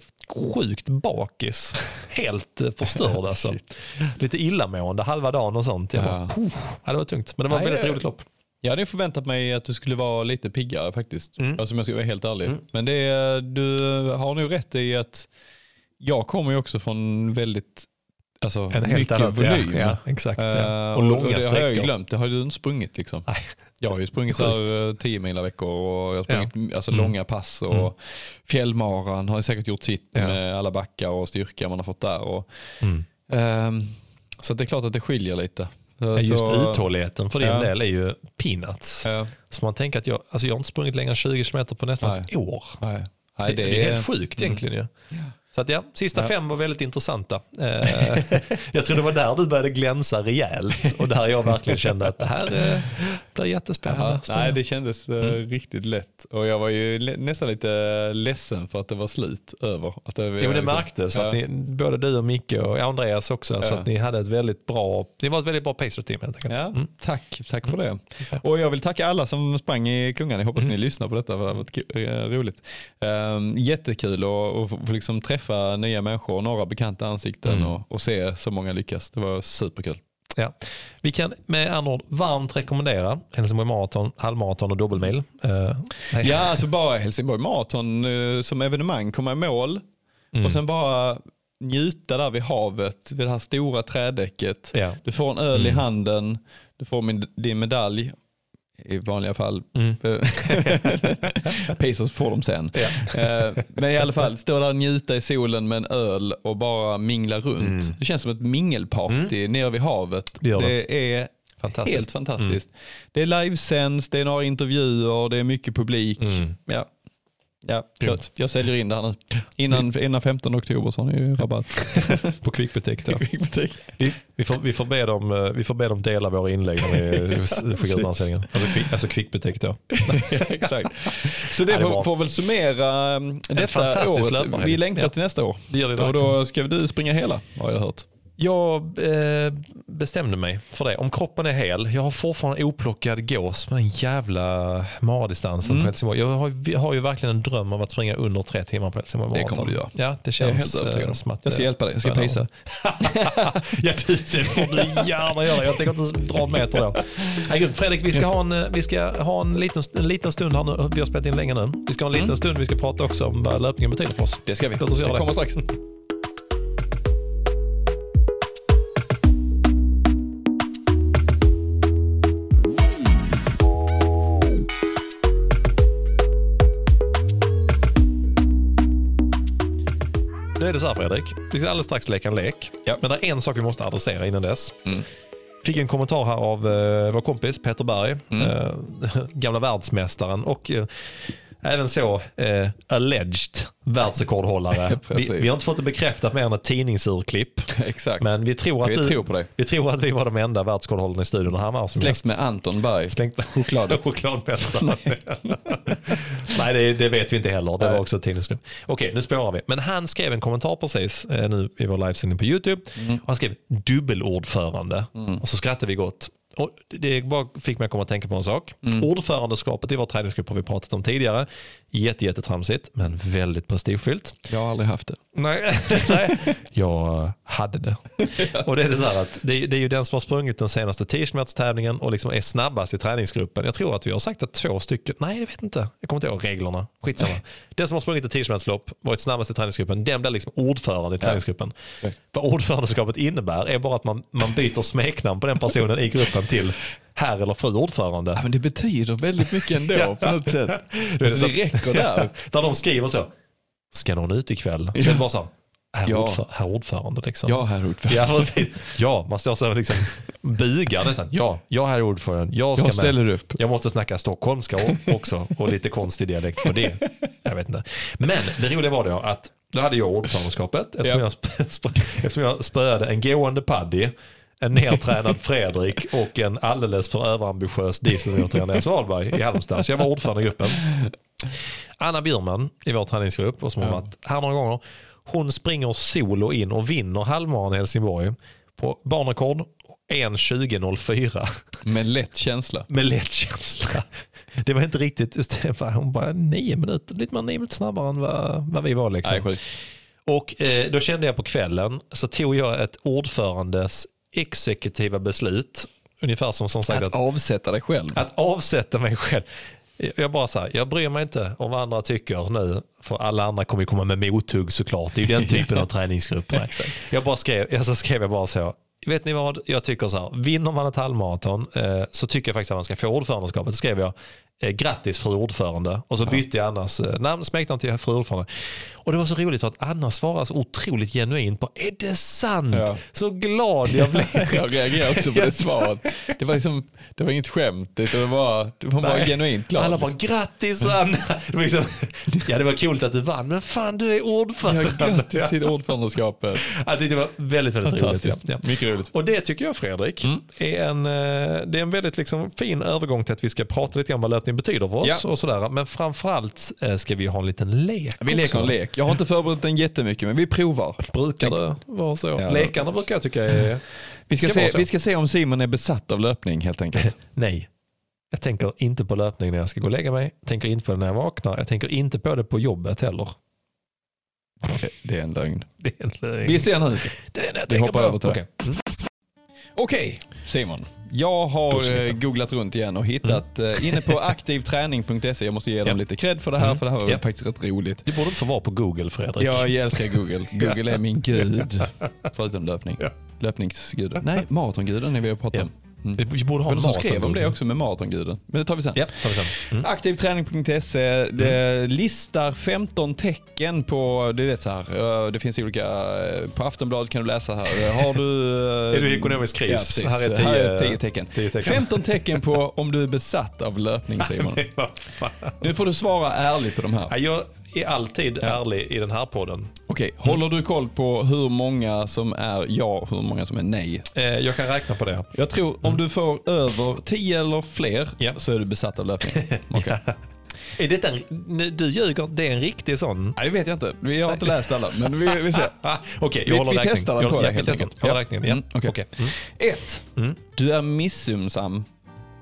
sjukt bakis. Helt eh, förstörd (laughs) alltså. Lite illamående halva dagen och sånt. Jag bara, Ja. "Puh." ja, det var tungt men det var ett Nej, väldigt det- roligt lopp. Jag hade förväntat mig att du skulle vara lite piggare faktiskt. Mm. Alltså om jag ska vara helt ärlig. Mm. Men det du har nog rätt i att jag kommer ju också från väldigt, alltså En helt mycket annan volym. Ja, ja, exakt. Ja. Eh, Och långa det har jag sträckor. ju glömt, det har du inte sprungit liksom. Nej. Jag har ju sprungit så här, eh, 10 mila veckor och jag har sprungit alltså, Mm. långa pass och Mm. fjällmaran har säkert gjort sitt med alla backar och styrka man har fått där. Och, Mm. ehm, så det är klart att det skiljer lite. Ja, Just så, uthålligheten för din Ja. del är ju peanuts. Ja, Så man tänker att jag, alltså jag har inte sprungit längre än 20 km på nästan Nej. ett år. nej. Det, Nej, det, är helt sjukt egentligen ju. Så att ja, sista Ja. fem var väldigt intressanta. Eh, (laughs) jag tror det var där du började glänsa rejält och där jag verkligen kände att det här eh, blir jättespännande. Ja, nej, det kändes eh, Mm. riktigt lätt. Och jag var ju nästan lite ledsen för att det var slut över. Att det, Jo, det liksom- märktes ja. att ni, både du och Micke och Andreas också, så Ja. att ni hade ett väldigt bra, ni var ett väldigt bra pacer-team helt enkelt. Ja, Mm. tack, tack för det. Så. Och jag vill tacka alla som sprang i klungan. Jag hoppas Mm. ni lyssnar på detta, för det har varit roligt. Um, jättekul att liksom träffa nya människor och några bekanta ansikten Mm. och, och se så många lyckas. Det var superkul. Ja. Vi kan med andra ord varmt rekommendera Helsingborg Marathon, halvmaraton och dubbelmil. Nej. Ja, alltså bara Helsingborg Marathon eh, som evenemang, komma i mål Mm. och sen bara njuta där vid havet, vid det här stora trädäcket. ja. Du får en öl i Mm. handen, du får min, din medalj i vanliga fall. Mm. Pacers (laughs) får de sen. Ja. Eh, Men i alla fall, stå där och njuta i solen med en öl och bara mingla runt. Mm. Det känns som ett mingelparty nere vid havet. Det det. det är Fantastiskt. helt fantastiskt. Det är livesänds, det är några intervjuer, det är mycket publik. Mm. Ja. Ja, jag, jag säljer in det här nu. Innan, innan 15 oktober så har ni ju rabatt. (laughs) På kvickbutik då. (laughs) Vi, vi, får, vi, får be dem, eh, vi får be dem dela våra inlägg när vi (laughs) skickar ut anställningen. Alltså, kvick, alltså kvickbutik då. Ja, Exakt. Så det Ja, det får, får väl summera um, detta året. Vi längtar till nästa år. Det gör vi Och verkligen. då ska du springa hela har jag hört. Jag eh, bestämde mig för det. Om kroppen är hel, jag har fortfarande oplockad gås med den jävla maradistansen Mm. på Helsingborg. Jag har, jag har ju verkligen en dröm om att springa under tre timmar på Helsingborg Det Marathon. kommer du göra. Ja, det Jag är känns helt övertygad eh, om. som att... Jag ska eh, hjälpa dig, jag ska pisa. (laughs) ja, du, det får du gärna göra. Jag tänker inte dra en meter då. Nej, Fredrik, vi ska ha en, eh, vi ska ha en, liten, en liten stund här nu. Vi har spelat in länge nu. Vi ska ha en liten Mm. stund. Vi ska prata också om vad löpningen betyder för oss. Det ska vi. Låt oss göra det det. kommer strax. Är det så här Fredrik, vi ska alldeles strax leka en lek. Ja. Men det är en sak vi måste adressera innan dess. Mm. Fick en kommentar här av eh, vår kompis Peter Berg, Mm. eh, (laughs) gamla världsmästaren och eh, även så eh, alleged världsrekordhållare. (laughs) vi, vi har inte fått det bekräftat mer än ett tidningsurklipp. (laughs) Exakt. Men vi tror att, vi du, tror på det. vi, tror att vi var de enda världsrekordhållarna i studion när han var som Släkt med Anton Berg. Slängt Chokladet. chokladmästaren. (laughs) Nej, det, det vet vi inte heller. Det var Nej. också ett tidningsklipp. Okej, nu spårar vi. Men han skrev en kommentar precis eh, nu i vår livesändning på YouTube. Och han skrev dubbelordförande. Och så skrattade vi gott. Och det bara fick mig att komma att tänka på en sak. Ordförandeskapet i vår träningsgrupp har vi pratat om tidigare. Jätte, jättetramsigt, men väldigt prestigefyllt. Jag har aldrig haft det. Nej, (laughs) nej. jag hade det. (laughs) Och det är det så att det är, det är ju den som har sprungit den senaste 10 tävlingen och liksom är snabbast i träningsgruppen. Jag tror att vi har sagt att två stycken, nej jag vet inte, jag kommer inte ihåg reglerna, skitsamma. Den som har sprungit ett 10 lopp, varit snabbast i träningsgruppen, den blir liksom ordförande i träningsgruppen. exakt. Vad ordförandeskapet innebär är bara att man, man byter smeknamn på den personen i gruppen till herr eller fru ordförande. Ja, men det betyder väldigt mycket ändå (laughs) på något sätt. Du vet, Alltså, så- det räcker där. Där de skriver så, ska någon ut ikväll? Så det bara så, herr, Ja. ordför, herr ordförande liksom. Ja, herr ordförande. Ja, precis. Ja, man står så och liksom bugar nästan. Ja, jag här är ordförande. Jag ska Jag ställer med. upp. Jag måste snacka stockholmska också och lite konstig dialekt på det. Jag vet inte. Men det roliga var då att då hade jag ordförandeskapet eftersom, Ja. jag, eftersom jag spöade en gående Paddy, en nedtränad Fredrik och en alldeles för överambitiös dieselmotor Andreas Wahlberg i Halmstad. Så jag var ordförande i gruppen. Anna Bjurman i vår träningsgrupp och som har varit här några gånger. Hon springer solo in och vinner halvmaran i Helsingborg på banrekord 1.20.04 Med lätt känsla. med lätt känsla. Det var inte riktigt, hon bara nio minuter, lite mer nio minuter snabbare än vad, vad vi var. Liksom. Nej. Och eh, då kände jag på kvällen så tog jag ett ordförandes exekutiva beslut. Ungefär som som sagt Att att, avsätta dig själv. att avsätta mig själv. Jag bara så här, jag bryr mig inte om vad andra tycker nu. För alla andra kommer ju komma med mothugg såklart. Det är ju den (laughs) typen av träningsgrupper. Jag bara skrev, jag så skrev jag bara så. Vet ni vad? Jag tycker så här. Vinner man ett halvmaraton eh, så tycker jag faktiskt att man ska få ordförandeskapet. Så skrev jag eh, grattis fru ordförande. Och så bytte jag Annas eh, namn, smeknamn till fru ordförande. Och det var så roligt för att Anna svarade så otroligt genuint på är det sant? Ja. Så glad jag blev. (laughs) Jag reagerar också på det svaret. Det var, liksom, det var inget skämt, det var bara, det var bara genuint glad. Alla bara liksom. grattis Anna. Det var liksom, ja det var kul att du vann men fan du är Ja, ordförande. grattis till ordförandeskapet. Jag tyckte det var väldigt, väldigt roligt. Ja. Ja. Mycket roligt. Och det tycker jag Fredrik är, en, eh, det är en väldigt liksom fin övergång till att vi ska prata lite om vad löpning betyder för oss. Ja. Och sådär. Men framförallt eh, ska vi ha en liten lek Vi leker en lek. Jag har inte förberett den jättemycket, men vi provar. Brukar det vara så? Ja. Lekarna brukar jag tycka är... (laughs) Vi ska, Ska se, vi ska se om Simon är besatt av löpning helt enkelt. (laughs) Nej. Jag tänker inte på löpning när jag ska gå och lägga mig. Jag tänker inte på det när jag vaknar. Jag tänker inte på det på jobbet heller. Det är en lögn. (laughs) Det är en lögn. Vi ser nu. Det är det jag Vi tänker hoppar på. över till det. Okej. Mm. Simon. Jag har eh, googlat runt igen och hittat eh, inne på (laughs) aktivträning.se. Jag måste ge dem Ja. lite cred för det här, Mm. för det här var Ja. faktiskt rätt roligt. Du borde inte få vara på Google Fredrik. Jag älskar Google. (laughs) Google är min gud. (laughs) Förutom löpning. Ja. Löpningsguden. Nej, maratonguden är vi har pratat Ja. om. Mm. Vi borde ha Men en de skrev om det också med maratonguden. Men det tar vi sen. Ja, tar vi sen. Mm. Aktivträning.se det listar 15 tecken på, du vet så här, eh, det finns olika, eh, på Aftonbladet kan du läsa här, Eh, har du... eh, (laughs) Är du i ekonomisk kris? Ja. Här är tio- här är 10 tecken. tecken. 15 tecken på om du är besatt av löpning Simon. (laughs) Nu får du svara ärligt på de här. Ja, Jag är alltid ärlig i den här podden. Okej, håller du koll på hur många som är ja och hur många som är nej? Eh, Jag kan räkna på det. Jag tror om du får över 10 eller fler Ja. så är du besatt av löpning. (laughs) Okej. Är det en, du ljuger, det är en riktig sån? Nej, det vet jag inte. Vi har inte läst alla, men vi, vi ser. (laughs) Ah, Okej, jag Vi- håller vi räkning. testar den jag, på ja, dig helt enkelt. Håller Ja. räkningen, ja. Mm, okej. Okej. Mm. Ett. Mm. Du är missumsam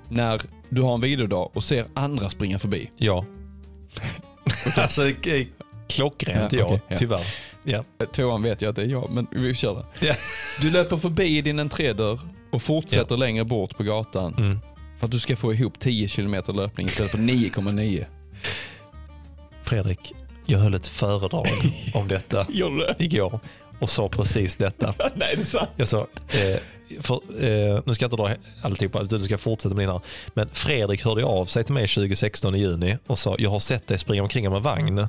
när du har en vilodag och ser andra springa förbi. Ja. (laughs) alltså, klockrent Ja, ja, okej, ja. tyvärr. Ja. Eh, Tvåan vet jag att det är jag, men vi kör det. Ja. Du löper förbi din entrédörr och fortsätter längre bort på gatan Mm. för att du ska få ihop 10 kilometer löpning istället för 9,9. Fredrik, jag höll ett föredrag om detta (laughs) igår och sa precis detta. (laughs) Nej, det är sant. Jag sa, eh, för, eh, nu ska jag inte dra alltihopa, utan du ska fortsätta med dina. Men Fredrik hörde av sig till mig 2016 i juni och sa, jag har sett dig springa omkring med vagn.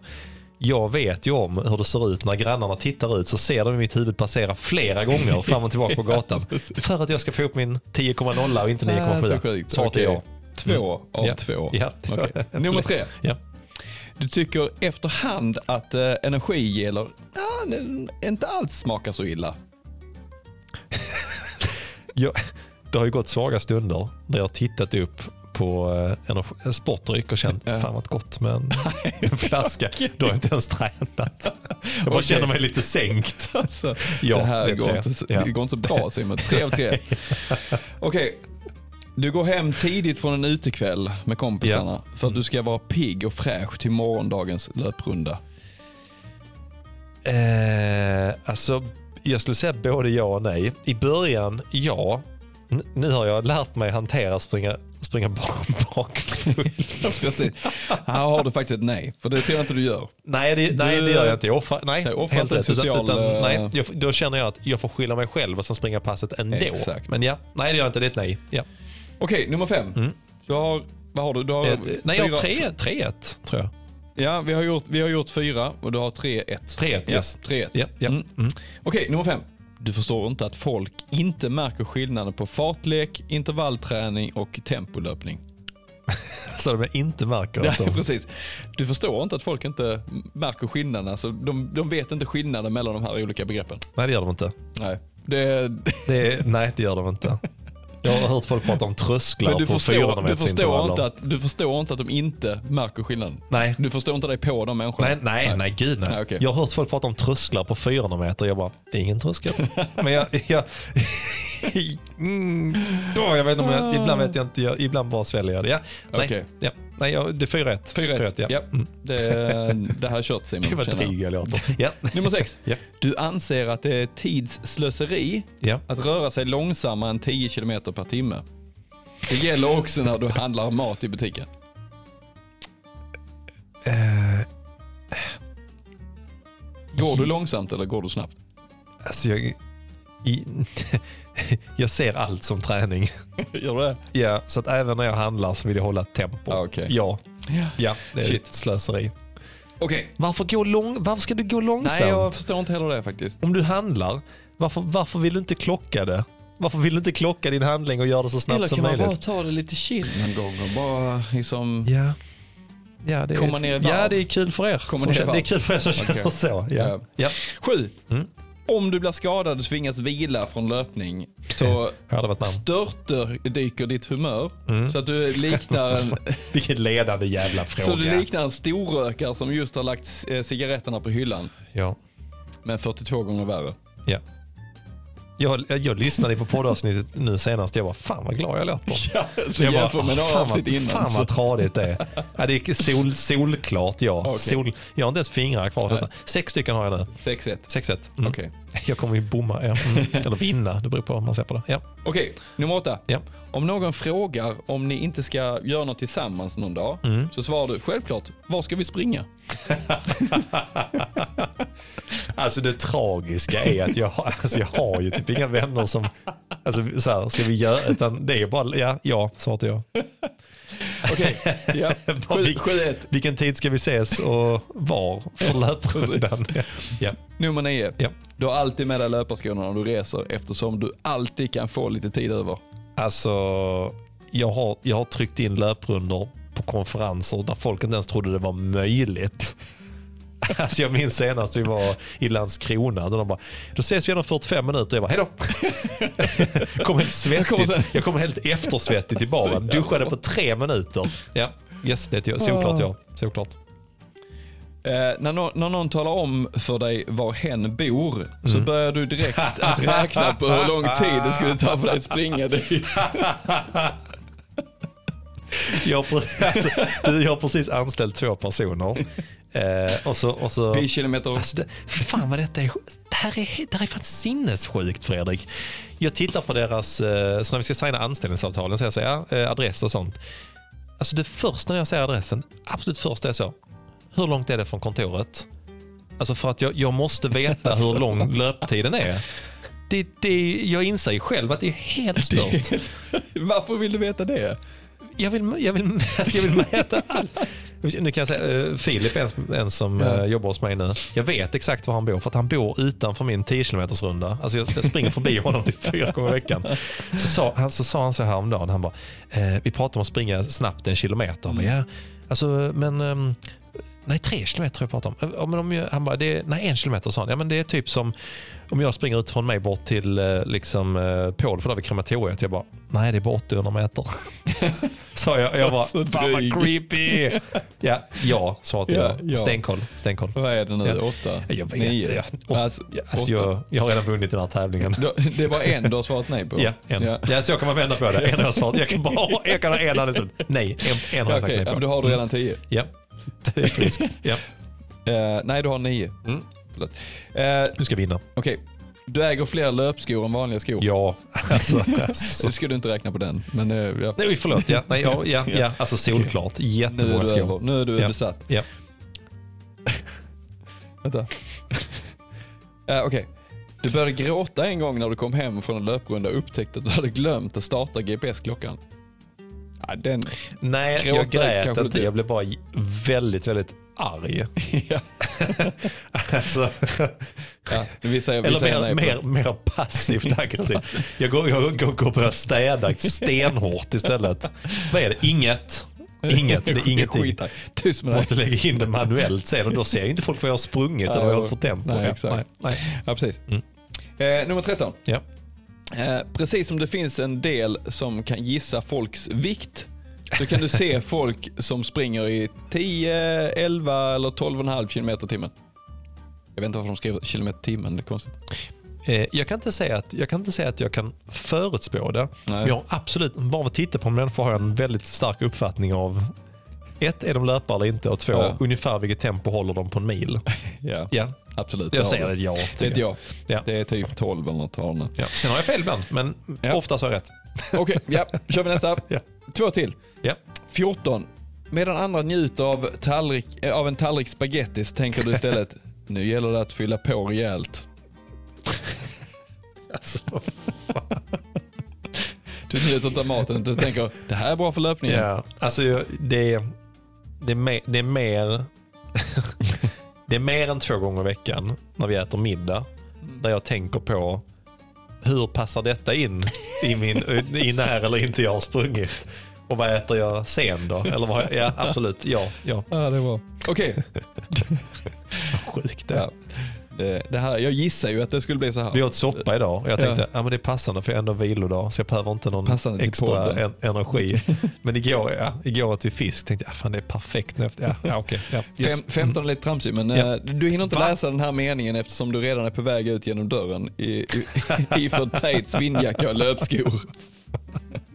jag vet ju om hur det ser ut när grannarna tittar ut så ser de i mitt huvud passera flera gånger fram och tillbaka på (laughs) gatan. För att jag ska få upp min 10,0 och inte Ah, så 9,7. sjukt. Svaret är ja. Två av Ja. två. Ja. Okej. (laughs) Nummer tre. Ja. Du tycker efterhand att eh, energigeler ja, inte alls smakar så illa. (laughs) Jag, det har ju gått svaga stunder där jag har tittat upp på eh, en sportdryck och känt Ja. fan vad gott med en, (laughs) (laughs) en flaska. Då har jag inte ens tränat. Jag bara Okej. känner mig lite sänkt. (laughs) Alltså, Ja, det här det går inte, Ja. det går inte så bra Simon. Tre av tre. Okej, du går hem tidigt från en utekväll med kompisarna för att du ska vara pigg och fräsch till morgondagens löprunda. Eh, alltså, jag skulle säga både ja och nej. I början, ja. N- nu har jag lärt mig hantera springa, springa bak- bakfull. Här har du faktiskt ett nej, för det tror jag inte du gör. nej, det, nej, det gör jag inte. Jag offrar, nej, Nej, offrar helt inte rätt. Social, utan, eh, nej, jag, då känner jag att jag får skylla mig själv och sen springa passet ändå. Exakt. Men ja, nej det gör jag inte. Det är ett nej. Ja. Okej, nummer fem. Du har, vad har du? du har Ett, nej, jag har fyra- 3-1 tror jag. Ja, vi har, gjort, vi har gjort fyra och du har 3-1. 3-1, Ja, yes. 3-1. Ja, ja. Mm. Mm. Okej, nummer fem. Du förstår inte att folk inte märker skillnaden på fartlek, intervallträning och tempolöpning. (laughs) Så de inte märker att Ja, de... precis. Du förstår inte att folk inte märker skillnaden. Alltså, de, de vet inte skillnaden mellan de här olika begreppen. Nej, det gör de inte. Nej. Det, Det nej, det gör de inte. (laughs) Jag har hört folk prata om trösklar men du på förstår, 400 du, förstår meterintervaller. inte att, du förstår inte att de inte märker skillnaden. Nej, Du förstår inte dig på de människorna. nej, nej, nej, gud nej. Nej, okej. Jag har hört folk prata om trösklar på 400 meter. Jag bara, det är ingen tröskel. (laughs) Men jag, jag, (laughs) mm, då, jag vet inte, ibland vet jag inte, jag, ibland bara sväljer jag det. Ja, nej, Okej. ja, nej jag, det är 4-1. 4-1. ja. Ja. Mm. Det, (laughs) det här är kört Simon. Det var dryg jag låter. (laughs) Ja. Nummer sex. Ja. Du anser att det är tidsslöseri Ja. att röra sig långsammare än 10 km per timme. Det gäller också när du handlar mat i butiken. Eh, Går du långsamt eller går du snabbt? alltså jag, (laughs) jag ser allt som träning. (laughs) Gör du det? Ja, så att även när jag handlar så vill jag hålla tempo. Ah, okej. Ja, ja, det är Shit. slöseri. Okej. Varför, gå lång, varför ska du gå långsamt? Nej, jag förstår inte heller det faktiskt. Om du handlar, varför, varför vill du inte klocka det? Varför vill du inte klocka din handling och göra det så snabbt Eller som kan man möjligt? bara ta det lite chill någon gång och bara liksom... Ja. Ja, det Komma ner i varv. ja, det är kul för er. Komma som ner känner, det är kul för er som känner Okej. så. Ja. Ja. Ja. Sju. Mm. Om du blir skadad och tvingas vila från löpning så Jag hade varit namn. störter dyker ditt humör Mm. så att du liknar en, (laughs) Vilken ledande jävla (laughs) så fråga. du liknar en storrökare som just har lagt eh, cigaretterna på hyllan. ja. Men 42 gånger värre. ja. Jag, jag, jag lyssnade på poddavsnittet nu senast. Jag var fan vad glad jag låter. (laughs) Ja, så Jag bara, med fan, avsnitt vad, innan. fan så- vad tradigt det är. Ja, det är sol, solklart ja. (laughs) Okej. Sol, jag har inte ens fingrar kvar. Detta. Sex stycken har jag nu. 6-1. 6-1. Mm. Okej. (laughs) Jag kommer ju bomma. Ja. Mm. Eller vinna, det beror på hur man ser på det. Ja. Okej, nummer åtta. Ja. Om någon frågar om ni inte ska göra något tillsammans någon dag Mm. så svarar du självklart, var ska vi springa? (laughs) Alltså det tragiska är att jag, alltså jag har ju typ inga vänner som, alltså så här, ska vi göra, utan det är bara, ja, ja, svarar jag. (laughs) Okej, ja. (laughs) Bara, vil- 7-1. vilken tid ska vi ses och var för (laughs) löprundan? Ja. Nummer nio. Ja. Du har alltid med dig löparskorna när du reser eftersom du alltid kan få lite tid över. Alltså, jag har, jag har tryckt in löprundor på konferenser där folk inte ens trodde det var möjligt. (laughs) Alltså jag minns senast vi var i Landskrona. Där de bara, då ses vi igen om 45 minuter. Jag bara, hejdå. Jag (laughs) kom helt Jag kommer svettigt. Jag kom helt eftersvettig till baren. (laughs) Duschade på tre minuter. Ja, yes, det är jag. Såklart ja. Såklart. Eh, när, nå- när någon talar om för dig var hen bor Mm. så börjar du direkt att räkna på hur lång tid det skulle ta för dig att springa dit. Jag har, alltså, du, jag har precis anställt två personer. Eh, och så, och så, Pi kilometer. Alltså det, fan vad detta är, det här är, det här är fan sinnessjukt Fredrik. Jag tittar på deras, eh, så när vi ska signa anställningsavtalen så jag säger ja, eh, adress och sånt. Alltså det första när jag säger adressen, absolut första är så, hur långt är det från kontoret? Alltså för att jag, jag måste veta hur lång löptiden är. Det, det, jag inser ju själv att det är helt stört. Varför vill du veta det? Jag vill, jag vill, alltså jag vill mäta allt. Nu kan jag säga, eh, Filip är en, en som Ja. eh, jobbar hos mig nu. Jag vet exakt var han bor för att han bor utanför min 10 km runda. Alltså jag, jag springer förbi (laughs) honom typ fyra gånger i veckan. Så sa, han, så sa han så här häromdagen. Han bara, eh, vi pratade om att springa snabbt en kilometer. Han bara, ja, alltså, men ehm, Nej, tre kilometer tror jag pratade om. Ja, men om jag, han bara, det är, nej, en kilometer sa han. Ja, men det är typ som om jag springer ut från mig bort till eh, liksom, eh, Paul för där vid krematoriet. Jag bara, nej det är bara 800 meter. (laughs) sa jag. Jag bara, Så fan vad creepy. ja, ja svarade Ja, jag. ja. Stenkoll. Stenkoll. Vad är det nu? Ja. Åtta? Jag vet Nio? Ja, åt, Alltså, ja, alltså, jag, jag har redan vunnit den här tävlingen. Det var en du har svarat nej på? Ja, en. Ja. Ja. så kan man vända på det. En har jag svarat. Jag kan, bara, jag kan ha en sagt nej. En, en har Ja, jag sagt nej ja, på. men då har du redan tio. Ja, det är friskt. Ja. Eh, nej, du har nio. Mm. Förlåt. Eh, Du ska vinna. Okej, du äger fler löpskor än vanliga skor. Ja, alltså. (laughs) Så ska du inte räkna på den. Men eh, ja. Nej, förlåt. Ja, nej, ja, ja, ja. Alltså solklart. nu är Jättemånga skor. över. Nu är du Ja. besatt. Ja. (laughs) Vänta. (laughs) Eh, Okej. Du började gråta en gång när du kom hem från en löprunda och upptäckte att du hade glömt att starta GPS-klockan. Den... Nej, jag grät inte. Jag blev bara väldigt, väldigt arg. (laughs) ja. (laughs) Alltså, Ja, vi säger, vi eller säger mer, mer, mer passivt aggressivt. (laughs) Jag går, jag går, går och börjar städa stenhårt istället. Vad är det? Inget. Inget. Det är ingenting. Tyst med. Måste lägga in det manuellt sen och då ser inte folk vad jag har sprungit eller vad jag har för tempo. Nej, exakt. nej, nej. Ja, precis. Mm. Eh, nummer 13. Ja. Eh, precis som det finns en del som kan gissa folks vikt, så kan du se folk som springer i 10, 11 eller 12,5 km timmen. Jag vet inte varför de skriver kilometer timmen, det är konstigt. Eh, Jag kan, inte säga att, jag kan inte säga att jag kan förutspå det. Men jag har absolut, bara av att titta på människor har jag en väldigt stark uppfattning av ett, är de löpare eller inte? Och två, Ja. ungefär vilket tempo håller de på en mil? (laughs) Ja, Ja, absolut. jag säger ett ja. Det är jag. jag. Ja. Det är typ 12 eller något. Ja. Sen har jag fel ibland, men Ja. oftast har jag rätt. Okej, ja, kör vi nästa. (laughs) Ja. Två till. Ja. 14. Medan andra njuter av, tallrik, äh, av en tallrik spaghetti så tänker du istället, (laughs) nu gäller det att fylla på rejält. (laughs) Alltså, Du njuter inte av maten, du tänker, det här är bra för löpningen. ja. alltså det, det, är mer, det är mer Det är mer än två gånger i veckan när vi äter middag där jag tänker på hur passar detta in i, min, i när eller inte jag har sprungit? Och vad äter jag sen då? Eller vad, ja, absolut. Ja, ja. Ja, det bra. Okej, (laughs) Sjukt det. ja. Det, det här, jag gissar ju att det skulle bli så här. Vi åt soppa idag och jag tänkte ja. men det är passande för jag ändå vilodag så jag behöver inte någon Passande extra en, energi. (laughs) Men igår, ja, igår åt vi fisk tänkte jag fan det är perfekt. nu efter- Ja, ja, okej. Ja, yes. Fem, 15 är lite tramsig, men Ja. eh, du hinner inte Va? läsa den här meningen eftersom du redan är på väg ut genom dörren i, i, iförd tights, vindjacka och löpskor. (laughs)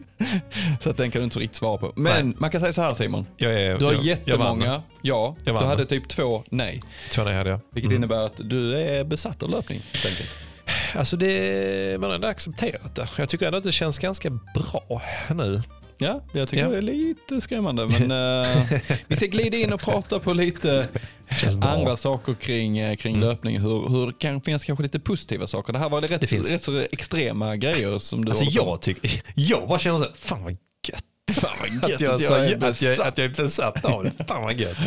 Så att den kan du inte riktigt svara på. Men Nej. man kan säga så här Simon. Jag är, Du har jag, Jag jättemånga vann. ja. Jag Du hade typ två nej. Två nej hade jag. Vilket Mm. innebär att du är besatt av löpning helt enkelt. Alltså det, man har ändå accepterat det. Jag tycker ändå att det känns ganska bra nu. Ja, jag tycker Ja. det är lite skrämmande. Men eh, (laughs) vi ska glida in och prata på lite. Andra saker kring, eh, kring Mm. löpning. Hur, hur det kan finnas kanske lite positiva saker. Det här var rätt, Det finns. rätt så extrema grejer som du Alltså jag tycker, jag bara känner så här, fan vad gött. (laughs) Fan vad gött Att jag, att jag är att, jag, att jag är besatt av det. Fan vad gött.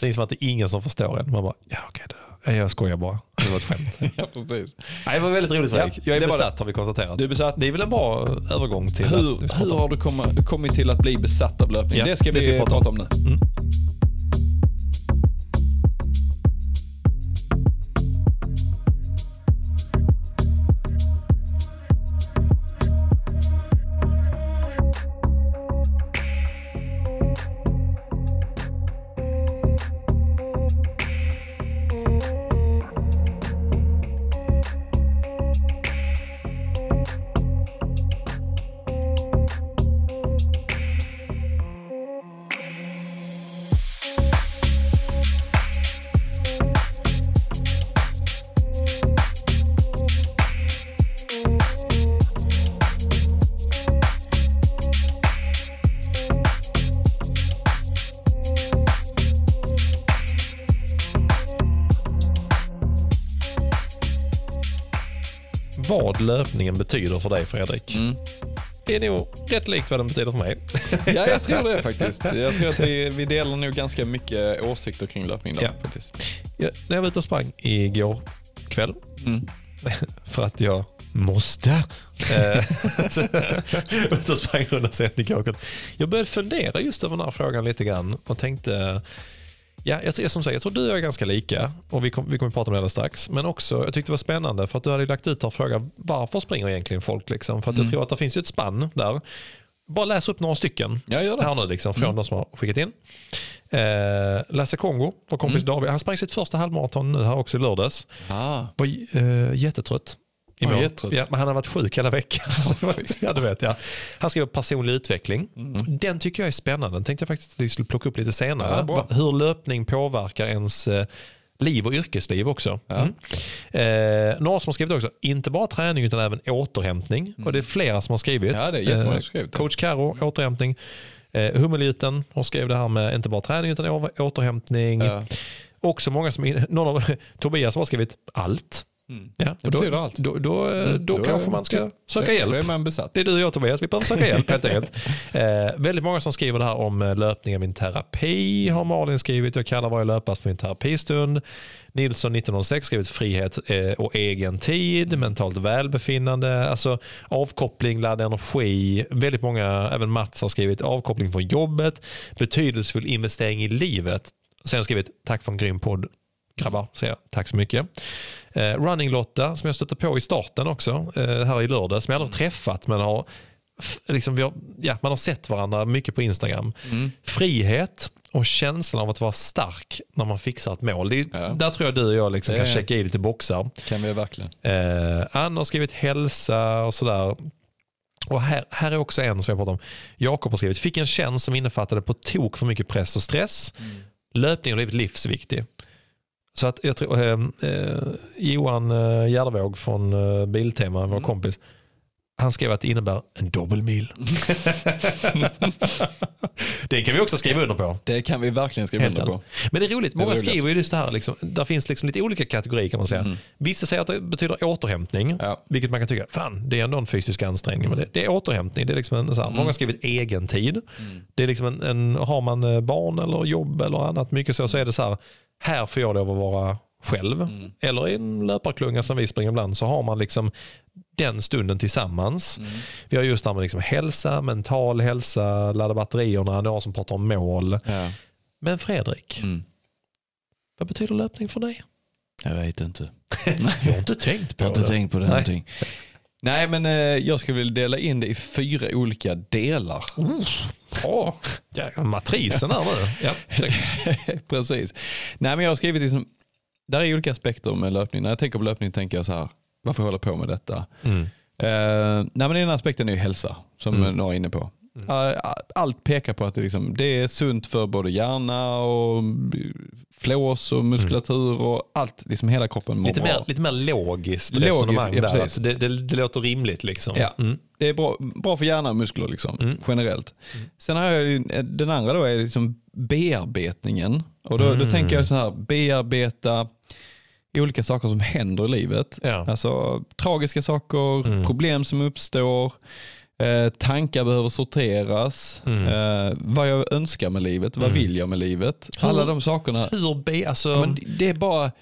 Det är som att det är ingen som förstår en. Man bara, ja okej, det- jag skojar bara. Det var ett skämt. (laughs) Ja, precis. Nej, det var väldigt roligt Fredrik. Ja, jag är det besatt har vi konstaterat. Du är besatt. Det är väl en bra övergång till Hur, ska hur har du komma, kommit till att bli besatt av löpning? Ja, det ska det vi, ska vi prata prata om. om nu. Mm. Vad löpningen betyder för dig Fredrik. Mm. är nog rätt likt vad den betyder för mig. (laughs) Ja, jag tror det (laughs) faktiskt. Jag tror att vi, vi delar nog ganska mycket åsikter kring löpning där, Ja. faktiskt. Jag, när jag var ute och sprang igår kväll, Mm. (laughs) för att jag måste. Eh, Ute och sprang runt sen igår kväll. Jag började fundera just över den här frågan lite grann och tänkte Ja, jag, som sagt, jag tror du och jag är ganska lika och vi, kom, vi kommer att prata om det alldeles strax. Men också, jag tyckte det var spännande för att du hade lagt ut här frågan varför springer egentligen folk? Liksom? För att jag tror att det finns ett spann där. Bara läs upp några stycken Ja, gör det. här nu liksom, från de som har skickat in. Eh, Lasse Kongo, vår kompis David, han sprang sitt första halvmaraton nu här också i lördags. Ah. Var eh, jättetrött. I mål. jättetrött. Ja, men han har varit sjuk hela veckan. Ja, (laughs) du vet, ja. Han skriver personlig utveckling. Den tycker jag är spännande. Den tänkte jag faktiskt att vi skulle plocka upp lite senare. Ja, Hur löpning påverkar ens eh, liv och yrkesliv också. Ja. Mm. Eh, några som har skrivit också, inte bara träning utan även återhämtning. Och det är flera som har skrivit. Ja, det är jättemånga Eh, skrivit. Coach Karo, återhämtning. Eh, Hummelgytten har skrivit det här med inte bara träning utan återhämtning. Ja. Också många som, (laughs) någon av, Tobias har skrivit allt. Mm. Ja, Det och då, betyder allt. Då, då, eh, Mm, då, kanske är- man ska söka Då hjälp. är man besatt. Det är du och jag Tobias, vi behöver söka hjälp helt enkelt. (laughs) Eh, väldigt många som skriver det här om eh, löpning av min terapi har Malin skrivit. Jag kallar varje löppass för min terapistund. Nilsson 1906 skrivit frihet eh, och egen tid, mentalt välbefinnande, alltså avkoppling, ladda energi. Väldigt många, även Mats har skrivit avkoppling från jobbet, betydelsefull investering i livet. Sen skrivit tack för en grym podd. Grabbar, säger jag. Tack så mycket. Eh, Running Lotta som jag stötte på i starten också eh, här i lördag som jag aldrig träffat men har, liksom, har, ja, man har sett varandra mycket på Instagram. Mm. Frihet och känslan av att vara stark när man fixar ett mål. Det Ja. Där tror jag du och jag liksom kan checka i lite boxar. Kan vi verkligen. Eh, Anna har skrivit hälsa och sådär. Och här, här är också en som jag pratar om. Jakob har skrivit, fick en tjänst som innefattade på tok för mycket press och stress. Löpning har blivit livsviktig. Så att jag tror, eh, eh, Johan eh, Gärdevåg från eh, Biltema, vår kompis, han skrev att det innebär en dubbelmil. (laughs) (laughs) det kan vi också skriva under på. Det kan vi verkligen skriva Helt under på. Men det är roligt, många roligt. skriver ju just det här, liksom, där finns liksom lite olika kategorier kan man säga. Vissa säger att det betyder återhämtning, Ja. vilket man kan tycka, fan det är ändå en fysisk ansträngning. Men det, det är återhämtning, det är liksom en, så här, många har skrivit egen tid. Det är liksom en, en, har man eh, barn eller jobb eller annat, mycket så, så är det så här, här får jag lov att vara själv. Eller i en löparklunga som vi springer ibland så har man liksom den stunden tillsammans. Vi har just det här med liksom hälsa, mental hälsa, ladda batterierna, några som pratar om mål. Ja. Men Fredrik, Mm. vad betyder löpning för dig? Jag vet inte. (laughs) Jag har inte tänkt på Jag har inte det. tänkt på det Nej. någonting. Nej men eh, jag skulle vilja dela in det i fyra olika delar. Åh, jäklar, matrisen här nu. Ja. (laughs) Precis. Nej men jag har skrivit liksom, där är olika aspekter med löpning. När jag tänker på löpning tänker jag så här, varför håller jag på med detta? mm. Eh, nej men den aspekten är ju hälsa, som Mm. några är inne på. Allt pekar på att det, liksom, det är sunt för både hjärna och flås och muskulatur och allt, liksom hela kroppen mår lite, bra. mer, lite mer logiskt resonemang ja, där. det, det, det låter rimligt liksom. Ja. Mm. Det är bra, bra för hjärna och muskler liksom, Mm. generellt. Sen har jag den andra då är liksom bearbetningen. Och då, då Mm. tänker jag så här, bearbeta olika saker som händer i livet. Ja. Alltså tragiska saker, Mm. problem som uppstår, eh, tankar behöver sorteras, Mm. eh, vad jag önskar med livet, vad Mm. vill jag med livet. Hur- Alla de sakerna. Hur be, alltså, Men det- är bara,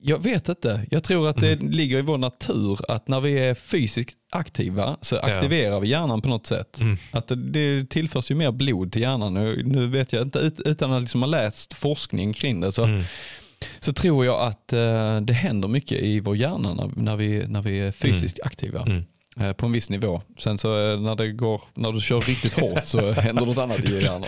jag vet inte. Jag tror att det Mm. ligger i vår natur att när vi är fysiskt aktiva så aktiverar vi hjärnan på något sätt. Mm. Att det, det tillförs ju mer blod till hjärnan. Nu, nu vet jag inte, ut, utan att liksom ha läst forskning kring det så, Mm. så tror jag att eh, det händer mycket i vår hjärna när, när, vi, när vi är fysiskt aktiva. Eh, På en viss nivå. Sen så eh, när, det går, när du kör riktigt hårt så (laughs) händer något annat i hjärnan.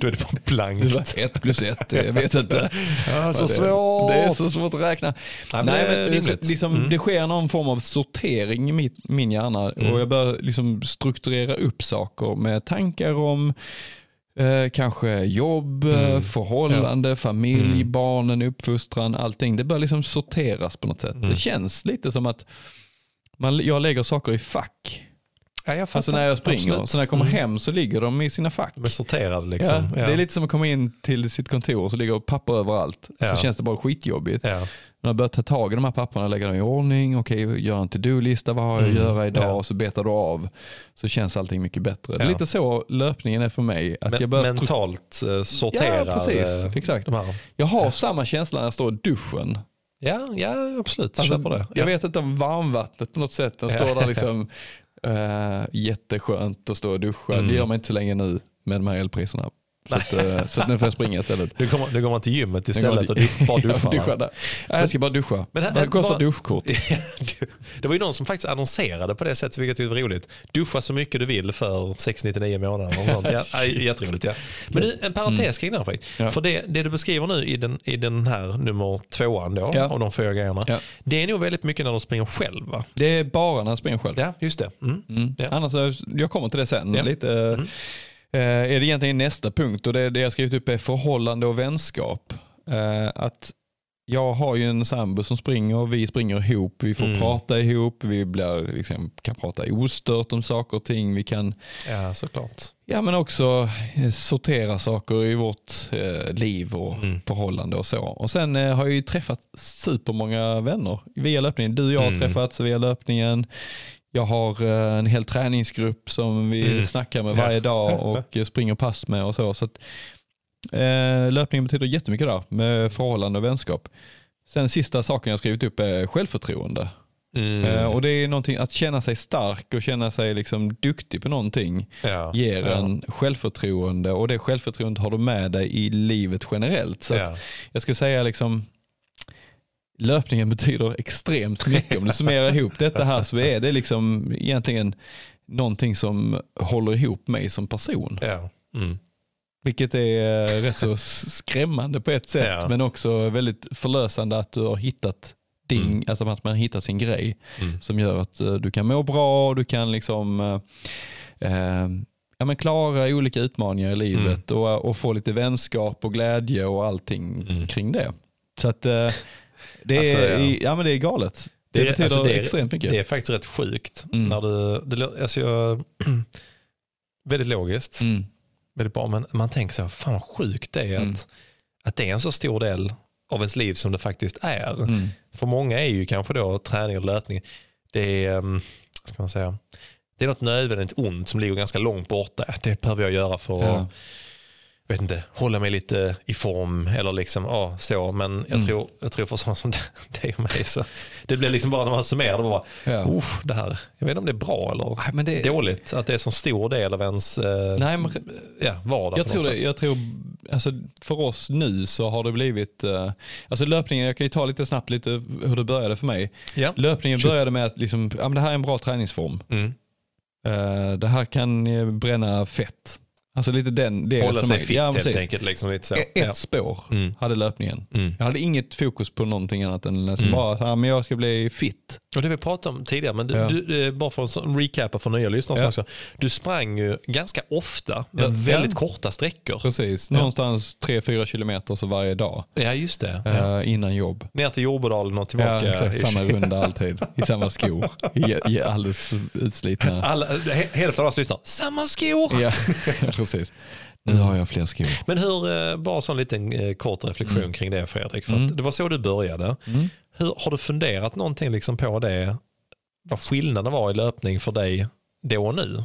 Då är det bara blankt. Ett plus ett, jag vet inte. Ja, så Ja, det, svårt. Det är så svårt att räkna. Nej, men Nej, det men rimligt. liksom, Mm. Det sker någon form av sortering i mitt, min hjärna Mm. och jag börjar liksom strukturera upp saker med tankar om eh, kanske jobb, eh, Mm. förhållande, familj, Mm. barnen, uppfostran, allting. Det börjar liksom sorteras på något sätt. Mm. Det känns lite som att man, jag lägger saker i fack. Ja, jag fattar. Alltså när jag springer. Absolut. Så när jag kommer Mm. hem så ligger de i sina fack. De är sorterade liksom. Ja, Det är lite som att komma in till sitt kontor och så ligger papper överallt. Ja. Så känns det bara skitjobbigt. Ja. När jag börjar ta tag i de här papperna, lägga dem i ordning, okej, gör en to-do-lista, vad har jag att Mm, göra idag? ja. Och så betar du av. Så känns allting mycket bättre. Det är Ja. lite så löpningen är för mig. Att Men, jag börjar mentalt eh, sorterar Ja, precis. eh, Exakt. Jag har samma känsla när jag står i duschen. Ja, ja absolut. Alltså, Köper det. Jag Ja. vet inte om varmvattnet på något sätt. Den står där (laughs) liksom uh, jätteskönt att stå och duscha. Mm. Det gör man inte så länge nu med de här elpriserna. Så, att, eh, så att nu får jag springa istället. Nu går, går man till gymmet istället man och till- dusch, bara duschar. (laughs) Duscha där. Nej, Jag ska bara duscha. Men här- Vad kostar bara- duschkort? (laughs) det var ju någon som faktiskt annonserade på det sättet, vilket jag var roligt. Duscha så mycket du vill för 699 månader. Och sånt. Ja, jätteroligt. Ja. Men du, en parentes kring det här. Mm. Ja. För det, det du beskriver nu i den, i den här nummer tvåan då, Ja. av de fyra grejerna. Ja. Det är nog väldigt mycket när de springer själv va? Det är bara när jag springer själv. Ja, just det. Mm. Mm. Ja. Annars, eh, jag kommer till det sen. Lite, Mm. Är det egentligen nästa punkt och det, det jag skrivit upp är förhållande och vänskap. Eh, att jag har ju en sambo som springer, vi springer ihop, vi får Mm. prata ihop, vi blir, liksom, kan prata ostört om saker och ting, vi kan Ja, såklart. ja, men också eh, sortera saker i vårt eh, liv och Mm. förhållande och så. Och sen eh, har jag ju träffat supermånga vänner via löpningen. Du och jag har Mm. träffats via löpningen. Jag har eh, en hel träningsgrupp som vi Mm. snackar med varje dag (laughs) och springer pass med och så. så att, eh, löpningen betyder jättemycket där med förhållande och vänskap. Sen sista saken jag skrivit upp är självförtroende. Mm. Eh, och det är någonting att känna sig stark och känna sig liksom duktig på någonting ja. ger ja. en självförtroende och det självförtroendet har du med dig i livet generellt. Så ja. jag skulle säga liksom löpningen betyder extremt mycket. Om du summerar ihop detta här så är det liksom egentligen någonting som håller ihop mig som person. Ja. Mm. Vilket är eh, rätt så skrämmande på ett sätt Ja. men också väldigt förlösande att du har hittat din, Mm. alltså att man har hittat sin grej Mm. som gör att eh, du kan må bra och du kan liksom eh, eh, ja, men klara olika utmaningar i livet och, och få lite vänskap och glädje och allting Mm. kring det. Så att eh, det, är, Alltså, ja. ja. men det är galet. Det, Det är- betyder alltså, det är- extremt mycket. Det är faktiskt rätt sjukt. Mm. När du, det, alltså jag, (clears throat) väldigt logiskt, Mm. väldigt bra, men man tänker så, här, fan vad sjukt det är Mm. att, att det är en så stor del av ens liv som det faktiskt är. Mm. För många är ju kanske då träning och löpning, det är, um, ska man säga, det är något nödvändigt ont som ligger ganska långt borta. Det behöver jag göra för att Ja. Vet inte, hålla mig lite i form eller liksom, ja, så. Men jag, Mm. tror, jag tror för sådana som (laughs) dig och mig så det blir liksom bara när man summerar det bara, Ja. Det här, jag vet inte om det är bra eller Nej, det, dåligt att det är så stor del av ens eh, nej, men, ja, vardag. jag, tror det, jag tror, alltså, för oss nu så har det blivit, eh, alltså löpningen, jag kan ju ta lite snabbt lite hur det började för mig. Ja. Löpningen Shoot. började med att liksom, ja, men det här är en bra träningsform. Mm. Eh, det här kan bränna fett. Alltså lite den det Hålla sig fit Ja, helt enkelt. Liksom, lite så. Ett ja. spår Mm. hade löpningen. Mm. Jag hade inget fokus på någonting annat än liksom Mm. bara att ja, men jag ska bli fit. Och det vi pratade om tidigare, men du, Ja. du, eh, bara för att recapa för nya lyssnare Ja. också. Du sprang ju ganska ofta, väldigt korta sträckor. Precis, någonstans 3-4 kilometer så varje dag Ja, just det. Eh, innan jobb. Ner till Jordbodalen och tillbaka. Ja, exakt, samma runda (laughs) alltid. I samma skor. I, i alldeles utslitna. Alla, hälften av oss lyssnar, samma skor! (laughs) Precis. Nu har jag fler skor. Men hur, eh, bara så en liten eh, kort reflektion Mm. kring det Fredrik. För Mm. det var så du började. Mm. Hur, har du funderat någonting liksom på det? Vad skillnaden var i löpning för dig då och nu?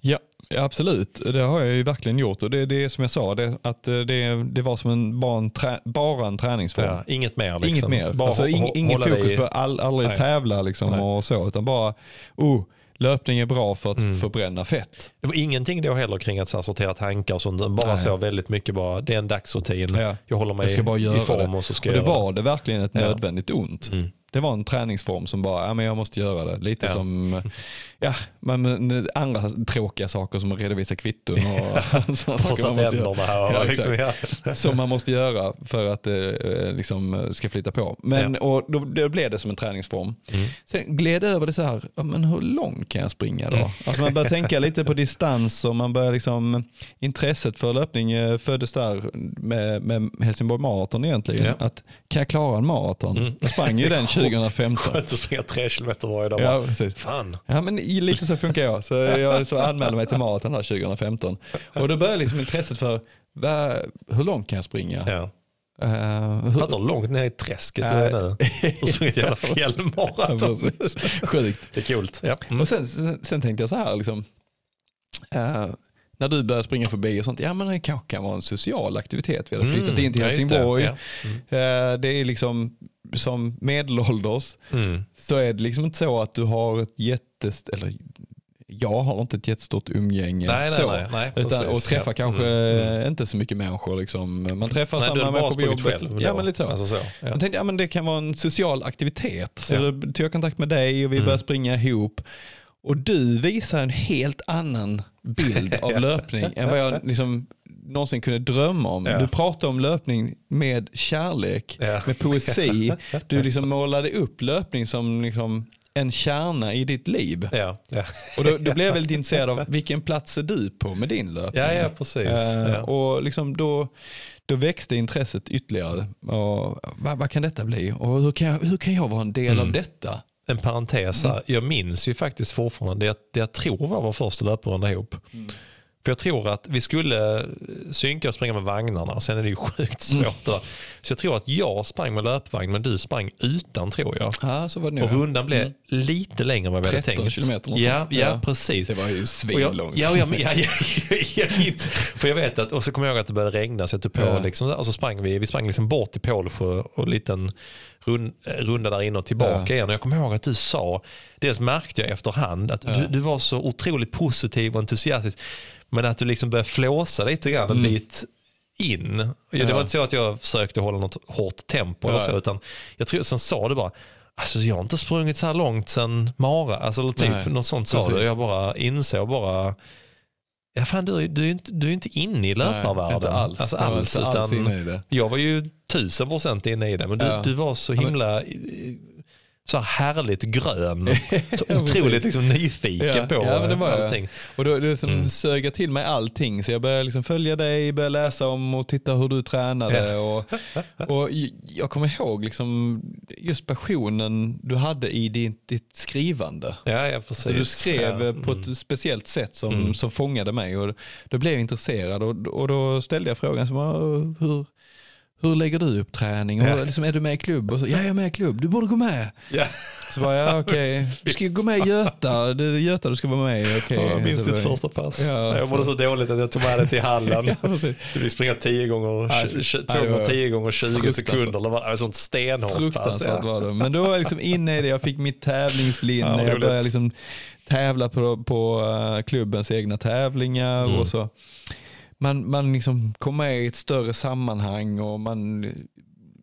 Ja, absolut. Det har jag ju verkligen gjort. Och det är det som jag sa, det, att eh, det, det var som en, bara, en trä, bara en träningsform. Ja, inget mer. Liksom. Inget mer. Bara alltså, ing, ingen fokus på all, aldrig Nej. tävla liksom Nej. och så, utan bara oh, löpning är bra för att Mm. förbränna fett. Det var ingenting då heller kring att så här, sortera tankar och sånt. Bara Nej. så väldigt mycket bara, det är en dagsrutin. Ja. Jag håller mig Jag göra i form och så ska Och det jag göra var det verkligen ett Ja. nödvändigt ont. Mm. Det var en träningsform som bara, ja men jag måste göra det. Lite Ja. som ja, men, andra tråkiga saker som att redovisa kvitton och (laughs) (laughs) sådana saker man måste göra. här. Ja, liksom, ja. som man måste göra för att det eh, liksom ska flyta på. Men, och då, då blev det som en träningsform. Mm. Sen gled över det så här, ja, men hur långt kan jag springa då? Mm. Alltså man börjar tänka lite på distans och man börjar liksom, intresset för löpning eh, föddes där med, med Helsingborg Marathon egentligen. Ja. Att kan jag klara en maraton? Mm. Jag sprang ju den (laughs) 2015. Skönt att springa tre kilometer varje dag. Ja, precis. Fan. Ja, men lite så funkar jag. Så (laughs) jag så anmälde mig till maraton här 2015. Och då började liksom intresset för vad, hur långt kan jag springa? Ja. Eh, hur, Fattar hur långt ner i träsket du är nu. (laughs) Har sprungit jävla fjällmaraton. Sjukt. Det är kul. Ja. Mm. Och sen, sen, sen tänkte jag så här, liksom, eh, när du börjar springa förbi och sånt, ja men det kanske kan vara en social aktivitet. Vi hade flyttat in till Mm. ja, det. Helsingborg. Ja. Mm. Eh, det är liksom som medelålders Mm. så är det liksom inte så att du har ett jättest, eller jag har inte ett jättestort umgänge. Nej, så. nej, nej, Utan, precis. och träffa Ja. kanske Mm, mm. inte så mycket människor. Liksom. Man träffar Nej, samma människor på jobbet. själv. Ja, men lite så. Alltså så. Ja. Jag tänkte ja, men det kan vara en social aktivitet. Så Ja. tog jag kontakt med dig och vi Mm. började springa ihop. Och du visar en helt annan bild (laughs) av löpning än vad jag liksom någonsin kunde drömma om. Ja. Du pratar om löpning med kärlek, Ja. med poesi. Du liksom målade upp löpning som liksom en kärna i ditt liv. Ja, ja. Och då, då blev jag väldigt intresserad av vilken plats är du på med din löpning? ja, ja precis. Ja. Och liksom då, då växte intresset ytterligare. Och vad, vad kan detta bli? Och hur kan jag, hur kan jag vara en del Mm. av detta? En parentes här. Jag minns ju faktiskt fortfarande det, jag- det jag tror var vår första löprunda ihop. För jag tror att vi skulle synka och springa med vagnarna. Sen är det ju sjukt svårt. där. Så jag tror att jag sprang med löpvagn men du sprang utan tror jag. Ja, så var det Och nog. rundan blev lite längre än vad vi hade 13 tänkt. kilometer, något ja, sånt. ja, Ja. precis. Det var ju Och svinlångt. ja, ja, ja, ja, jag minns. För jag vet att, och så kommer jag ihåg att det började regna så jag tog på Ja. liksom, och så sprang vi, vi sprang liksom bort till Pålsjö och en liten rund, runda där inne och tillbaka igen. Och jag kommer ihåg att du sa, dels märkte jag efterhand att du, du var så otroligt positiv och entusiastisk. Men att du liksom började flåsa lite grann en bit in. Ja. Det Mm. Var inte så att jag försökte hålla något hårt tempo eller Nej. så, utan jag tror, sen sa du bara, alltså jag har inte sprungit så här långt sen Mara, alltså typ Nej, något sånt sa du. Jag bara insåg bara, ja fan du, är- du, är inte, du är inte inne i löparvärlden. inte alls. Alltså, Jag var inte alls inne i det. Jag var ju tusen procent inne i det, men du, Ja. du var så men- himla eh, så här härligt grön. (laughs) Så Ja, otroligt liksom, nyfiken Ja, på ja, men det var jag. allting. Och då, det liksom Mm. sög jag till mig allting. Så jag började liksom följa dig, började läsa om och titta hur du tränade. Och, och j- jag kommer ihåg liksom just passionen du hade i ditt, ditt skrivande. Ja, ja, precis. Så du skrev ja. på Mm. ett speciellt sätt som, Mm. som fångade mig. Och då blev jag intresserad och, och då ställde jag frågan, som, "Ah, hur, hur lägger du upp träning? Ja. liksom, är du med i klubb? Och så, ja, jag är med i klubb, du borde gå med. Ja. Så var jag, okej, du ska gå med i Göta, det är Göta du ska vara med i. okej. Ja, jag minns ditt första pass. Ja, jag mådde så dåligt att jag tog med det till hallen. (laughs) Ja. Du fick springa 10 gånger, det var gånger 10 gånger 20 fruktansvärt. sekunder. Det var sånt stenhårt pass. Ja. var det. Men då var jag liksom inne i det, jag fick mitt tävlingslinne, Ja, jag började liksom tävla på, på eh, klubbens egna tävlingar. Mm. och så. Man, man liksom kom med i ett större sammanhang och man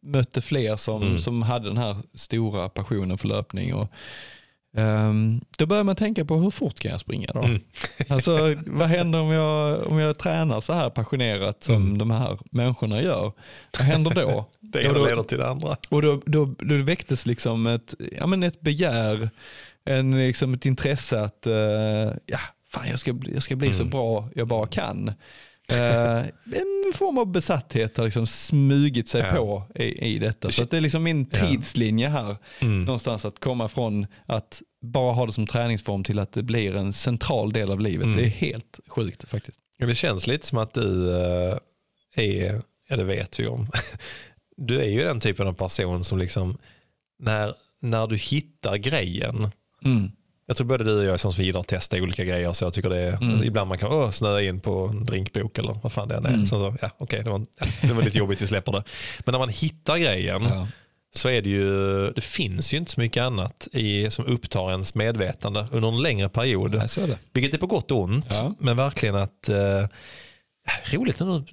mötte fler som, Mm. som hade den här stora passionen för löpning. Och, ehm, då började man tänka på hur fort kan jag springa då? Mm. Alltså, (laughs) vad händer om jag, om jag tränar så här passionerat som Mm. de här människorna gör? Vad händer då? (laughs) Det ena leder till det andra. och då, då, då väcktes liksom ett, ja, men ett begär, en, liksom ett intresse att eh, ja, fan, jag, ska, jag ska bli så Mm. bra jag bara kan. Eh, en form av besatthet har liksom smugit sig Ja. på i, i detta. Så det är liksom min tidslinje här. Mm. Någonstans att komma från att bara ha det som träningsform till att det blir en central del av livet. Mm. Det är helt sjukt faktiskt. Det känns lite som att du eh, är, ja det vet vi om, (laughs) du är ju den typen av person som liksom, när, när du hittar grejen, Mm. Jag tror både du och jag är som som gillar att testa olika grejer så jag tycker det är, Mm. alltså, ibland man kan åh, snöa in på en drinkbok eller vad fan det än är. Mm. Sen så, ja, okej, det, var, ja, det var lite jobbigt, vi släpper det. Men när man hittar grejen Ja. så är det ju, det finns ju inte så mycket annat i, som upptar ens medvetande under en längre period. Nej, så är det. Vilket är på gott och ont, Ja. men verkligen att eh, roligt nu,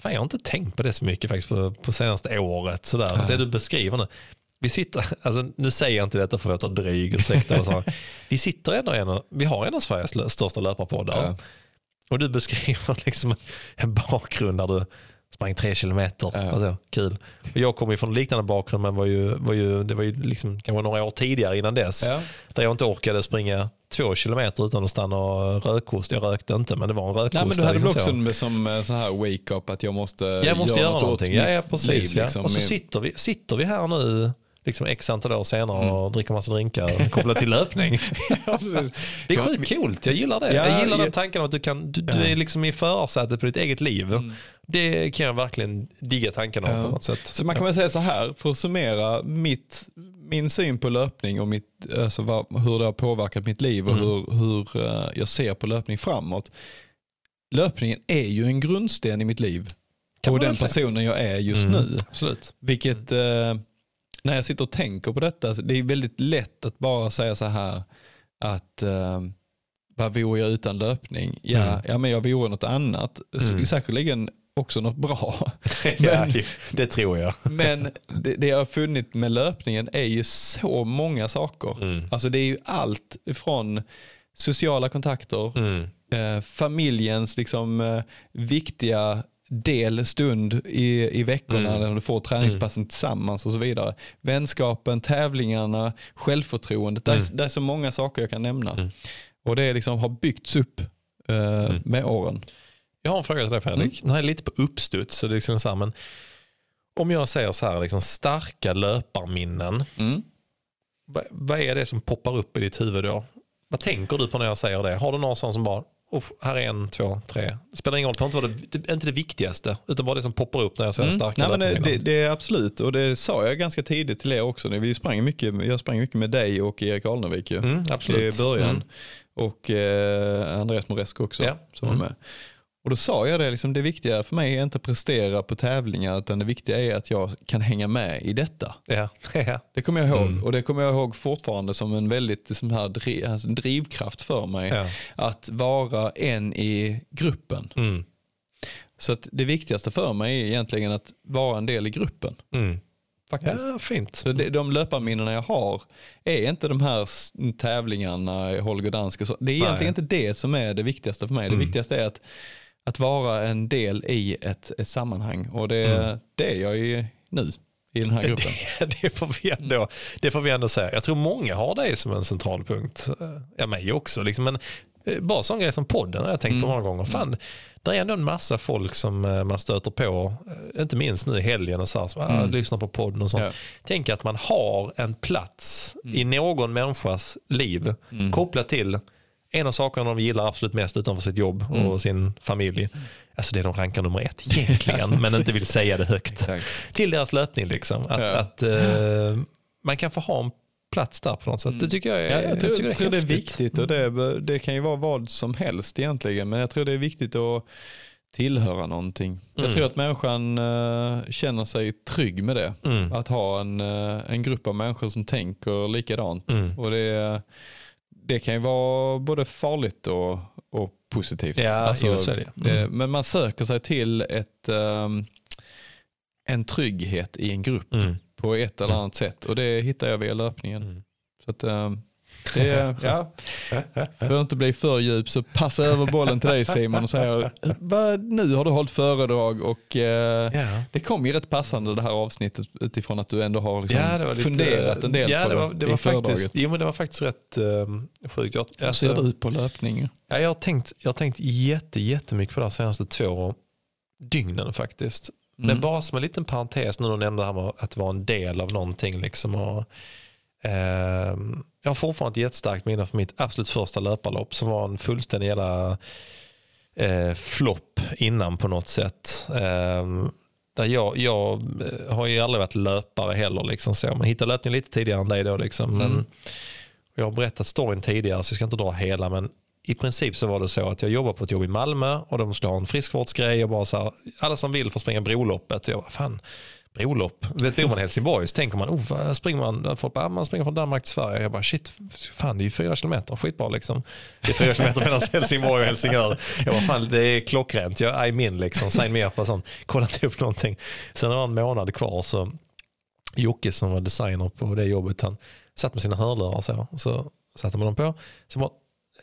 fan, jag har inte tänkt på det så mycket faktiskt på, på senaste året. Sådär. Ja. Det du beskriver nu. Vi sitter, alltså, nu säger jag inte detta för att låta dryg, ursäkta. så. (laughs) Vi sitter ändå en, vi har en av Sveriges största löparpoddar. Ja. Och du beskriver (laughs) liksom en bakgrund där du sprang tre kilometer. Ja. Alltså, kul. Och jag kommer ju från en liknande bakgrund men var ju, var ju, det var ju liksom, kanske några år tidigare innan dess. Ja. Där jag inte orkade springa två kilometer utan att stanna och rökost. Jag rökte inte men det var en rökost. Nej, men du hade liksom också så. en som så här wake-up att jag måste, Jag måste göra något åt någonting. Ja, ja, precis. liv, liksom, Och så sitter vi, sitter vi här nu liksom x antal år senare och dricker massa drinkar kopplat till löpning. (laughs) det är sjukt coolt, jag gillar det. Ja, jag gillar den tanken att du, kan, du, du Ja. är liksom i förarsätet på ditt eget liv. Det kan jag verkligen digga tanken av Ja. på något sätt. Så man kan väl säga så här, för att summera mitt, min syn på löpning och mitt, alltså vad, hur det har påverkat mitt liv och Mm. hur, hur eh, jag ser på löpning framåt. Löpningen är ju en grundsten i mitt liv Kan och den personen jag är just Mm. nu. Absolut. Vilket, eh, när jag sitter och tänker på detta, så det är väldigt lätt att bara säga så här att eh, vad vore jag utan löpning? Ja, Mm. ja men jag vore något annat. Mm. Säkerligen också något bra. (laughs) ja, det tror jag. (laughs) Men det, det jag har funnit med löpningen är ju så många saker. Mm. Alltså det är ju allt från sociala kontakter, Mm. eh, familjens liksom, eh, viktiga del, stund i, i veckorna Mm. när du får träningspassen tillsammans och så vidare. Vänskapen, tävlingarna, självförtroendet. Det, är, Mm. det är så många saker jag kan nämna. Mm. Och det liksom har byggts upp eh, Mm. med åren. Jag har en fråga till dig Fredrik. Den här är lite på uppstuds. Så det är liksom så här, men om jag säger så här, liksom, starka löparminnen. Mm. Vad, vad är det som poppar upp i ditt huvud då? Vad tänker du på när jag säger det? Har du någon sån som bara, Uff, här är en, två, tre. Det spelar ingen roll, det behöver inte vara det, det, inte det viktigaste. Utan bara det som poppar upp när jag säger Mm. starka Nej, men det, det, är absolut, och det sa jag ganska tidigt till er också. Vi sprang mycket, jag sprang mycket med dig och Erik Alnevik ju, Mm, absolut. i början. Mm. Och eh, Andreas Moresco också Ja. som Mm. var med. Och då sa jag det, liksom, det viktiga för mig är inte att prestera på tävlingar utan det viktiga är att jag kan hänga med i detta. Ja. (laughs) ja. Det kommer jag ihåg Mm. och det kommer jag ihåg fortfarande som en väldigt som här, dri, alltså, drivkraft för mig. ja. Att vara en i gruppen. Mm. Så att det viktigaste för mig är egentligen att vara en del i gruppen. Mm. Faktiskt. ja, fint. Så det, de löparminnena jag har är inte de här tävlingarna i Holger Dansk. och så. Det är egentligen Nej. inte det som är det viktigaste för mig. Mm. Det viktigaste är att, att vara en del i ett, ett sammanhang. Och det, Mm. det är jag ju nu i den här (laughs) gruppen. det, får vi ändå, det får vi ändå säga. Jag tror många har det som en central punkt. Ja, mig också. Liksom. Men eh, bara sån grej som podden har jag tänkt på Mm. många gånger. Fan, det är ändå en massa folk som eh, man stöter på, eh, inte minst nu i helgen och så här, som ah, Mm. lyssnar på podden och sånt. Ja. Tänk att man har en plats i någon människas liv Mm. kopplat till en av sakerna de gillar absolut mest utanför sitt jobb Mm. och sin familj. Alltså det de rankar nummer ett egentligen, (laughs) men inte vill säga det högt Exakt. till deras löpning. Liksom. Att, Ja. att eh, man kan få ha en plats där på något sätt. Det tycker jag är, Ja, jag tror, tycker jag tror det är viktigt och det, det kan ju vara vad som helst egentligen. Men jag tror det är viktigt att tillhöra någonting. Jag Mm. tror att människan eh, känner sig trygg med det. Mm. Att ha en, eh, en grupp av människor som tänker likadant. Mm. Och det, det kan ju vara både farligt och, och positivt. Alltså, Ja, jo, så är det. Mm. det- Men man söker sig till ett, ehm, en trygghet i en grupp Mm. på ett eller Mm. annat sätt. Och det hittar jag via löpningen. Mm. Så att, ehm, det (laughs) ja, för att inte bli för djup så passa över bollen till dig Simon och "Vad- nu har du hållit föredrag och eh, Ja. det kom ju rätt passande det här avsnittet utifrån att du ändå har liksom Ja, lite, funderat en del ja, på det. Var, det, var i föredraget. jo, men det var faktiskt rätt um, sjukt. Jag, Hur alltså, ser du på löpning? ja, jag, har tänkt, jag har tänkt jätte, jättemycket på det här senaste två dygnen faktiskt. Men Mm. bara som en liten parentes nu när du nämnde det här med att vara en del av någonting. Liksom och, ehm, jag har fortfarande ett jättestarkt minne för mitt absolut första löparlopp som var en fullständig jävla eh, flopp innan på något sätt. Ehm, där jag, jag eh, har ju aldrig varit löpare heller. Liksom så. Man hittade löpning lite tidigare än dig då. Liksom. Men Mm. jag har berättat storyn tidigare så jag ska inte dra hela. Men i princip så var det så att jag jobbade på ett jobb i Malmö och de skulle ha en friskvårdsgrej. Och bara så här, alla som vill får springa broloppet. Och jag bara, fan, brolopp? Vet, bor man i Helsingborg så tänker man, oh, springer man? Folk bara, "Ah, man springer från Danmark till Sverige. Jag bara, shit, fan det är ju fyra kilometer, skitbra liksom. Det är fyra kilometer mellan (laughs) Helsingborg och Helsingör. Jag bara, fan det är klockrent, jag är min liksom, sign me up och sånt. Kolla inte upp någonting. Sen var en månad kvar så, Jocke som var designer på det jobbet, han satt med sina hörlurar så, och så satte man dem på. Så bara,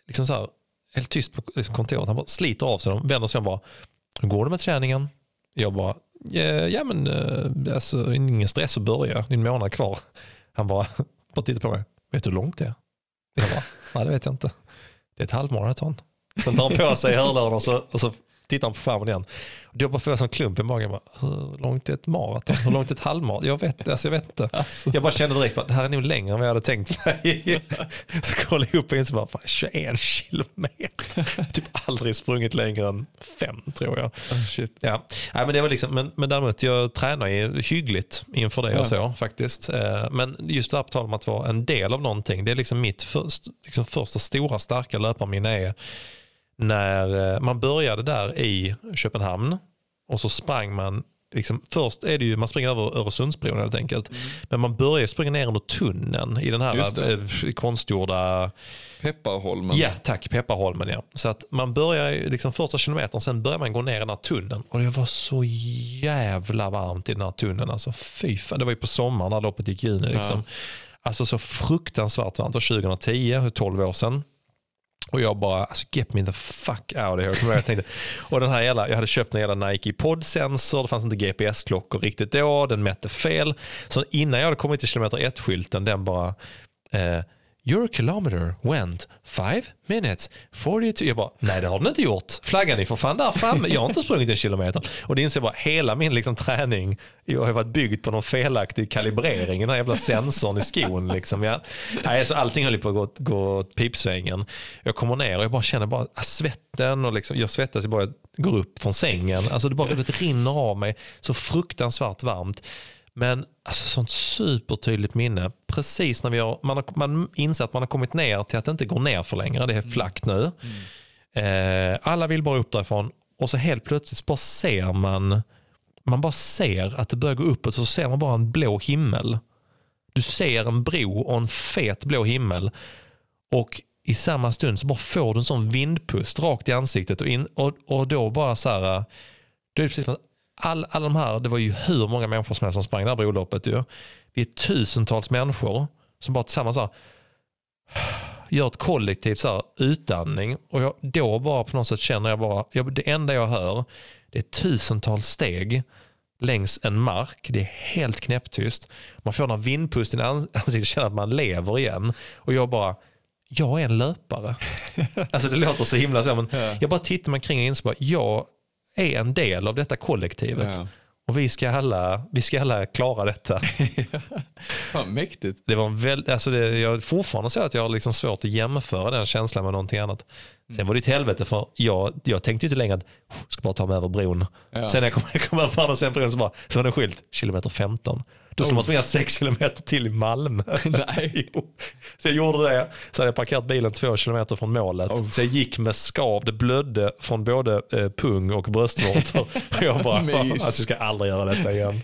liksom så här, helt tyst på liksom kontoret, han bara sliter av sig dem, vänder sig om bara, hur går det med träningen? Jag bara, ja, men eh, alltså, ingen stress att börja, det är en månad kvar. Han bara, (laughs) bara tittar på mig, vet du hur långt det är? Jag bara, (laughs) nej det vet jag inte. Det är ett halvmaraton. Sen tar han på sig hörlurarna och så, och så tittar på skärmen igen. Då bara får jag en klump i magen. Bara, hur långt är ett maraton? Hur långt är ett halvmaraton? Jag vet, alltså, jag vet inte. Alltså. Jag bara kände direkt att det här är nog längre än vad jag hade tänkt mig. Så kollade jag upp och insåg bara, fan, 21 kilometer. Typ aldrig sprungit längre än fem tror jag. Oh. Ja. Nej, men, det var liksom, men, men däremot, jag tränar ju hyggligt inför det Ja. och så faktiskt. Eh, Men just det här på tal om att vara en del av någonting. Det är liksom mitt först, liksom första stora starka löparminne är när eh, man började där i Köpenhamn och så sprang man Liksom, först är det ju, man springer över Öresundsbron helt enkelt. Men man börjar springa ner under tunneln i den Mm. Här eh, konstgjorda Pepparholmen. Ja, tack. Pepparholmen ja. Så att man börjar liksom första kilometern, sen börjar man gå ner i den här tunneln. Och det var så jävla varmt i den här tunneln. Alltså fy fan. Det var ju på sommaren när loppet gick i juni. Liksom. Alltså så fruktansvärt varmt. Det var 2010, 12 år sedan. Och jag bara, alltså, get me the fuck out of here. Jag, jag tänkte. Och den här jävla, jag hade köpt en jävla Nike podsensor, det fanns inte GPS-klockor riktigt då, den mätte fel. Så innan jag hade kommit till kilometer 1-skylten, den bara, eh, your kilometer went 5 minutes 42. Jag bara, nej det har den inte gjort. Flaggan är för fan där framme, jag har inte sprungit en kilometer. Och det inser jag bara, hela min liksom, träning jag har varit byggd på någon felaktig kalibrering, den här jävla sensorn i skon. Liksom. Jag, alltså, allting höll på att gå, gå åt pipsvängen. Jag kommer ner och jag bara känner bara svetten och liksom, jag svettas, jag bara går upp från sängen. Alltså det bara det rinner av mig, så fruktansvärt varmt. Men alltså sånt supertydligt minne. Precis när vi har, man, har, man inser att man har kommit ner till att det inte går ner för längre. Det är flackt nu. Eh, alla vill bara upp därifrån och så helt plötsligt bara ser man man bara ser att det börjar gå uppåt så ser man bara en blå himmel. Du ser en bro och en fet blå himmel och i samma stund så bara får du en sån vindpust rakt i ansiktet och, in, och, och då bara så här, är det precis som att all, alla de här, det var ju hur många människor som helst som sprang det här broloppet ju. Vi är tusentals människor som bara tillsammans så här, gör ett kollektivt så här, utandning och jag, då bara på något sätt känner jag bara, jag, det enda jag hör det är tusentals steg längs en mark. Det är helt knäpptyst. Man får den här vindpusten i ans- (laughs) ansiktet känner att man lever igen. Och jag bara, jag är en löpare. (laughs) alltså det låter så himla så, men Ja. jag bara tittar mig kring och inser bara, jag är en del av detta kollektivet. Ja. Och vi ska, alla, vi ska alla klara detta. (laughs) Fan, mäktigt. Det var väl, alltså det, jag fortfarande så att jag har liksom svårt att jämföra den känslan med någonting annat. Sen var det ett helvete för jag, jag tänkte inte längre att "Oh, jag ska bara ta mig över bron. Ja. Sen när jag kom, jag (laughs) kom över på andra sidan bron så, bara, så var det en skylt, kilometer 15. Då skulle man springa 6 kilometer till i Malmö. (laughs) (laughs) Nej. Så jag gjorde det. Så hade jag parkerat bilen två kilometer från målet. Oh. Så jag gick med skav. Det blödde från både eh, pung och bröstvårtor. (laughs) Jag bara, alltså, jag ska aldrig göra detta igen.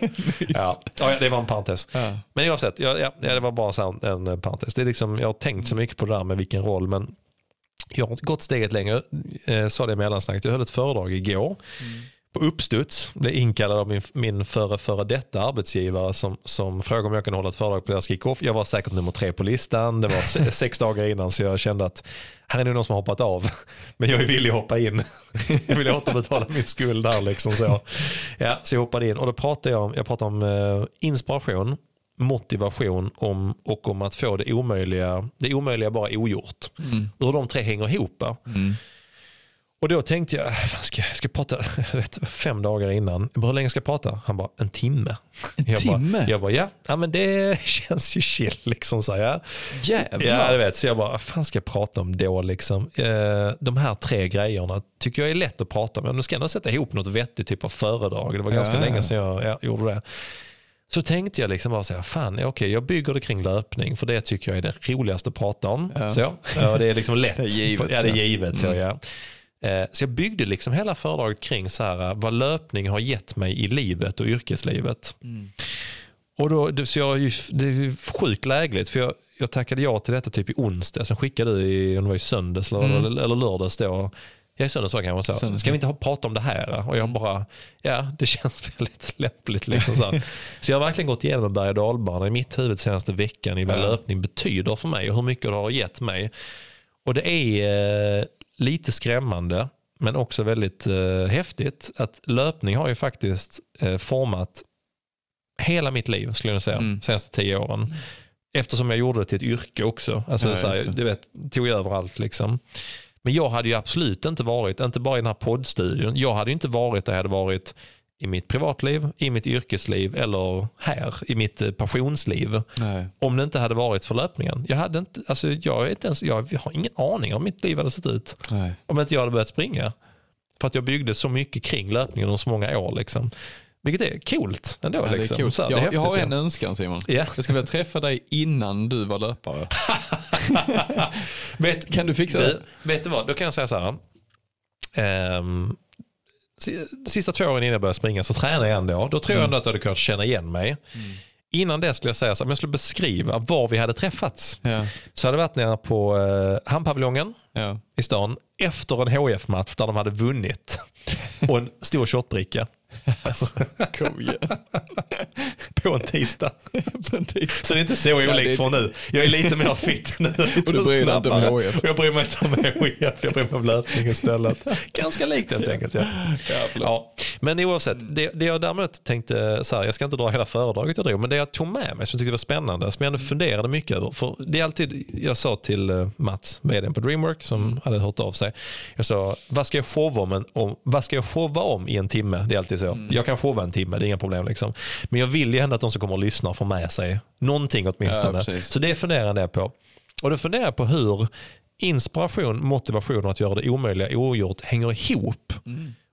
ja. Ja, det var en parentes. Ja. Men oavsett, ja, ja, det var bara så en, en parentes. Det är liksom, jag har tänkt så mycket på det där med vilken roll, men jag har gått steget längre. Eh, sa det i mellansnacket. Jag höll ett föredrag igår på uppstuds. Blev inkallad av min, min före, före detta arbetsgivare som, som frågade om jag kunde hålla ett föredrag på deras kickoff. Jag var säkert nummer tre på listan. Det var se, (laughs) sex dagar innan så jag kände att här är nog någon som har hoppat av. (laughs) Men jag är villig att hoppa in. (laughs) Jag vill återbetala min skuld där. Liksom så. Ja, så jag hoppade in och då pratade jag om, jag pratade om eh, inspiration, motivation om, och om att få det omöjliga, det omöjliga bara ogjort. Hur de tre hänger ihop. Mm. Och då tänkte jag, fan ska, jag ska jag prata (laughs) jag vet, fem dagar innan. Jag hur länge ska jag prata? Han bara, en timme. En jag timme? Bara, jag bara, ja, ja men det (laughs) känns ju chill. Liksom, så här. Jävlar. Ja, du vet. Så jag bara, vad fan ska jag prata om då? Liksom? Eh, de här tre grejerna tycker jag är lätt att prata om. Nu ska jag ändå sätta ihop något vettigt typ av föredrag. Det var ganska Ja, länge sedan jag ja, gjorde det. Så tänkte jag liksom bara så här, fan okej, jag bygger det kring löpning för det tycker jag är det roligaste att prata om. Ja. Så, ja, det är liksom lätt. (laughs) Det är givet, ja, det är givet. Så, Mm. ja. Eh, så jag byggde liksom hela föredraget kring så här, vad löpning har gett mig i livet och yrkeslivet. Mm. Och då, så jag, det är ju sjukt lägligt för jag, jag tackade ja till detta typ i onsdag. Sen skickade du i, om det var i söndags eller, Mm. eller, eller lördags då. Ja, i söndags var det kanske så. Söndags. Ska vi inte ha, prata om det här? Och jag bara, ja det (laughs) känns väldigt lämpligt. Liksom så, (laughs) så jag har verkligen gått igenom en berg och dalbana i mitt huvud senaste veckan i vad Ja. löpning betyder för mig och hur mycket det har gett mig. Och det är eh, lite skrämmande men också väldigt eh, häftigt att löpning har ju faktiskt eh, format hela mitt liv skulle jag säga, Mm. senaste tio åren. Eftersom jag gjorde det till ett yrke också. Alltså, Ja, så här, du vet, tog jag över allt liksom. Men jag hade ju absolut inte varit, inte bara i den här poddstudion, jag hade ju inte varit där jag hade varit i mitt privatliv, i mitt yrkesliv eller här i mitt eh, passionsliv. Nej. Om det inte hade varit för löpningen. Jag, hade inte, alltså jag, inte ens, jag har ingen aning om mitt liv hade sett ut Nej. om inte jag hade börjat springa. För att jag byggde så mycket kring löpningen under så många år. Liksom. Vilket är coolt ändå. Ja, det är liksom. coolt. Så här, jag, häftigt, jag har ja. en önskan Simon. Ja. Jag skulle vilja träffa dig innan du var löpare. vet, (laughs) Kan du fixa det? vet du vad, då kan jag säga så här. Si- sista två åren innan jag började springa så tränade jag ändå. Då tror jag ändå att du hade kunnat känna igen mig. Innan det skulle jag säga så om jag skulle beskriva var vi hade träffats. Ja. Så hade jag varit nere på eh, hamnpaviljongen Ja. i stan efter en hf match där de hade vunnit. Och en stor shotbricka Kom igen. (laughs) på en tisdag. (laughs) Precis. Så det är inte så olikt från nu. Jag är lite mer fit nu. Lite (laughs) Och du dig inte om snabbare. Jag bryr mig inte om HIF, jag bryr mig om löpning istället. Ganska likt helt enkelt. Ja. Ja. Men oavsett, det, det jag däremot tänkte, så här, jag ska inte dra hela föredraget jag drog, men det jag tog med mig som jag tyckte var spännande, som jag ändå funderade mycket över. För det är alltid, jag sa till eh, Mats, vdn på Dreamwork, som hade hört av sig. Jag sa, vad ska jag showa om, en, om, vad ska jag showa om i en timme? Det är alltid så. Jag kan showa en timme, det är inga problem. Liksom. Men jag vill ju ändå att de som kommer att lyssna får med sig någonting åtminstone. Ja, så det funderade jag på. Och då funderar jag på hur inspiration, motivation och att göra det omöjliga ogjort hänger ihop.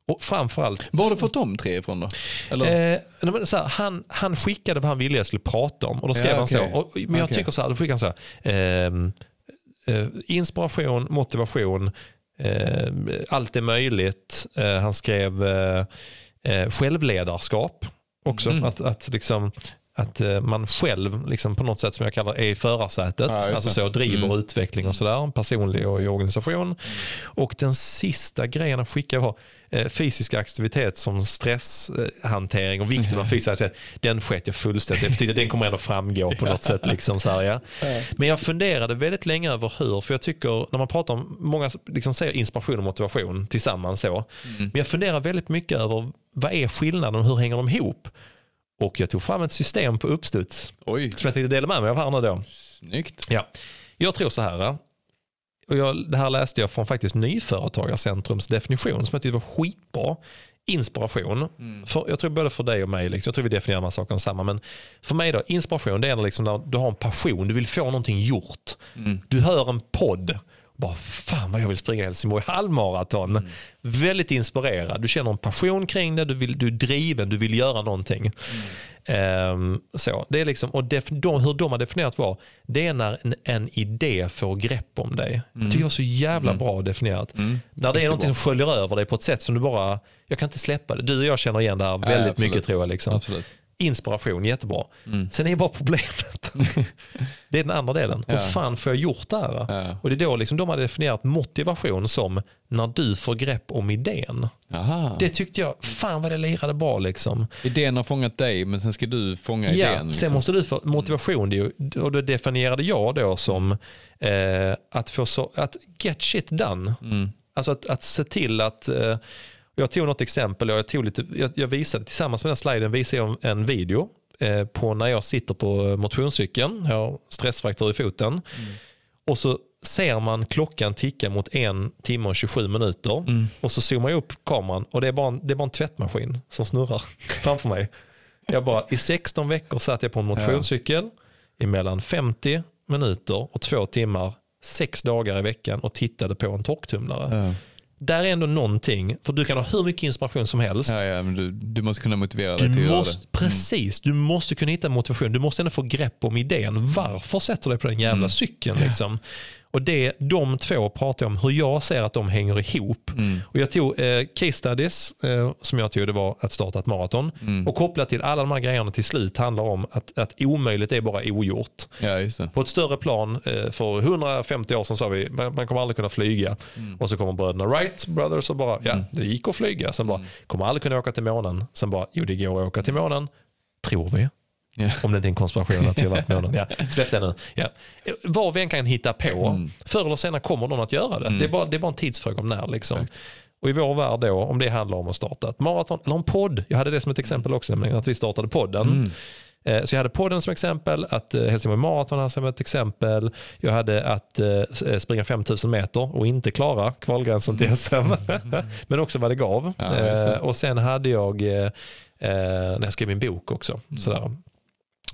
Och framförallt Var har du fått de tre ifrån då? Eller? Eh, men så här, han, han skickade vad han ville jag skulle prata om och då skrev Ja, han så. okej. Och, men jag tycker så här, då skickade han så här. ehm, eh, inspiration, motivation, eh, allt är möjligt. Eh, han skrev eh, självledarskap också. Mm. Att, att, liksom, att eh, man själv liksom på något sätt som jag kallar är i förarsätet. Ja, alltså så driver Mm. utveckling och sådär. Personlig och i organisation. Och den sista grejen han skickade var fysisk aktivitet som stresshantering och vikten av fysisk aktivitet. Den sket jag fullständigt. Det betyder att den kommer ändå framgå på något sätt. Liksom så här, ja. Men jag funderade väldigt länge över hur, för jag tycker när man pratar om, många liksom säger inspiration och motivation tillsammans så. Men jag funderar väldigt mycket över vad är skillnaden och hur hänger de ihop? Och jag tog fram ett system på uppstuds Oj, som jag tänkte dela med mig av här nu då. snyggt. Ja. Jag tror så här. Och jag, det här läste jag från faktiskt Nyföretagarcentrums definition som jag tyckte var skitbra. Inspiration. För, jag tror både för dig och mig, liksom, jag tror vi definierar de här sakerna samma. Men för mig då, inspiration det är när, liksom när du har en passion, du vill få någonting gjort. Du hör en podd. Bara, fan vad jag vill springa Helsingborg halvmaraton. Väldigt inspirerad. Du känner en passion kring det, du, vill, du är driven, du vill göra någonting. Ehm, så, det är liksom, och def, de, hur de har definierat var, det är när en, en idé får grepp om dig. Tycker det var så jävla bra definierat. När det är någonting som sköljer över dig på ett sätt som du bara, jag kan inte släppa det. Du och jag känner igen det här väldigt absolut. mycket tror jag. Liksom. Absolut. Inspiration, jättebra. Sen är bara problemet, (laughs) det är den andra delen. Hur Ja. fan får jag gjort det här? Ja. Och det är då liksom de har definierat motivation som när du får grepp om idén. Aha. Det tyckte jag, fan vad det lirade bra liksom. Idén har fångat dig men sen ska du fånga Ja, idén. sen Liksom. måste du få motivation. Det är ju- Och det definierade jag då som eh, att få så, att get shit done. Mm. Alltså att, att se till att, eh, jag tog något exempel, och jag, tog lite, jag, jag visade tillsammans med den sliden visade jag en video eh, på när jag sitter på motionscykeln, jag har stressfraktur i foten. Mm. Och så ser man klockan ticka mot en timme och 27 minuter. Mm. Och så zoomar jag upp kameran och det är bara en, det är bara en tvättmaskin som snurrar (laughs) framför mig. Jag bara, I 16 veckor satt jag på en motionscykel i mellan 50 minuter och två timmar, sex dagar i veckan och tittade på en torktumlare. Ja. Där är ändå någonting, för du kan ha hur mycket inspiration som helst. Ja, ja, men du, du måste kunna motivera dig Du till måste, det. precis, du måste kunna hitta motivation. Du måste ändå få grepp om idén. Varför sätter du dig på den jävla Mm. cykeln? Liksom? Och det, de två pratar om hur jag ser att de hänger ihop. Mm. Och jag tog eh, case studies eh, som jag tog det var att starta ett maraton. Mm. Och kopplat till alla de här grejerna till slut handlar om att, att omöjligt är bara ogjort. Ja. På ett större plan, eh, för 150 år sedan sa vi man man kommer aldrig kunna flyga. Mm. Och så kommer bröderna Wright Brothers och bara, ja det gick att flyga. Sen bara, kommer aldrig kunna åka till månen. Sen bara, jo det går att åka till månen. Tror vi. Ja. Om det inte är en konspiration att har varit på månen. Ja, släpp det nu. Ja. Vad vi än kan hitta på, Mm. förr eller senare kommer någon att göra det. Det, är bara, det är bara en tidsfråga om när. Liksom. Exakt. Och i vår värld då, om det handlar om att starta ett maraton eller en podd. Jag hade det som ett exempel också, nämligen att vi startade podden. Mm. Eh, Så jag hade podden som exempel, att eh, Helsingborg Marathon hade som ett exempel. Jag hade att eh, springa 5000 meter och inte klara kvalgränsen till SM. (laughs) Men också vad det gav. Mm. Ja, Och sen hade jag, när jag skrev min bok också. Mm. Sådär.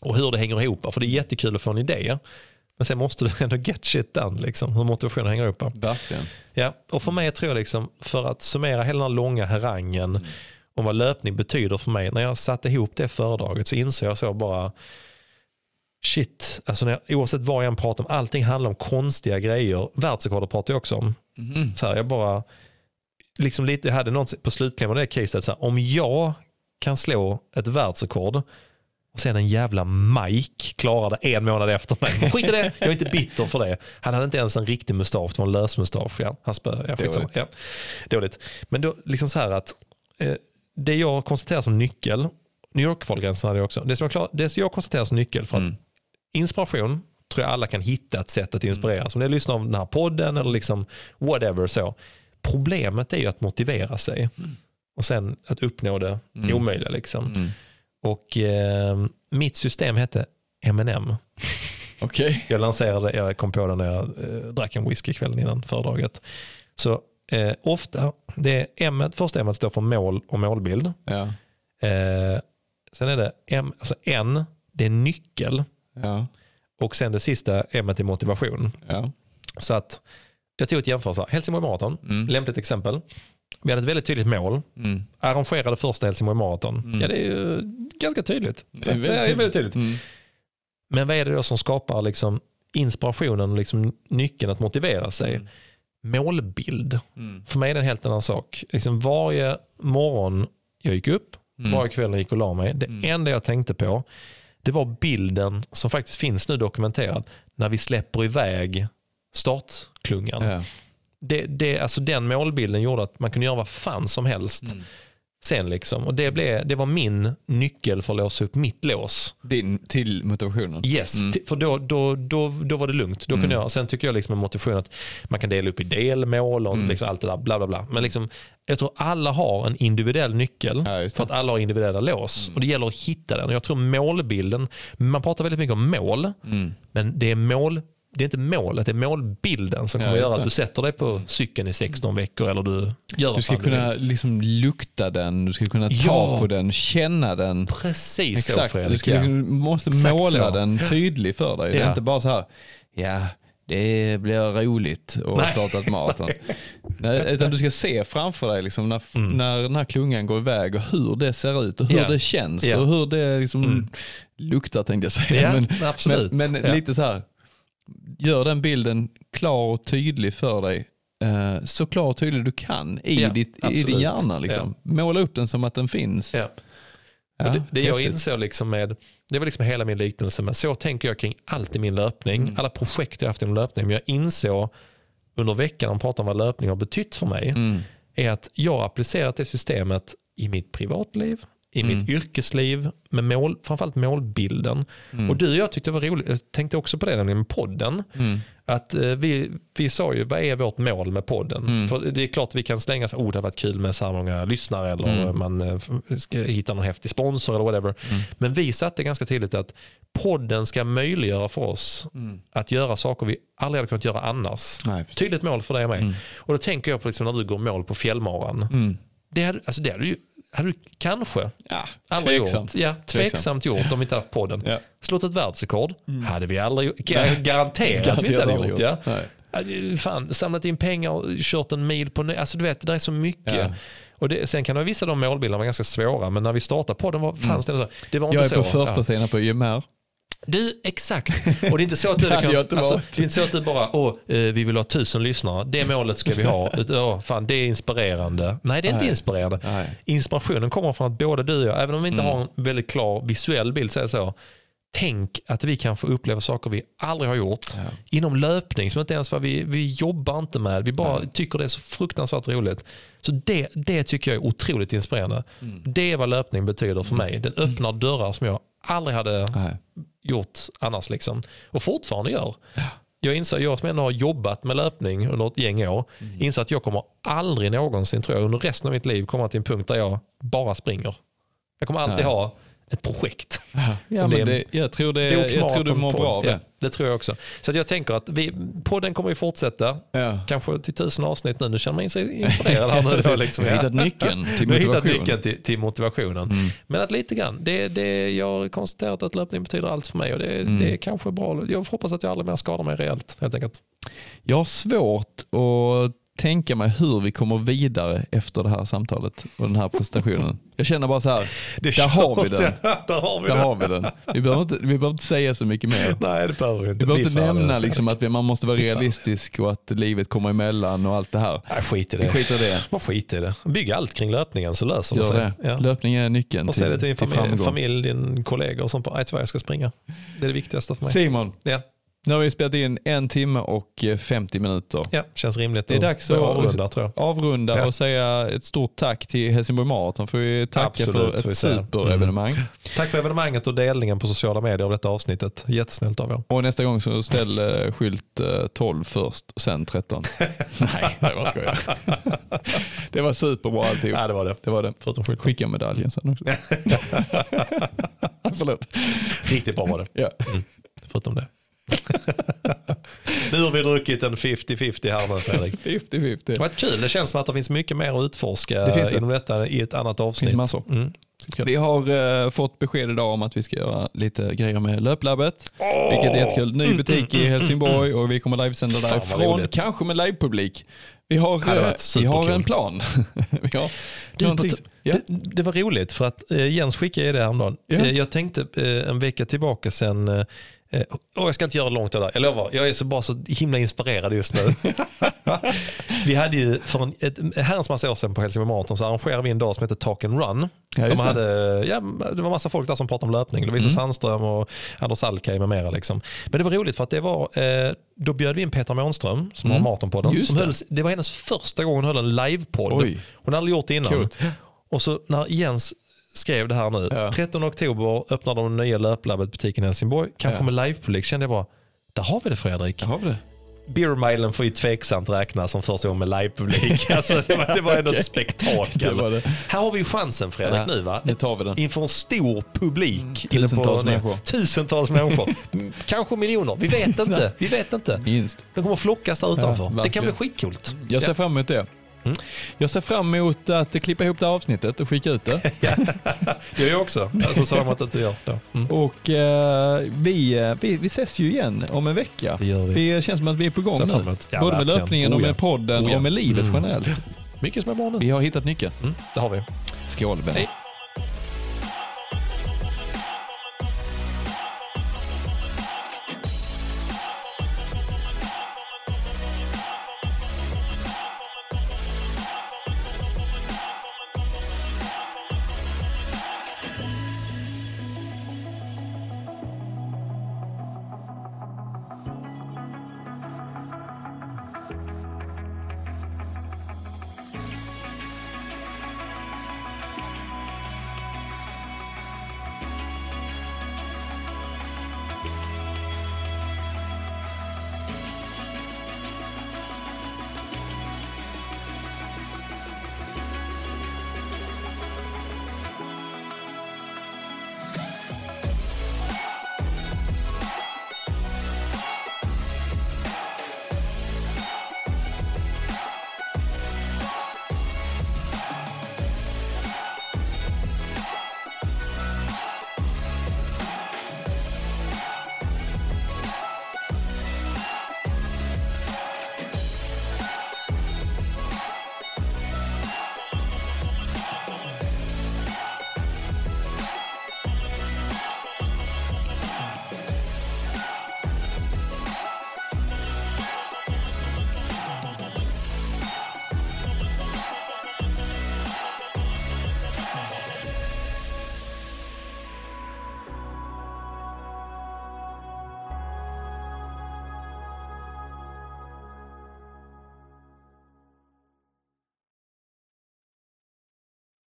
Och hur det hänger ihop. För det är jättekul att få en idé. Men sen måste du (laughs) ändå get shit done. Liksom, hur motivationen hänger ihop. Verkligen. Ja, och för mig tror jag liksom, för att summera hela den här långa harangen om vad löpning betyder för mig. När jag satte ihop det föredraget så insåg jag så bara, shit, alltså när jag, oavsett vad jag än pratar om, allting handlar om konstiga grejer. Världsrekordet pratar jag också om. Mhm. Så här, jag bara, liksom lite, jag hade något på slutklämmen det caset, så här, om jag kan slå ett världsrekord och sen en jävla Mike klarar det en månad efter mig. Skit i det, jag är inte bitter för det. Han hade inte ens en riktig mustasch, det var en lösmustasch. Ja, han spö, ja. Dåligt. ja, dåligt. Men då, liksom så här att eh, det jag konstaterar som nyckel, New York-kvalgränsen hade jag också, det som jag, klar, det som jag konstaterar som nyckel för att Mm. inspiration tror jag alla kan hitta ett sätt att inspireras. Om det är att lyssna av den här podden eller liksom whatever så. Problemet är ju att motivera sig och sen att uppnå det Mm. omöjliga. Liksom. Mm. Och eh, mitt system hette M&M. Okej. Jag lanserade, jag kom på det när jag eh, drack en whisky kvällen innan föredraget. Så eh, ofta, det är M, första M står för mål och målbild. Ja. Eh, sen är det M, alltså N, det är nyckel. Ja. Och sen det sista M är motivation. Ja. Så att jag tog ett jämförelse. Helsingborg Marathon, Mm. lämpligt exempel. Vi hade ett väldigt tydligt mål. Mm. Arrangerade första Helsingborg Marathon. Mm. Ja, det är ju ganska tydligt. Det är Så, det är väldigt tydligt. Mm. Men vad är det då som skapar liksom inspirationen och liksom nyckeln att motivera sig? Mm. Målbild. Mm. För mig är det en helt annan sak. Liksom varje morgon jag gick upp, Mm. varje kväll jag gick och la mig. Det Mm. enda jag tänkte på det var bilden som faktiskt finns nu dokumenterad när vi släpper iväg startklungan. Ja. Det, det, alltså den målbilden gjorde att man kunde göra vad fan som helst Mm. sen. Liksom. Och det, blev, det var min nyckel för att låsa upp mitt lås. Din, till motivationen. Yes, Mm. för då, då, då, då var det lugnt. Då kunde Mm. jag, sen tycker jag liksom med motivation att man kan dela upp i delmål och Mm. liksom allt det där. Bla, bla, bla. Men liksom, jag tror alla har en individuell nyckel Ja, för att alla har individuella lås. Och det gäller att hitta den. Och jag tror målbilden, man pratar väldigt mycket om mål, Mm. men det är mål det är inte målet, det är målbilden som Ja, kommer just göra att du sätter dig på cykeln i 16 veckor eller du gör Du ska fan du kunna liksom lukta den, du ska kunna ta Ja. på den, känna den. Precis så Exakt, du Fredrik. ska, Ja. liksom- måste Exakt måla så. den tydlig för dig. Det är Ja. inte bara så här, ja det blir roligt att Nej. starta ett maraton. Utan du ska se framför dig liksom när, Mm. när den här klungan går iväg och hur det ser ut och hur Ja. det känns Ja. och hur det liksom Mm. luktar tänkte jag säga. Ja, men, absolut. men, men Ja. lite så här, gör den bilden klar och tydlig för dig. Eh, så klar och tydlig du kan i, Ja, ditt, i din hjärna. Liksom. Måla upp den som att den finns. Ja. Ja, det, det jag insåg liksom med, det var liksom hela min liknelse, men så tänker jag kring allt i min löpning, Mm. alla projekt jag haft inom löpning. Men jag insåg under veckan, de pratar om vad löpning har betytt för mig, Mm. är att jag har applicerat det systemet i mitt privatliv, i Mm. mitt yrkesliv, med mål, framförallt målbilden. Mm. Och du och jag tyckte det var roligt, jag tänkte också på det nämligen med podden, Mm. att eh, vi, vi sa ju vad är vårt mål med podden? Mm. För det är klart vi kan slänga så, oh det har varit kul med så här många lyssnare eller Mm. man eh, ska hitta någon häftig sponsor eller whatever. Mm. Men vi satte ganska tydligt att podden ska möjliggöra för oss att göra saker vi aldrig hade kunnat göra annars. Nej. Tydligt mål för dig med. Mm. Och då tänker jag på liksom när du går mål på fjällmaran. Det hade, alltså det hade, du, hade du kanske Ja, aldrig tveksamt. gjort. Ja, tveksamt gjort om vi inte haft podden. Ja. Slått ett världsrekord hade vi aldrig gjort. Gar- Garanterat att vi inte Garanterat hade gjort. Ja. Nej. Fan, samlat in pengar och kört en mil på ny. Alltså du vet, det är så mycket. Ja. Och det, sen kan det vara vissa av de målbilderna var ganska svåra, men när vi startade podden var, fanns det så. Det var inte Jag är så. på första Ja. sidan på IMR. Du, exakt. Och det är inte så att du, (laughs) kan, inte alltså, det är inte så att du bara, åh, eh, vi vill ha tusen lyssnare, det målet ska vi ha. (laughs) Åh, fan, det är inspirerande. Nej, det är inte Nej. inspirerande. Nej. Inspirationen kommer från att både du och jag, även om vi inte Mm. har en väldigt klar visuell bild, säger så. Tänk att vi kan få uppleva saker vi aldrig har gjort. Ja. Inom löpning, som inte ens vad vi, vi jobbar inte med. Vi bara tycker det är så fruktansvärt roligt. Så det, det tycker jag är otroligt inspirerande. Mm. Det är vad löpning betyder för mig. Den öppnar dörrar som jag aldrig hade Nej. Gjort annars. Liksom. Och fortfarande gör. Jag inser, jag som ändå har jobbat med löpning under ett gäng år, Mm. inser att jag kommer aldrig någonsin, tror jag, under resten av mitt liv komma till en punkt där jag bara springer. Jag kommer alltid ha ett projekt. Ja, det det, jag tror, det, Det är jag tror du mår bra av Ja, det. det tror jag också. Så att jag tänker att vi, podden kommer ju fortsätta. Ja. Kanske till tusen avsnitt nu. Nu känner man sig inspirerad här nu. Då, (laughs) liksom. Vi har hittat nyckeln till Vi har motivation. hittat nyckeln till, till motivationen. Men att lite grann, det, det, jag har konstaterat att löpning betyder allt för mig och det, det är kanske bra. Jag hoppas att jag aldrig mer skadar mig rejält helt enkelt. Jag har svårt att tänka mig hur vi kommer vidare efter det här samtalet och den här presentationen. Jag känner bara så här, där har vi den. (laughs) där har vi Där den. har vi den. Vi behöver inte, vi behöver inte säga så mycket mer. Nej, det behöver vi inte. Vi behöver inte nämna liksom att man måste vara realistisk och att livet kommer emellan och allt det här. Nej, skit i det. skiter i det. Man skiter i det. Bygg allt kring löpningen så löser det sig. Ja. Löpning är nyckeln Och säg det till, till din till familj, framgång. familj din kollega och sånt. På, Nej, tyvärr jag ska springa. Det är det viktigaste för mig. Simon, Ja, nu har vi spelat in en timme och eh, 50 minuter. ja, känns rimligt. Det är dags att- avrunda tror jag. Avrunda Ja. och säga ett stort tack till Helsingborg Marathon för vi tacka Absolut, för vi ett superevenemang. Tack för evenemanget och delningen på sociala medier av detta avsnittet. Jättesnällt av er. Och nästa gång så ställ eh, skylt eh, 12 först och sen 13. (laughs) Nej, det var skojar. (laughs) Det var superbra alltihop. Ja, det var det. Det var det. Förutom skylten. Skicka medaljen sen också. (laughs) Förlåt. Riktigt bra var det. Ja. Förutom det. (laughs) nu har vi druckit en 50-50 här nu Fredrik. 50-50. Det var kul. Det känns som att det finns mycket mer att utforska Det finns det. inom detta i ett annat avsnitt. massor. Mm. Vi har eh, fått besked idag om att vi ska göra lite grejer med Löplabbet. Vilket är jättekul. Ny butik i Helsingborg och vi kommer livesända vad därifrån. Kanske med livepublik. Vi har, eh, vi har en plan. (laughs) vi har Du, någonting- på t- ja. det, det var roligt för att eh, Jens skickade det häromdagen. Ja. Jag tänkte en vecka tillbaka sen, eh, eh, jag ska inte göra långt där, jag lovar, jag är så bara så himla inspirerad just nu. (laughs) vi hade ju för en ett, herrans massa år sedan på Helsingborg Marathon så arrangerade vi en dag som heter Talk and Run. Ja, De just det. hade, ja, det var massa folk där som pratade om löpning. Lovisa Sandström och Anders Alkaj med mera. Liksom. Men det var roligt för att det var, eh, då bjöd vi in Petra Månström som har Marathonpodden. Just Som det. höll, det var hennes första gång hon höll en livepodd. Hon hade aldrig gjort det innan. Coolt. Och så när Jens skrev det här nu, Ja. 13 oktober öppnar de nya löplabbet butiken i Helsingborg. Kanske Ja. med livepublik kände jag bara, där har vi det Fredrik. Där har vi det. Beermilen får ju tveksamt räknas som första gång med livepublik. (laughs) Alltså, det, var, det var ändå ett spektakel. Det det. Här har vi ju chansen Fredrik Ja, nu va? nu tar vi den. Inför en stor publik. Tusentals på, människor. Tusentals människor. (laughs) Mm, Kanske miljoner, vi vet inte. Vi vet inte. Minst. De kommer flockas där utanför. det kan bli skitcoolt. Jag ser Ja. fram emot det. Mm. Jag ser fram emot att klippa ihop det här avsnittet och skicka ut det. (laughs) Det gör jag också. Alltså, så att du gör. Mm. Och eh, vi, eh, vi, vi ses ju igen om en vecka. Det gör vi. Det känns som att vi är på gång nu. Ja, Både med löpningen och Oh ja. med podden Oh ja. och med livet Mm. generellt. Mycket som är bra nu. Vi har hittat nyckeln. Mm, det har vi. Skål. Hej.